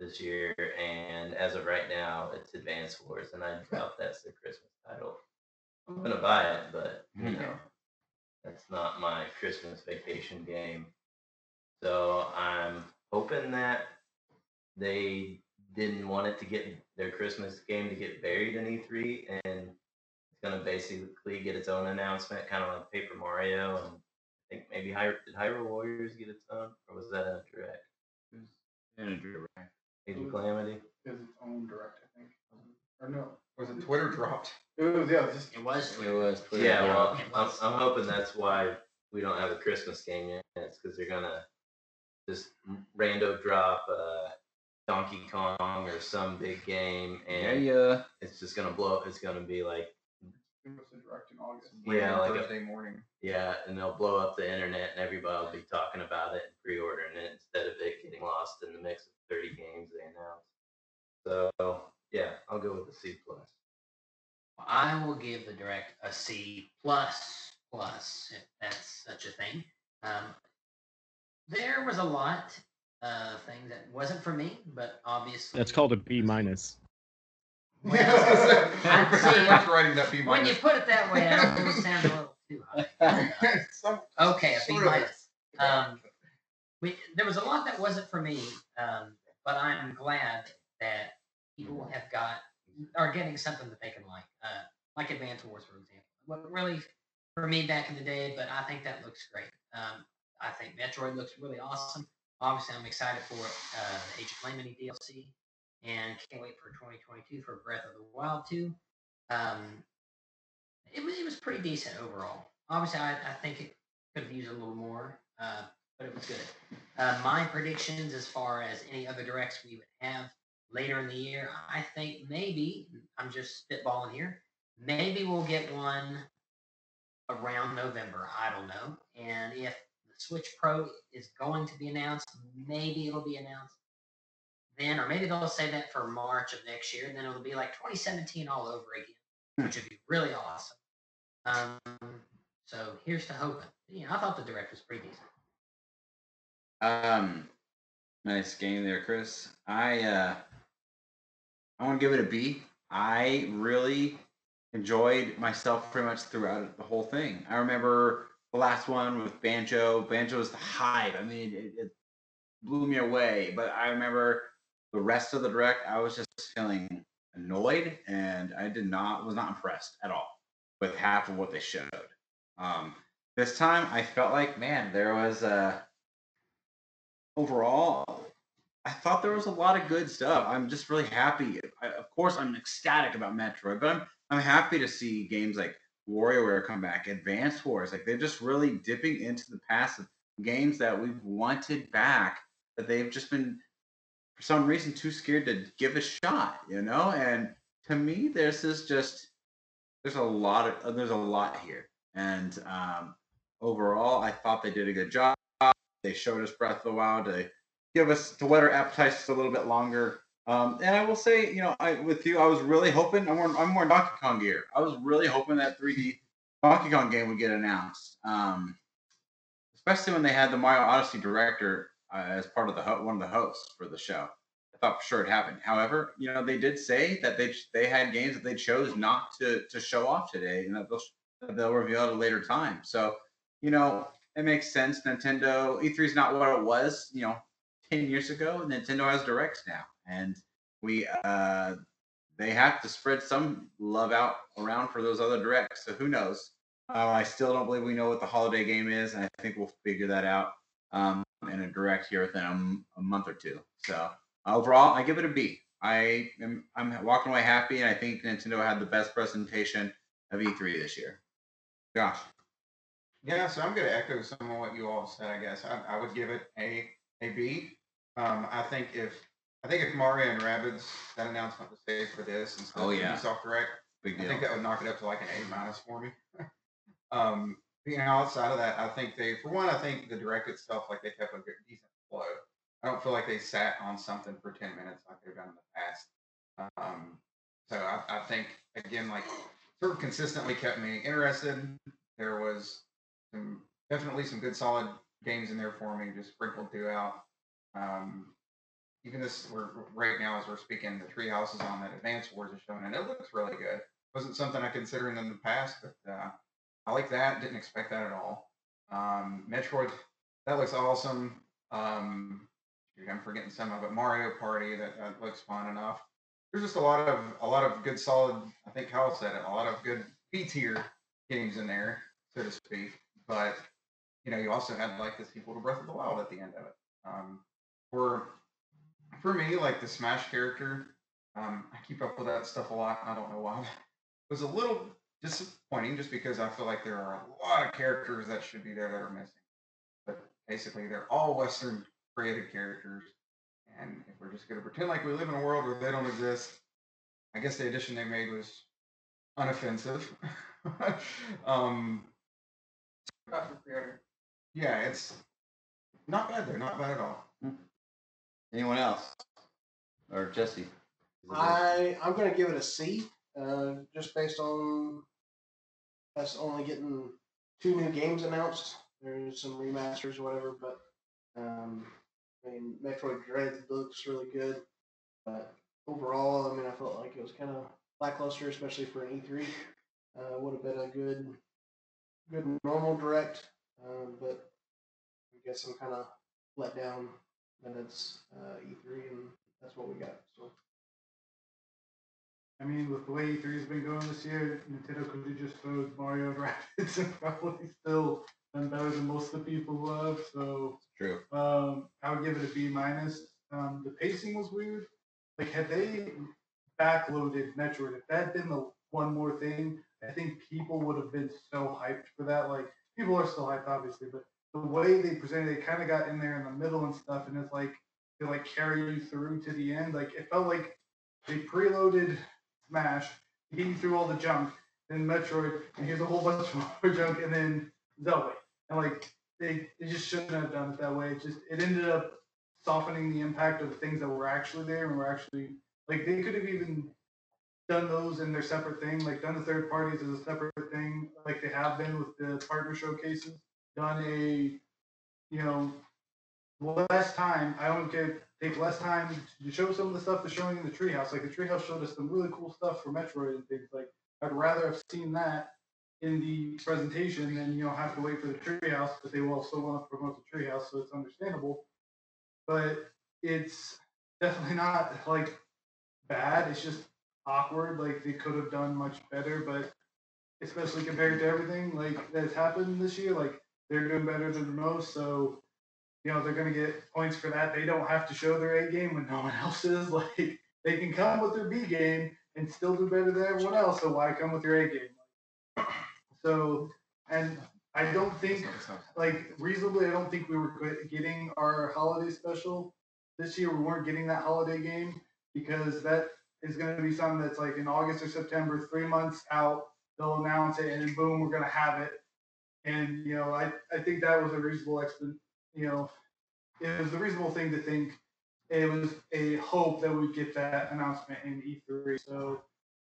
this year. And as of right now, it's Advance Wars, and I doubt that's their Christmas title. I'm gonna buy it, but you mm-hmm. know, that's not my Christmas vacation game. So I'm hoping that they didn't want it to get their Christmas game to get buried in E3, and it's gonna basically get its own announcement, kind of like Paper Mario, and I think maybe Hy- did Hyrule Warriors get its own, or was that a direct? In a direct. Age of Calamity. Is its own direct, I think. Or no. Was it Twitter dropped? It was yeah, it was just It was. It was Twitter. Yeah, yeah. well, It I'm, was. I'm hoping that's why we don't have a Christmas game yet. It's because they're gonna just rando drop uh, Donkey Kong or some big game, yeah, and yeah. it's just gonna blow. It's gonna be like it was direct in August. Yeah, Random like a- Thursday morning. yeah, and they'll blow up the internet, and everybody will be talking about it and pre-ordering it instead of it getting lost in the mix of 30 games they announced. So yeah, I'll go with the C plus. I will give the direct a C plus plus if that's such a thing. Um, there was a lot of things that wasn't for me, but obviously That's called a B minus. *laughs* Yeah, I was gonna say, I'd we're say- pretty much writing that B when you put it that way, I don't think it *laughs* sounds a little too high. *laughs* Some- Okay, a B sort minus. Um, we there was a lot that wasn't for me, um, but I'm glad that people have got are getting something that they can like, uh, like Advance Wars, for example. Wasn't really for me back in the day, but I think that looks great. Um, I think Metroid looks really awesome. Obviously, I'm excited for uh, Age of Calamity DLC, and can't wait for 2022 for Breath of the Wild 2. Um, it was it was pretty decent overall. Obviously, I, I think it could have used a little more, uh, but it was good. Uh, my predictions as far as any other directs we would have later in the year, I think maybe I'm just spitballing here. Maybe we'll get one around November. I don't know. And if the Switch Pro is going to be announced, maybe it'll be announced then, or maybe they'll say that for March of next year. And Then it'll be like 2017 all over again, which would be really awesome. Um, so here's to hoping. Yeah, I thought the direct was pretty decent. Um, nice game there, Chris. I uh, I want to give it a B. I really enjoyed myself pretty much throughout the whole thing. I remember the last one with Banjo. Banjo was the hype. I mean, it, it blew me away. But I remember the rest of the direct. I was just feeling annoyed, and I did not was not impressed at all with half of what they showed. Um, this time, I felt like man, there was a overall, I thought there was a lot of good stuff. I'm just really happy. I, of course, I'm ecstatic about Metroid, but I'm I'm happy to see games like WarioWare come back, Advance Wars. Like they're just really dipping into the past of games that we've wanted back, that they've just been for some reason too scared to give a shot. You know, and to me, this is just there's a lot of there's a lot here, and um, overall, I thought they did a good job. They showed us Breath of the Wild to give us to let our appetites a little bit longer. Um, and I will say, you know, I with you, I was really hoping I'm more, I'm more Donkey Kong gear. I was really hoping that 3D Donkey Kong game would get announced, um, especially when they had the Mario Odyssey director uh, as part of the ho- one of the hosts for the show. I thought for sure it happened. However, you know, they did say that they they had games that they chose not to to show off today, and that they'll that they'll reveal at a later time. So, you know, it makes sense. Nintendo E3 is not what it was, you know, 10 years ago. Nintendo has directs now, and we uh they have to spread some love out around for those other directs. So who knows? Uh, I still don't believe we know what the holiday game is, and I think we'll figure that out um, in a direct here within a, month or two. So overall, I give it a B. I am I'm walking away happy, and I think Nintendo had the best presentation of E3 this year. Josh. Yeah, so I'm going to echo some of what you all said. I guess I, I would give it a a B. Um, I think if I think if Mario and Rabbids that announcement was saved for this instead Oh, of yeah. Ubisoft Direct, Big I think that would knock it up to like an A minus for me. *laughs* um, you know, outside of that, I think they, for one, I think the direct itself, like they kept a good, decent flow. I don't feel like they sat on something for ten minutes like they've done in the past. Um, so I, I think again, like sort of consistently kept me interested. There was some definitely some good solid games in there for me, just sprinkled throughout. Um, even this, we're right now as we're speaking, the three houses on that Advance Wars is showing, and it looks really good. Wasn't something I considered in the past, but uh, I like that. Didn't expect that at all. Um, Metroid, that looks awesome. Um, I'm forgetting some of it. Mario Party, that, that looks fun enough. There's just a lot of a lot of good, solid. I think Kyle said it. A lot of good B tier games in there, so to speak. But you know, you also had like the sequel to Breath of the Wild at the end of it. Um, for for me, like the Smash character, um, I keep up with that stuff a lot. I don't know why. It *laughs* was a little disappointing just because I feel like there are a lot of characters that should be there that are missing. But basically, they're all Western created characters. And if we're just going to pretend like we live in a world where they don't exist, I guess the addition they made was unoffensive. *laughs* um, yeah, it's not bad there. Not bad at all. Anyone else? Or Jesse? I I'm gonna give it a C, uh, just based on us only getting two new games announced. There's some remasters or whatever, but um, I mean, Metroid Dread looks really good, but overall, I mean, I felt like it was kind of lackluster, especially for an E3. Uh, would have been a good, good normal direct, um, but I guess I'm kind of let down that it's uh, E3 and that's what we got. So. I mean, with the way E3 has been going this year, Nintendo could have just thrown Mario *laughs* and Rabbids and probably still done better than most of the people love. have. So True. um, I would give it a B minus. Um, the pacing was weird. Like, had they backloaded Metroid, if that had been the one more thing, I think people would have been so hyped for that. Like, people are still hyped, obviously, but the way they presented, it kind of got in there in the middle and stuff, and it's like they like carry you through to the end. Like, it felt like they preloaded Smash, get you through all the junk, then Metroid, and here's a whole *laughs* bunch more junk, and then Zelda. And like they, they just shouldn't have done it that way. It just it ended up softening the impact of the things that were actually there and were actually like they could have even done those in their separate thing, like done the third parties as a separate thing, like they have been with the partner showcases. Done a, you know, less time. I don't care. Take less time to show some of the stuff they're showing in the treehouse. Like the treehouse showed us some really cool stuff for Metroid and things. Like I'd rather have seen that in the presentation than you know have to wait for the treehouse, but they will still want to promote the treehouse, so it's understandable. But it's definitely not like bad. It's just awkward. Like they could have done much better, but especially compared to everything like that's happened this year, like they're doing better than most. So you know they're gonna get points for that. They don't have to show their A game when no one else is. *laughs* Like they can come with their B game and still do better than everyone else. So why come with your A game? *clears throat* So and I don't think like reasonably, I don't think we were getting our holiday special this year. We weren't getting that holiday game because that is going to be something that's like in August or September, three months out. They'll announce it, and boom, we're going to have it. And you know, I I think that was a reasonable explan You know, it was a reasonable thing to think. It was a hope that we'd get that announcement in E3. So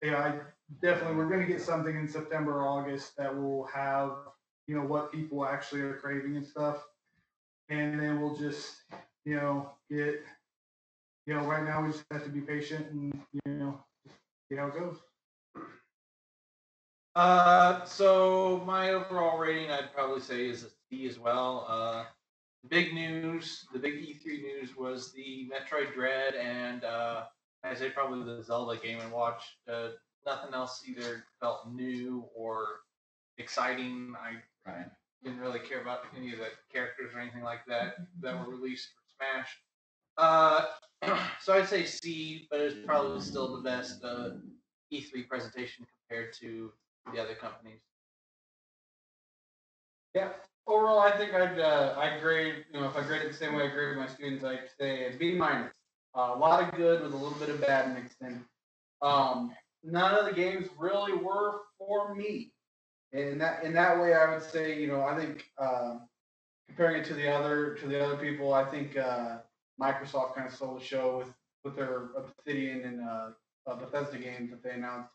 yeah, I definitely we're going to get something in September or August that will have you know what people actually are craving and stuff, and then we'll just you know get you know right now we just have to be patient and you know see how it goes. Uh, so my overall rating, I'd probably say is a C as well. Uh, big news, the big E3 news was the Metroid Dread and uh, I say probably the Zelda game and watched. Uh, nothing else either felt new or exciting. I Right. didn't really care about any of the characters or anything like that that were released for Smash. Uh, *clears throat* so I'd say C, but it's probably still the best uh, E3 presentation compared to the other companies. Yeah. Overall, I think I'd uh, I'd grade you know if I grade it the same way I grade my students, I'd say a B minus. Uh, a lot of good with a little bit of bad mixed in. Um, none of the games really were for me. In that in that way, I would say you know I think um, comparing it to the other to the other people, I think uh, Microsoft kind of stole the show with with their Obsidian and uh, uh, Bethesda games that they announced.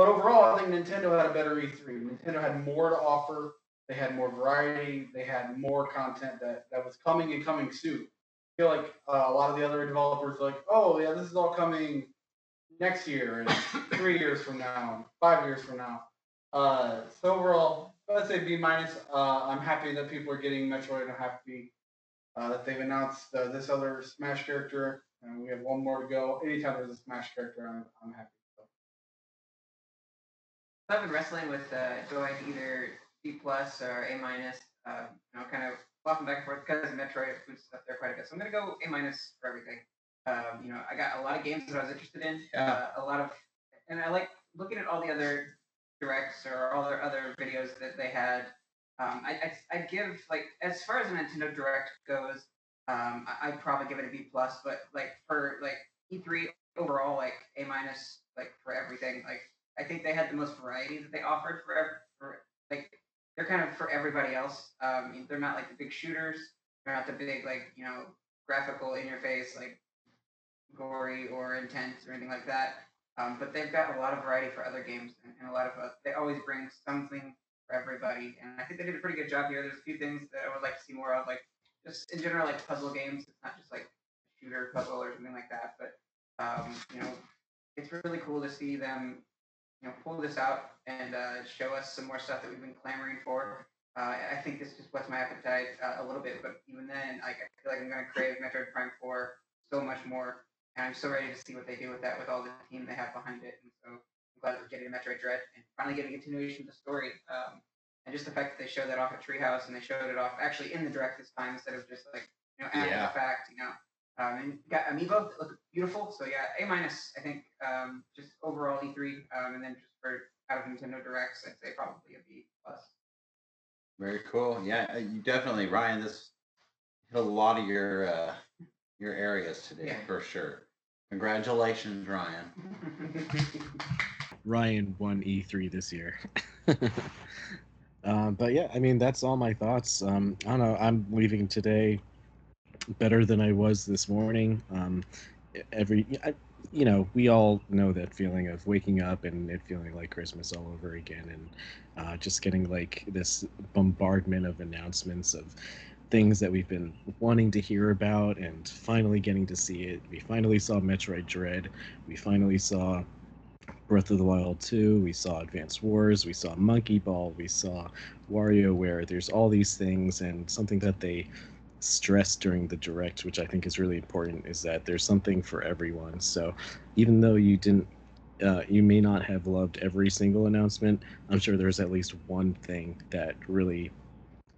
But overall, I think Nintendo had a better E3. Nintendo had more to offer. They had more variety. They had more content that, that was coming and coming soon. I feel like uh, a lot of the other developers are like, oh yeah, this is all coming next year and *coughs* three years from now, five years from now. Uh, so overall, let's say B minus. Uh, I'm happy that people are getting Metroid. I'm happy uh, that they've announced uh, this other Smash character, and we have one more to go. Anytime there's a Smash character, I'm, I'm happy. So. I've been wrestling with uh, going either B plus or A minus. Uh, you know, kind of flopping back and forth because Metroid boosts up there quite a bit. So I'm gonna go A minus for everything. Um, you know, I got a lot of games that I was interested in. Yeah. Uh, a lot of, and I like looking at all the other directs or all their other videos that they had. Um, I, I I'd give like as far as a Nintendo Direct goes, um, I, I'd probably give it a B plus. But like for like E3 overall, like A minus, like for everything. Like I think they had the most variety that they offered for for like they're kind of for everybody else. Um, they're not like the big shooters. They're not the big like you know graphical in your face like gory or intense or anything like that. Um, but they've got a lot of variety for other games and, and a lot of uh, they always bring something for everybody. And I think they did a pretty good job here. There's a few things that I would like to see more of, like just in general like puzzle games. It's not just like shooter puzzle or something like that, but um, you know, it's really cool to see them you know, pull this out and uh, show us some more stuff that we've been clamoring for. Uh, I think this just whets my appetite uh, a little bit, but even then, like, I feel like I'm going to crave Metroid Prime 4 so much more. And I'm so ready to see what they do with that, with all the team they have behind it. And so I'm glad that we're getting a Metroid Dread and finally getting a continuation of the story. Um, and just the fact that they showed that off at Treehouse and they showed it off actually in the direct this time instead of just like, you know, after Yeah. the fact, you know. Um, and got amiibo that look beautiful. So yeah, A minus. I think um, just overall E3, um, and then just for out of Nintendo Directs, I'd say probably a B plus. Very cool. Yeah, uh, you definitely, Ryan. This hit a lot of your uh, your areas today Yeah. for sure. Congratulations, Ryan. *laughs* Ryan won E3 this year. um, *laughs* *laughs* but yeah, I mean that's all my thoughts. Um, I don't know. I'm leaving today better than I was this morning. Um, every, I, you know, we all know that feeling of waking up and it feeling like Christmas all over again, and uh, just getting like this bombardment of announcements of things that we've been wanting to hear about and finally getting to see it. We finally saw Metroid Dread. We finally saw Breath of the Wild 2, we saw Advanced Wars, we saw Monkey Ball, we saw WarioWare. There's all these things, and something that they stressed during the direct, which I think is really important, is that there's something for everyone. So even though you didn't, uh, you may not have loved every single announcement, I'm sure there's at least one thing that really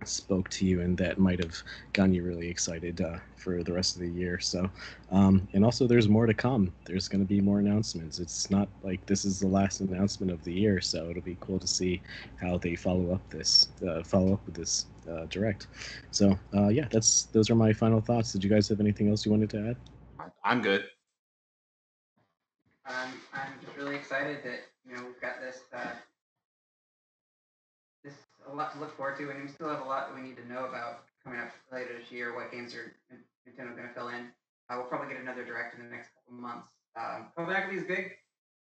spoke to you and that might have gotten you really excited uh, for the rest of the year. So, um, and also there's more to come. There's going to be more announcements. It's not like this is the last announcement of the year, so it'll be cool to see how they follow up this, uh, follow up with this uh, direct. So, uh, yeah, that's those are my final thoughts. Did you guys have anything else you wanted to add? I- I'm good. Um, I'm just really excited that you know we've got this uh, this a lot to look forward to, and we still have a lot that we need to know about coming up later this year. What games are Nintendo going to fill in? Uh, we'll probably get another direct in the next couple months. Um, probably not going to be as big,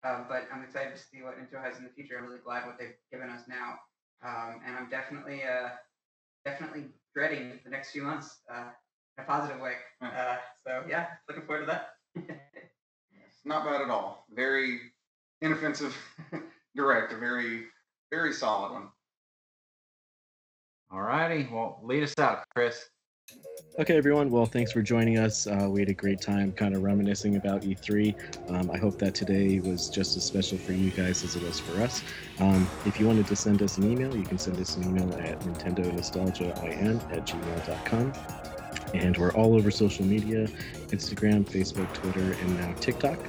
um, but I'm excited to see what Nintendo has in the future. I'm really glad what they've given us now, um, and I'm definitely uh, definitely dreading the next few months uh, in a positive way. Uh, so yeah, looking forward to that. Not bad at all. Very inoffensive *laughs* direct. A very, very solid one. All righty. Well, lead us out, Chris. Okay, everyone. Well, thanks for joining us. Uh, we had a great time kind of reminiscing about E3. Um, I hope that today was just as special for you guys as it was for us. Um, if you wanted to send us an email, you can send us an email at Nintendo Nostalgia at gmail.com. And we're all over social media Instagram, Facebook, Twitter, and now TikTok.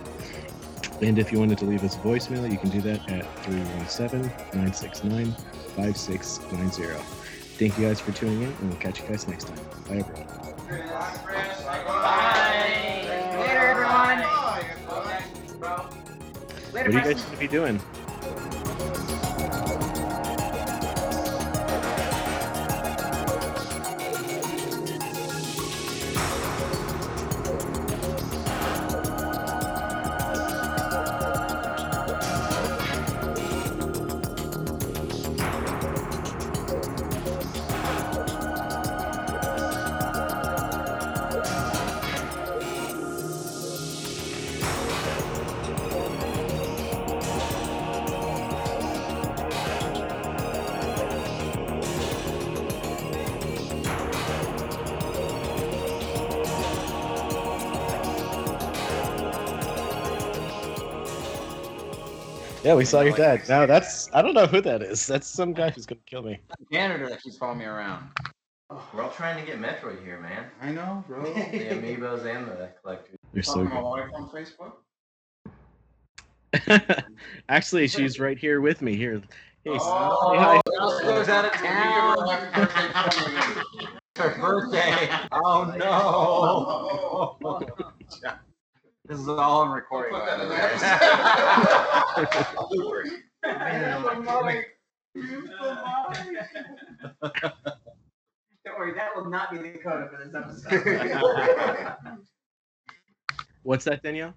And if you wanted to leave us a voicemail, you can do that at 317 969 5690. Thank you guys for tuning in, and we'll catch you guys next time. Bye, everyone. Bye. Later, everyone. What Later, are you guys going to be doing? Yeah, we saw your dad. No, that's I don't know who that is. That's some guy who's gonna kill me. Janitor that keeps following me around. We're all trying to get Metroid here, man. I know, bro. *laughs* The amiibos and the collectors. You're so Talking to my good. wife on Facebook. *laughs* Actually, she's right here with me. Here, hey, Oh, say hi. Roscoe's out of town. Her birthday. Oh no. *laughs* this is all on recording. Put by that in way. *laughs* Don't worry, that will not be the coda for this episode. *laughs* What's that, Danielle?